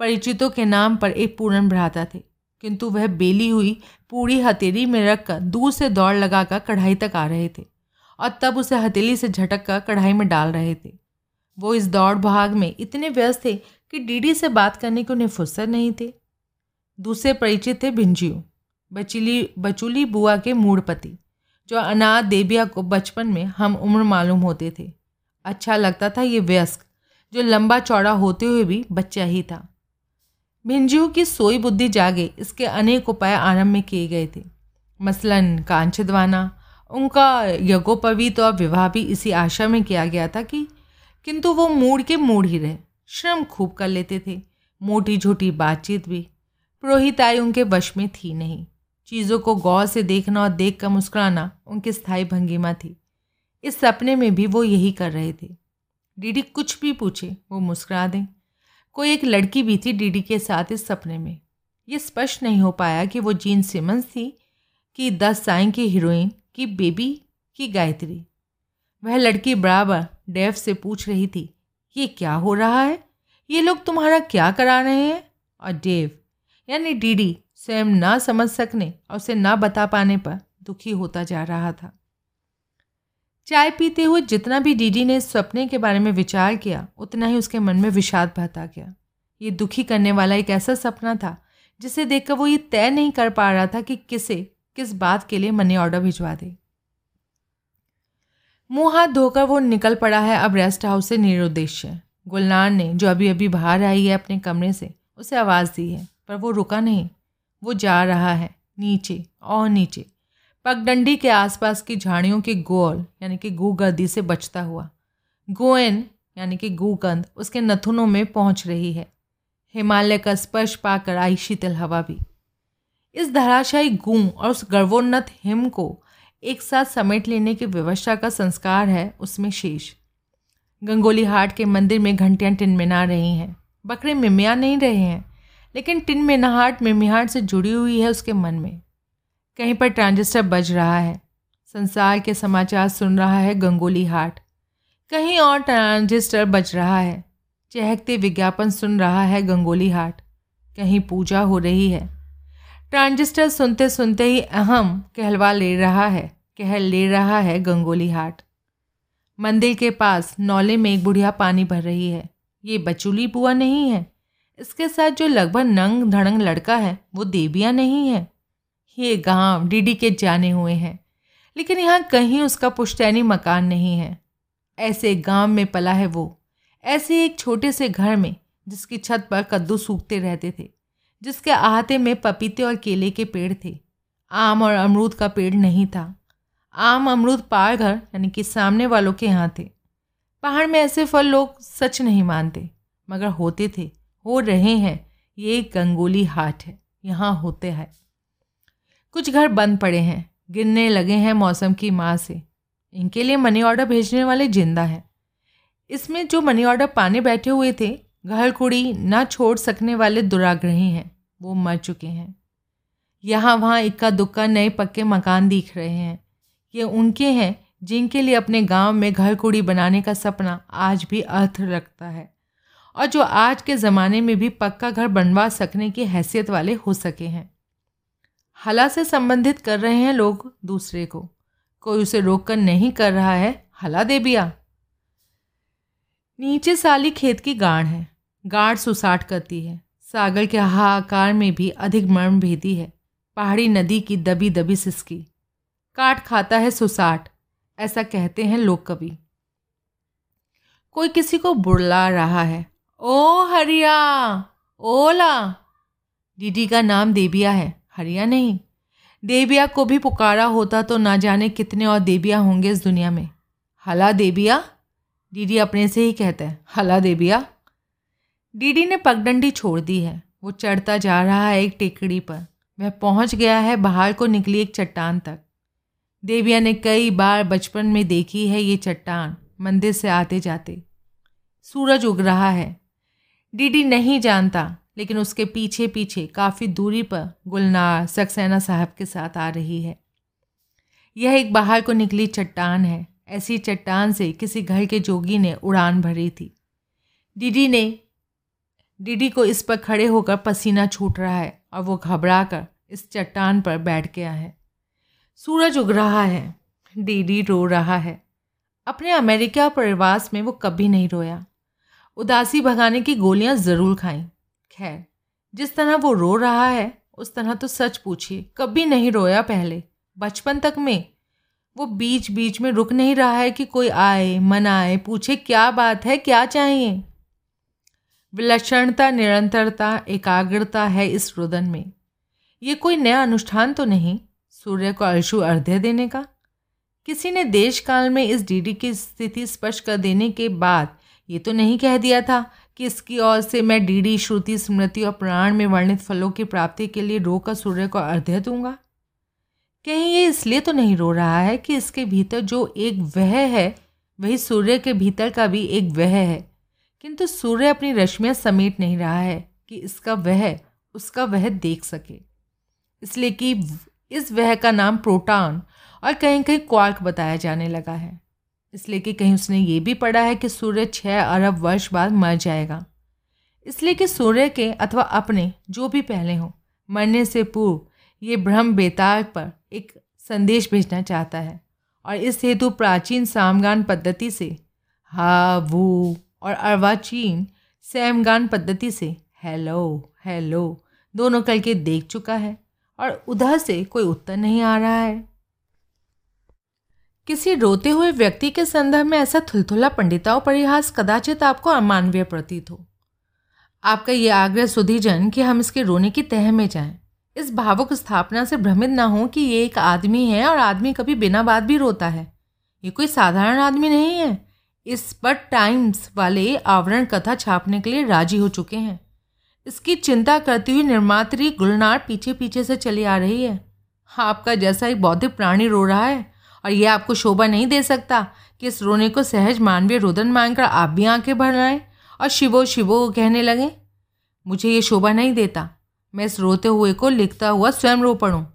परिचितों के नाम पर एक पूर्ण भ्राता थे। किंतु वह बेली हुई पूरी हथेली में रखकर दूर से दौड़ लगाकर कढ़ाई तक आ रहे थे और तब उसे हथेली से झटक कर कढ़ाई में डाल रहे थे। वो इस दौड़ भाग में इतने व्यस्त थे कि डीडी से बात करने के उन्हें फुर्सत नहीं थे। दूसरे परिचित थे भिंजियो बचीली, बचूली बुआ के मूढ़पति जो अनाथ देविया को बचपन में हम उम्र मालूम होते थे। अच्छा लगता था ये व्यस्क, जो लंबा चौड़ा होते हुए भी बच्चा ही था। भिंजियों की सोई बुद्धि जागे, इसके अनेक उपाय आरंभ में किए गए थे। मसलन कांछिदवाना उनका यज्ञोपवीत और विवाह भी इसी आशा में किया गया था कि, किंतु वो मूड के मूड ही रहे, श्रम खूब कर लेते थे, मोटी झोटी बातचीत भी। पुरोहित पुरोहिताई उनके वश में थी नहीं। चीज़ों को गौर से देखना और देख कर मुस्कुराना उनकी स्थायी भंगिमा थी। इस सपने में भी वो यही कर रहे थे। डीडी कुछ भी पूछे, वो मुस्करा दें। कोई एक लड़की भी थी डीडी के साथ इस सपने में। ये स्पष्ट नहीं हो पाया कि वो जीन सिमंस थी, कि दस साइन की हीरोइन, की बेबी, की गायत्री। वह लड़की बराबर डेव से पूछ रही थी, ये क्या हो रहा है? ये लोग तुम्हारा क्या करा रहे हैं? और डेव, यानी डीडी, स्वयं ना समझ सकने और उसे ना बता पाने पर दुखी होता जा रहा था। चाय पीते हुए जितना भी डीडी ने इस सपने के बारे में विचार किया, उतना ही उसके मन में विषाद बहता गया। ये दुखी करने वाला एक ऐसा सपना था, जिसे देखकर वो ये तय नहीं कर पा रहा था कि किसे, किस बात के लिए मनी ऑर्डर भिजवा दे। मुँह हाथ धोकर वो निकल पड़ा है अब रेस्ट हाउस से निरुद्देश्य। गुलनार ने जो अभी अभी बाहर आई है अपने कमरे से, उसे आवाज़ दी है, पर वो रुका नहीं। वो जा रहा है, नीचे, और नीचे। पगडंडी के आसपास की झाड़ियों के गोल, यानी कि गूगर्दी से बचता हुआ, गोएन, यानी कि गूगंध उसके नथुनों में पहुँच रही है। हिमालय का स्पर्श पाकर आई शीतल हवा भी। इस धराशायी गूं और उस गर्वोन्नत हिम को एक साथ समेट लेने की व्यवस्था का संस्कार है उसमें शेष। गंगोली हाट के मंदिर में घंटियाँ टिनमिना रही हैं। बकरे मिमिया नहीं रहे हैं, लेकिन टिन में नहाट में मिहाट से जुड़ी हुई है उसके मन में। कहीं पर ट्रांजिस्टर बज रहा है। संसार के समाचार सुन रहा है गंगोली हाट। कहीं और ट्रांजिस्टर बज रहा है। चहकते विज्ञापन सुन रहा है गंगोली हाट। कहीं पूजा हो रही है। ट्रांजिस्टर सुनते सुनते ही अहम कहलवा ले रहा है कह ले रहा है गंगोली हाट। मंदिर के पास नौले में एक बुढ़िया पानी भर रही है। ये बचूली बुआ नहीं है। इसके साथ जो लगभग नंग धड़ंग लड़का है, वो देवियाँ नहीं है। ये गाँव डीडी के जाने हुए हैं। लेकिन यहाँ कहीं उसका पुश्तैनी मकान नहीं है। ऐसे गाँव में पला है वो। ऐसे एक छोटे से घर में, जिसकी छत पर कद्दू सूखते रहते थे, जिसके आहते में पपीते और केले के पेड़ थे। आम और अमरूद का पेड़ नहीं था। आम अमरूद पार घर, यानी कि सामने वालों के यहाँ थे। पहाड़ में ऐसे फल लोग सच नहीं मानते, मगर होते थे, हो रहे हैं। ये गंगोली हाट है, यहाँ होते हैं। कुछ घर बंद पड़े हैं, गिरने लगे हैं मौसम की माँ से। इनके लिए मनी ऑर्डर भेजने वाले ज़िंदा हैं। इसमें जो मनी ऑर्डर पाने बैठे हुए थे घर कुड़ी ना छोड़ सकने वाले दुराग्रही हैं, वो मर चुके हैं। यहाँ वहाँ इक्का दुक्का नए पक्के मकान दिख रहे हैं। ये उनके हैं, जिनके लिए अपने गाँव में घर कुड़ी बनाने का सपना आज भी अर्थ रखता है। और जो आज के ज़माने में भी पक्का घर बनवा सकने की हैसियत वाले हो सके हैं। हला से संबंधित कर रहे हैं लोग दूसरे को। कोई उसे रोक कर नहीं कर रहा है, हला दे बिया नीचे साली खेत की गाढ़ है। गाढ़ सुसाट करती है। सागर के हाहाकार में भी अधिक मर्म भेदी है। पहाड़ी नदी की दबी दबी सिसकी। काट खाता है सुसाट। ऐसा कहते हैं लोग कवि कोई किसी को बुड़ला रहा है। ओ हरिया! ओला! दीदी का नाम देबिया है। हरिया नहीं। देबिया को भी पुकारा होता तो ना जाने कितने और देबिया होंगे इस दुनिया में। हला देबिया, डीडी अपने से ही कहता है, हला देबिया। डीडी ने पगडंडी छोड़ दी है। वो चढ़ता जा रहा है एक टेकड़ी पर। वह पहुँच गया है बाहर को निकली एक चट्टान तक। देविया ने कई बार बचपन में देखी है ये चट्टान मंदिर से आते जाते सूरज उग रहा है। डीडी नहीं जानता लेकिन उसके पीछे पीछे काफ़ी दूरी पर गुलनार सक्सेना साहब के साथ आ रही है। यह एक बाहर को निकली चट्टान है। ऐसी चट्टान से किसी घर के जोगी ने उड़ान भरी थी। डीडी ने, डीडी को इस पर खड़े होकर पसीना छूट रहा है और वो घबरा कर इस चट्टान पर बैठ गया है। सूरज उग रहा है। डीडी रो रहा है। अपने अमेरिका प्रवास में वो कभी नहीं रोया। उदासी भगाने की गोलियाँ ज़रूर खाई। खैर जिस तरह वो रो रहा है, उस तरह तो सच पूछिए, कभी नहीं रोया पहले। बचपन तक में वो बीच बीच में रुक नहीं रहा है कि कोई आए मनाए पूछे क्या बात है, क्या चाहिए। विलक्षणता, निरंतरता, एकाग्रता है इस रुदन में। ये कोई नया अनुष्ठान तो नहीं, सूर्य को अर्शु अर्ध्य देने का। किसी ने देश काल में इस डीडी की स्थिति स्पष्ट कर देने के बाद ये तो नहीं कह दिया था कि इसकी ओर से मैं डीडी, श्रुति, स्मृति और प्राण में वर्णित फलों की प्राप्ति के लिए रो कर सूर्य को अर्ध्य दूँगा? कहीं ये इसलिए तो नहीं रो रहा है कि इसके भीतर जो एक वह है, वही सूर्य के भीतर का भी एक वह है। किंतु सूर्य अपनी रश्मियाँ समेट नहीं रहा है कि इसका वह, उसका वह देख सके। इसलिए कि इस वह का नाम प्रोटॉन और कहीं कहीं क्वार्क बताया जाने लगा है। इसलिए कि कहीं उसने ये भी पढ़ा है कि सूर्य छः अरब वर्ष बाद मर जाएगा। इसलिए कि सूर्य के अथवा अपने जो भी पहले हों, मरने से पूर्व ये ब्रह्म बेताग पर एक संदेश भेजना चाहता है और इस हेतु प्राचीन सामगान पद्धति से, हा, वो और अर्वाचीन सैमगान पद्धति से, हेलो हेलो, दोनों करके देख चुका है और उधर से कोई उत्तर नहीं आ रहा है। किसी रोते हुए व्यक्ति के संदर्भ में ऐसा थुलथुला पंडिताओं परिहास कदाचित आपको अमानवीय प्रतीत हो। आपका ये आग्रह सुधीजन कि हम इसके रोने की तह में जाएँ। इस भावुक स्थापना से भ्रमित ना हो कि ये एक आदमी है और आदमी कभी बिना बात भी रोता है। ये कोई साधारण आदमी नहीं है। इस पर टाइम्स वाले आवरण कथा छापने के लिए राज़ी हो चुके हैं। इसकी चिंता करती हुई निर्मात्री गुलनार पीछे पीछे से चली आ रही है, आपका जैसा एक बौद्धिक प्राणी रो रहा है। और यह आपको शोभा नहीं दे सकता कि इस रोने को सहज मानवीय रोदन मानकर आप भी आँखें भर लाएँ और शिवो शिवो कहने लगे, मुझे ये शोभा नहीं देता। मैं इस रोते हुए को लिखता हुआ स्वयं रो पड़ूँ।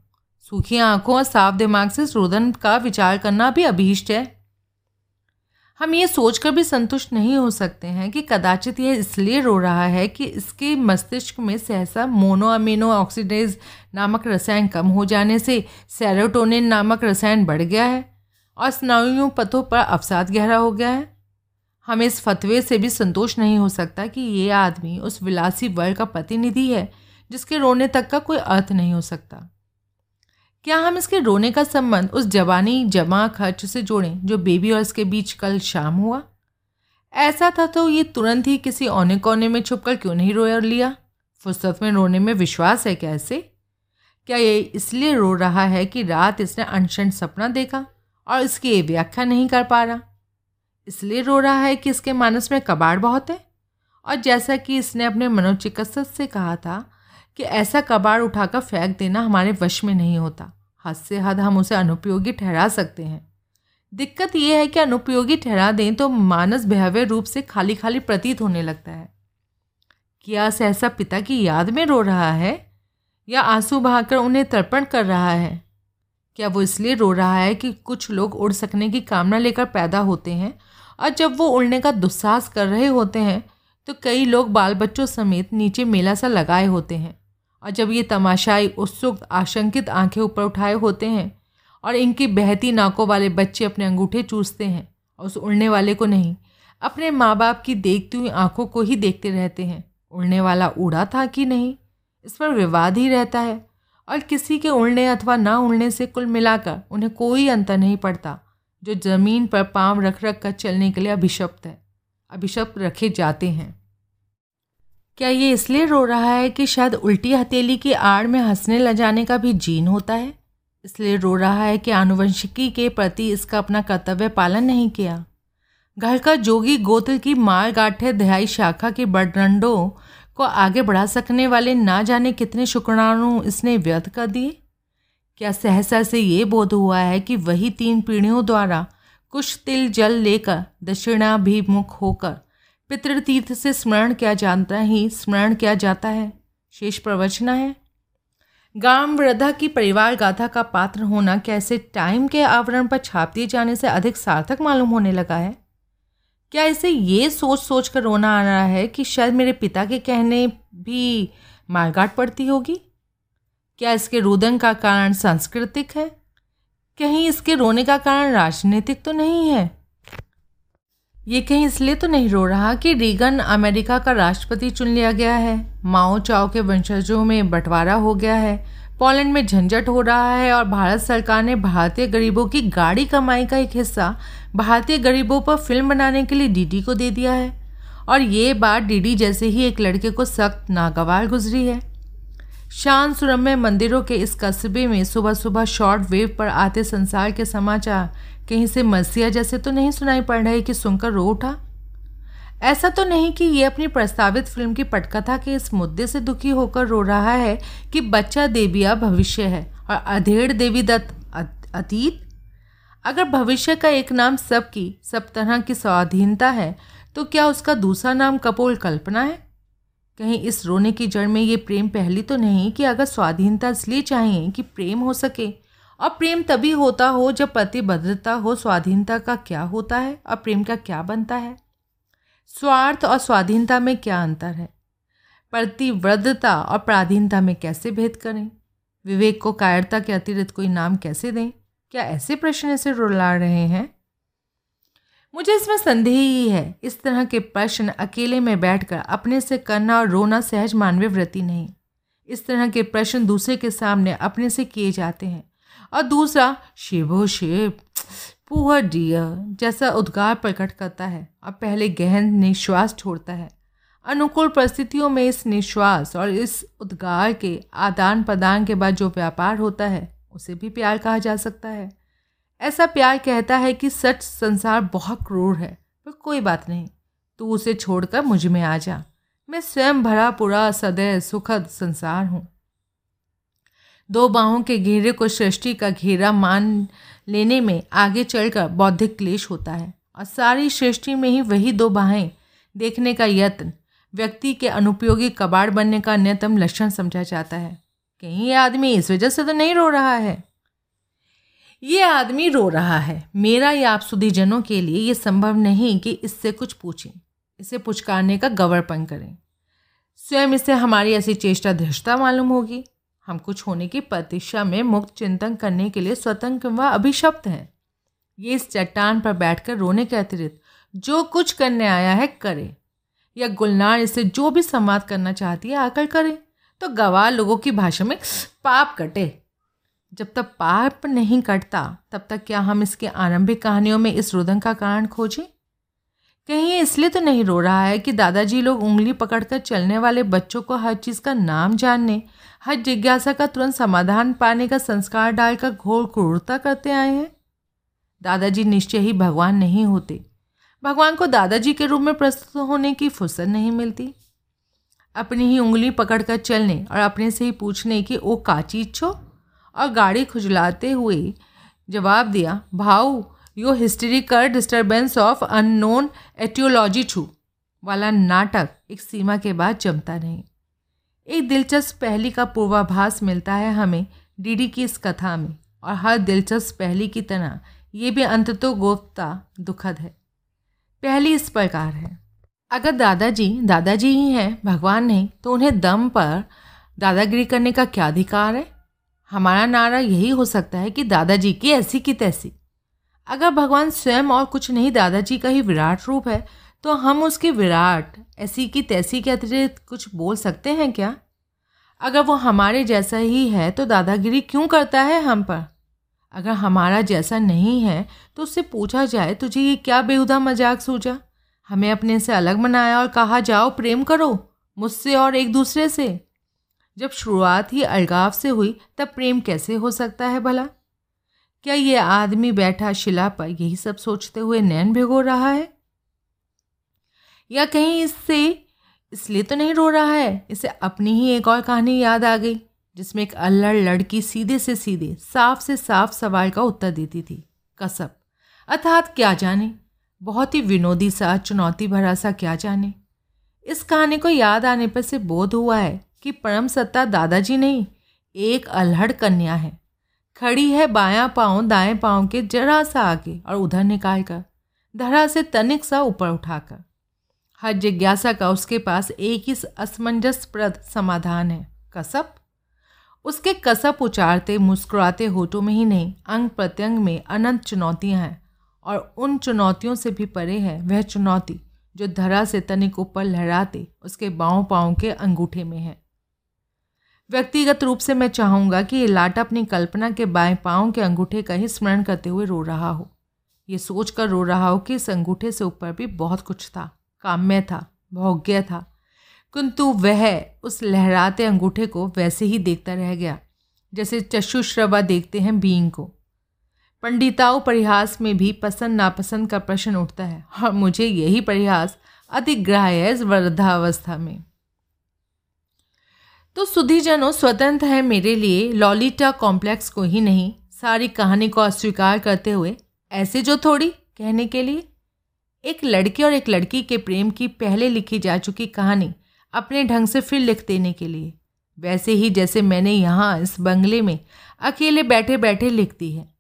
सूखी आँखों और साफ़ दिमाग से इस रोदन का विचार करना भी अभीष्ट है। हम ये सोचकर भी संतुष्ट नहीं हो सकते हैं कि कदाचित यह इसलिए रो रहा है कि इसके मस्तिष्क में सहसा मोनो अमीनो ऑक्सीडेज नामक रसायन कम हो जाने से सेरोटोनिन नामक रसायन बढ़ गया है और स्नायु पथों पर अवसाद गहरा हो गया है। हमें इस फतवे से भी संतोष नहीं हो सकता कि ये आदमी उस विलासी वर्ग का प्रतिनिधि है, जिसके रोने तक का कोई अर्थ नहीं हो सकता। क्या हम इसके रोने का संबंध उस जवानी जमा खर्च से जोड़ें जो बेबी और इसके बीच कल शाम हुआ? ऐसा था तो ये तुरंत ही किसी औने कोने में छुपकर क्यों नहीं रोया लिया? फुर्सत में रोने में विश्वास है कैसे क्या ये इसलिए रो रहा है कि रात इसने अनशन सपना देखा और इसकी ये व्याख्या नहीं कर पा रहा? इसलिए रो रहा है कि इसके मानस में कबाड़ बहुत है? और जैसा कि इसने अपने मनोचिकित्सक से कहा था कि ऐसा कबाड़ उठाकर फेंक देना हमारे वश में नहीं होता। हद से हद हम उसे अनुपयोगी ठहरा सकते हैं। दिक्कत यह है कि अनुपयोगी ठहरा दें तो मानस भयावह रूप से खाली खाली प्रतीत होने लगता है। क्या सहसा पिता की याद में रो रहा है? या आँसू बहाकर उन्हें तर्पण कर रहा है? क्या वो इसलिए रो रहा है कि कुछ लोग उड़ सकने की कामना लेकर पैदा होते हैं और जब वो उड़ने का दुस्साहस कर रहे होते हैं तो कई लोग बाल बच्चों समेत नीचे मेला सा लगाए होते हैं। और जब ये तमाशाई, उत्सुक, आशंकित आँखें ऊपर उठाए होते हैं और इनकी बहती नाकों वाले बच्चे अपने अंगूठे चूसते हैं और उस उड़ने वाले को नहीं, अपने माँ बाप की देखती हुई आँखों को ही देखते रहते हैं, उड़ने वाला उड़ा था कि नहीं? इस पर विवाद ही रहता है और किसी के उड़ने अथवा ना उड़ने से कुल मिलाकर उन्हें कोई अंतर नहीं पड़ता, जो ज़मीन पर पाँव रख रख कर चलने के लिए अभिशप्त है। अभिशप्त रखे जाते हैं। क्या ये इसलिए रो रहा है कि शायद उल्टी हथेली की आड़ में हंसने ल जाने का भी जीन होता है? इसलिए रो रहा है कि आनुवंशिकी के प्रति इसका अपना कर्तव्य पालन नहीं किया। घर का जोगी गोत्र की मार गाठे दहाई शाखा के बडरंडों को आगे बढ़ा सकने वाले ना जाने कितने शुक्राणु इसने व्यर्थ कर दिए? क्या सहसा से ये बोध हुआ है कि वही तीन पीढ़ियों द्वारा कुछ तिल जल लेकर दक्षिणाभिमुख होकर पितृतीर्थ से स्मरण किया जाता ही स्मरण किया जाता है। शेष प्रवचना है। गाँव वृद्धा की परिवार गाथा का पात्र होना कैसे टाइम के आवरण पर छाप दिए जाने से अधिक सार्थक मालूम होने लगा है? क्या इसे ये सोच सोच कर रोना आ रहा है कि शायद मेरे पिता के कहने भी मारगाट पड़ती होगी? क्या इसके रुदन का कारण सांस्कृतिक है? कहीं इसके रोने का कारण राजनीतिक तो नहीं है? ये कहीं इसलिए तो नहीं रो रहा कि रीगन अमेरिका का राष्ट्रपति चुन लिया गया है। माओ चाओ के वंशजों में बंटवारा हो गया है। पोलैंड में झंझट हो रहा है और भारत सरकार ने भारतीय गरीबों की गाड़ी कमाई का एक हिस्सा भारतीय गरीबों पर फ़िल्म बनाने के लिए डीडी को दे दिया है। और ये बात डीडी जैसे ही एक लड़के को सख्त नागवार गुजरी है। शांत सुरम्य मंदिरों के इस कस्बे में सुबह सुबह शॉर्ट वेव पर आते संसार के समाचार। कहीं से मसीहा जैसे तो नहीं सुनाई पड़ रहे कि सुनकर रो उठा? ऐसा तो नहीं कि ये अपनी प्रस्तावित फ़िल्म की पटकथा के इस मुद्दे से दुखी होकर रो रहा है कि बच्चा देविया भविष्य है और अधेड़ देवी दत्त अतीत? अगर भविष्य का एक नाम सबकी, सब तरह की स्वाधीनता है तो क्या उसका दूसरा नाम कपोल कल्पना है? कहीं इस रोने की जड़ में ये प्रेम पहली तो नहीं कि अगर स्वाधीनता इसलिए चाहिए कि प्रेम हो सके। और प्रेम तभी होता हो जब प्रतिबद्धता हो। स्वाधीनता का क्या होता है और प्रेम का क्या बनता है? स्वार्थ और स्वाधीनता में क्या अंतर है? प्रतिवद्धता और पराधीनता में कैसे भेद करें? विवेक को कायरता के अतिरिक्त कोई नाम कैसे दें? क्या ऐसे प्रश्न इसे रुला रहे हैं? मुझे इसमें संदेह ही है, इस तरह के प्रश्न अकेले में बैठकर अपने से करना और रोना सहज मानवीय वृत्ति नहीं। इस तरह के प्रश्न दूसरे के सामने अपने से किए जाते हैं। और दूसरा, शिवो शिव पुअर डियर जैसा उद्गार प्रकट करता है और पहले गहन निश्वास छोड़ता है। अनुकूल परिस्थितियों में इस निश्वास और इस उद्गार के आदान प्रदान के बाद जो व्यापार होता है, उसे भी प्यार कहा जा सकता है। ऐसा प्यार कहता है कि सच संसार बहुत क्रूर है, पर कोई बात नहीं, तू उसे छोड़कर मुझमें आ जा। मैं स्वयं भरा पूरा सदैव सुखद संसार हूँ। दो बाहों के घेरे को सृष्टि का घेरा मान लेने में आगे चलकर बौद्धिक क्लेश होता है, और सारी सृष्टि में ही वही दो बाहें देखने का यत्न, व्यक्ति के अनुपयोगी कबाड़ बनने का अन्यतम लक्षण समझा जाता है। कहीं ये आदमी इस वजह से तो नहीं रो रहा है। ये आदमी रो रहा है। मेरा या आप सुधीजनों के लिए ये संभव नहीं कि इससे कुछ पूछें। इसे पुचकारने का गवरपन करें। स्वयं इसे हमारी ऐसी चेष्टा धृष्टता मालूम होगी। हम कुछ होने की प्रतीक्षा में मुक्त चिंतन करने के लिए स्वतंत्र व अभिशप्त हैं। ये इस चट्टान पर बैठकर रोने के अतिरिक्त जो कुछ करने आया है करे। या गुलनार इसे जो भी संवाद करना चाहती है आकर करे। तो गवाह लोगों की भाषा में पाप कटे। जब तक पाप नहीं कटता, तब तक क्या हम इसके आरंभिक कहानियों में इस रुदन का कारण खोजें? कहीं ये इसलिए तो नहीं रो रहा है कि दादाजी लोग उंगली पकड़कर चलने वाले बच्चों को हर चीज़ का नाम जानने, हर जिज्ञासा का तुरंत समाधान पाने का संस्कार डालकर घोर क्रूरता करते आए हैं? दादाजी निश्चय ही भगवान नहीं होते। भगवान को दादाजी के रूप में प्रस्तुत होने की फुर्सत नहीं मिलती। अपनी ही उंगली पकड़कर चलने और अपने से ही पूछने की ओ का चीज़ छो? और गाड़ी खुजलाते हुए जवाब दिया, भाऊ, यो hysterical disturbance of unknown aetiology छू। वाला नाटक एक सीमा के बाद जमता नहीं। एक दिलचस्प पहली का पूर्वाभास मिलता है हमें डीडी की इस कथा में, और हर दिलचस्प पहली की तरह ये भी अंततो गोप्ता दुखद है। पहली इस प्रकार है। अगर दादाजी दादाजी ही हैं, भगवान नहीं तो उन्हें दम पर दादागिरी करने का क्या अधिकार है? हमारा नारा यही हो सकता है कि दादाजी की ऐसी की तैसी। अगर भगवान स्वयं और कुछ नहीं, दादाजी का ही विराट रूप है तो हम उसके विराट, ऐसी की तैसी के अतिरिक्त कुछ बोल सकते हैं क्या? अगर वो हमारे जैसा ही है तो दादागिरी क्यों करता है हम पर? अगर हमारा जैसा नहीं है तो उससे पूछा जाए, तुझे ये क्या बेहुदा मज़ाक सूझा? हमें अपने से अलग बनाया और कहा, जाओ, प्रेम करो, मुझसे और एक दूसरे से। जब शुरुआत ही अलगाव से हुई, तब प्रेम कैसे हो सकता है भला? क्या ये आदमी बैठा शिला पर यही सब सोचते हुए नैन भिगो रहा है? या कहीं इससे, इसलिए तो नहीं रो रहा है? इसे अपनी ही एक और कहानी याद आ गई, जिसमें एक अल्लड़ लड़की सीधे से सीधे, साफ़ से साफ़ सवाल का उत्तर देती थी। कसब, अर्थात क्या जाने? बहुत ही विनोदी सा, चुनौती भरा सा क्या जाने? इस कहानी को याद आने पर से बोध हुआ है कि परम सत्ता दादाजी नहीं, एक अल्हड़ कन्या है। खड़ी है बायां पाँव दाएँ पाँव के जरा सा आगे और उधर निकाल कर धरा से तनिक सा ऊपर उठाकर। हर जिज्ञासा का उसके पास एक ही असमंजसप्रद समाधान है, कसप। उसके कसप उचारते, मुस्कुराते होठों में ही नहीं, अंग प्रत्यंग में अनंत चुनौतियाँ हैं और उन चुनौतियों से भी परे है वह चुनौती, जो धरा से तनिक ऊपर लहराते उसके बाँव पाँव के अंगूठे में है। व्यक्तिगत रूप से मैं चाहूँगा कि ये लाटा अपनी कल्पना के बाएँ पाँव के अंगूठे का ही स्मरण करते हुए रो रहा हो। ये सोच कर रो रहा हो कि इस अंगूठे से ऊपर भी बहुत कुछ था। काम्य था, भोग्य था। किंतु वह उस लहराते अंगूठे को वैसे ही देखता रह गया, जैसे चशुश्रवा देखते हैं बींग को। पंडिताओं परिहास में भी पसंद नापसंद का प्रश्न उठता है और मुझे यही परिहास अतिग्राह्य है वृद्धावस्था में। तो सुधीजनों स्वतंत्र है मेरे लिए लॉलीटा कॉम्प्लेक्स को ही नहीं, सारी कहानी को अस्वीकार करते हुए, ऐसे जो थोड़ी, कहने के लिए। एक लड़के और एक लड़की के प्रेम की पहले लिखी जा चुकी कहानी अपने ढंग से फिर लिख देने के लिए। वैसे ही जैसे मैंने यहाँ इस बंगले में अकेले बैठे बैठे लिख दी है।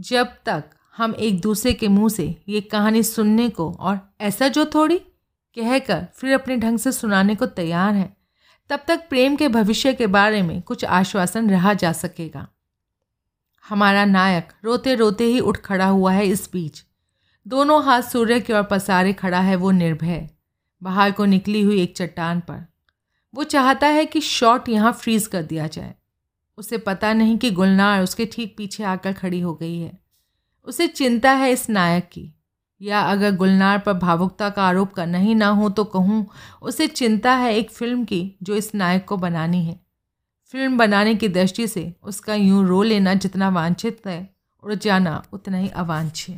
जब तक हम एक दूसरे के मुँह से ये कहानी सुनने को और ऐसा जो थोड़ी, कहकर फिर अपने ढंग से सुनाने को तैयार हैं तब तक प्रेम के भविष्य के बारे में कुछ आश्वासन रहा जा सकेगा। हमारा नायक रोते रोते ही उठ खड़ा हुआ है इस बीच। दोनों हाथ सूर्य की ओर पसारे खड़ा है, वो निर्भय। बाहर को निकली हुई एक चट्टान पर। वो चाहता है कि शॉट यहाँ फ्रीज कर दिया जाए। उसे पता नहीं कि गुलनार उसके ठीक पीछे आकर खड़ी हो गई है। उसे चिंता है इस नायक की। या अगर गुलनार पर भावुकता का आरोप करना ही ना हो तो कहूँ, उसे चिंता है एक फ़िल्म की जो इस नायक को बनानी है। फ़िल्म बनाने की दृष्टि से उसका यूँ रो लेना जितना वांछित है उड़ जाना उतना ही अवांछित।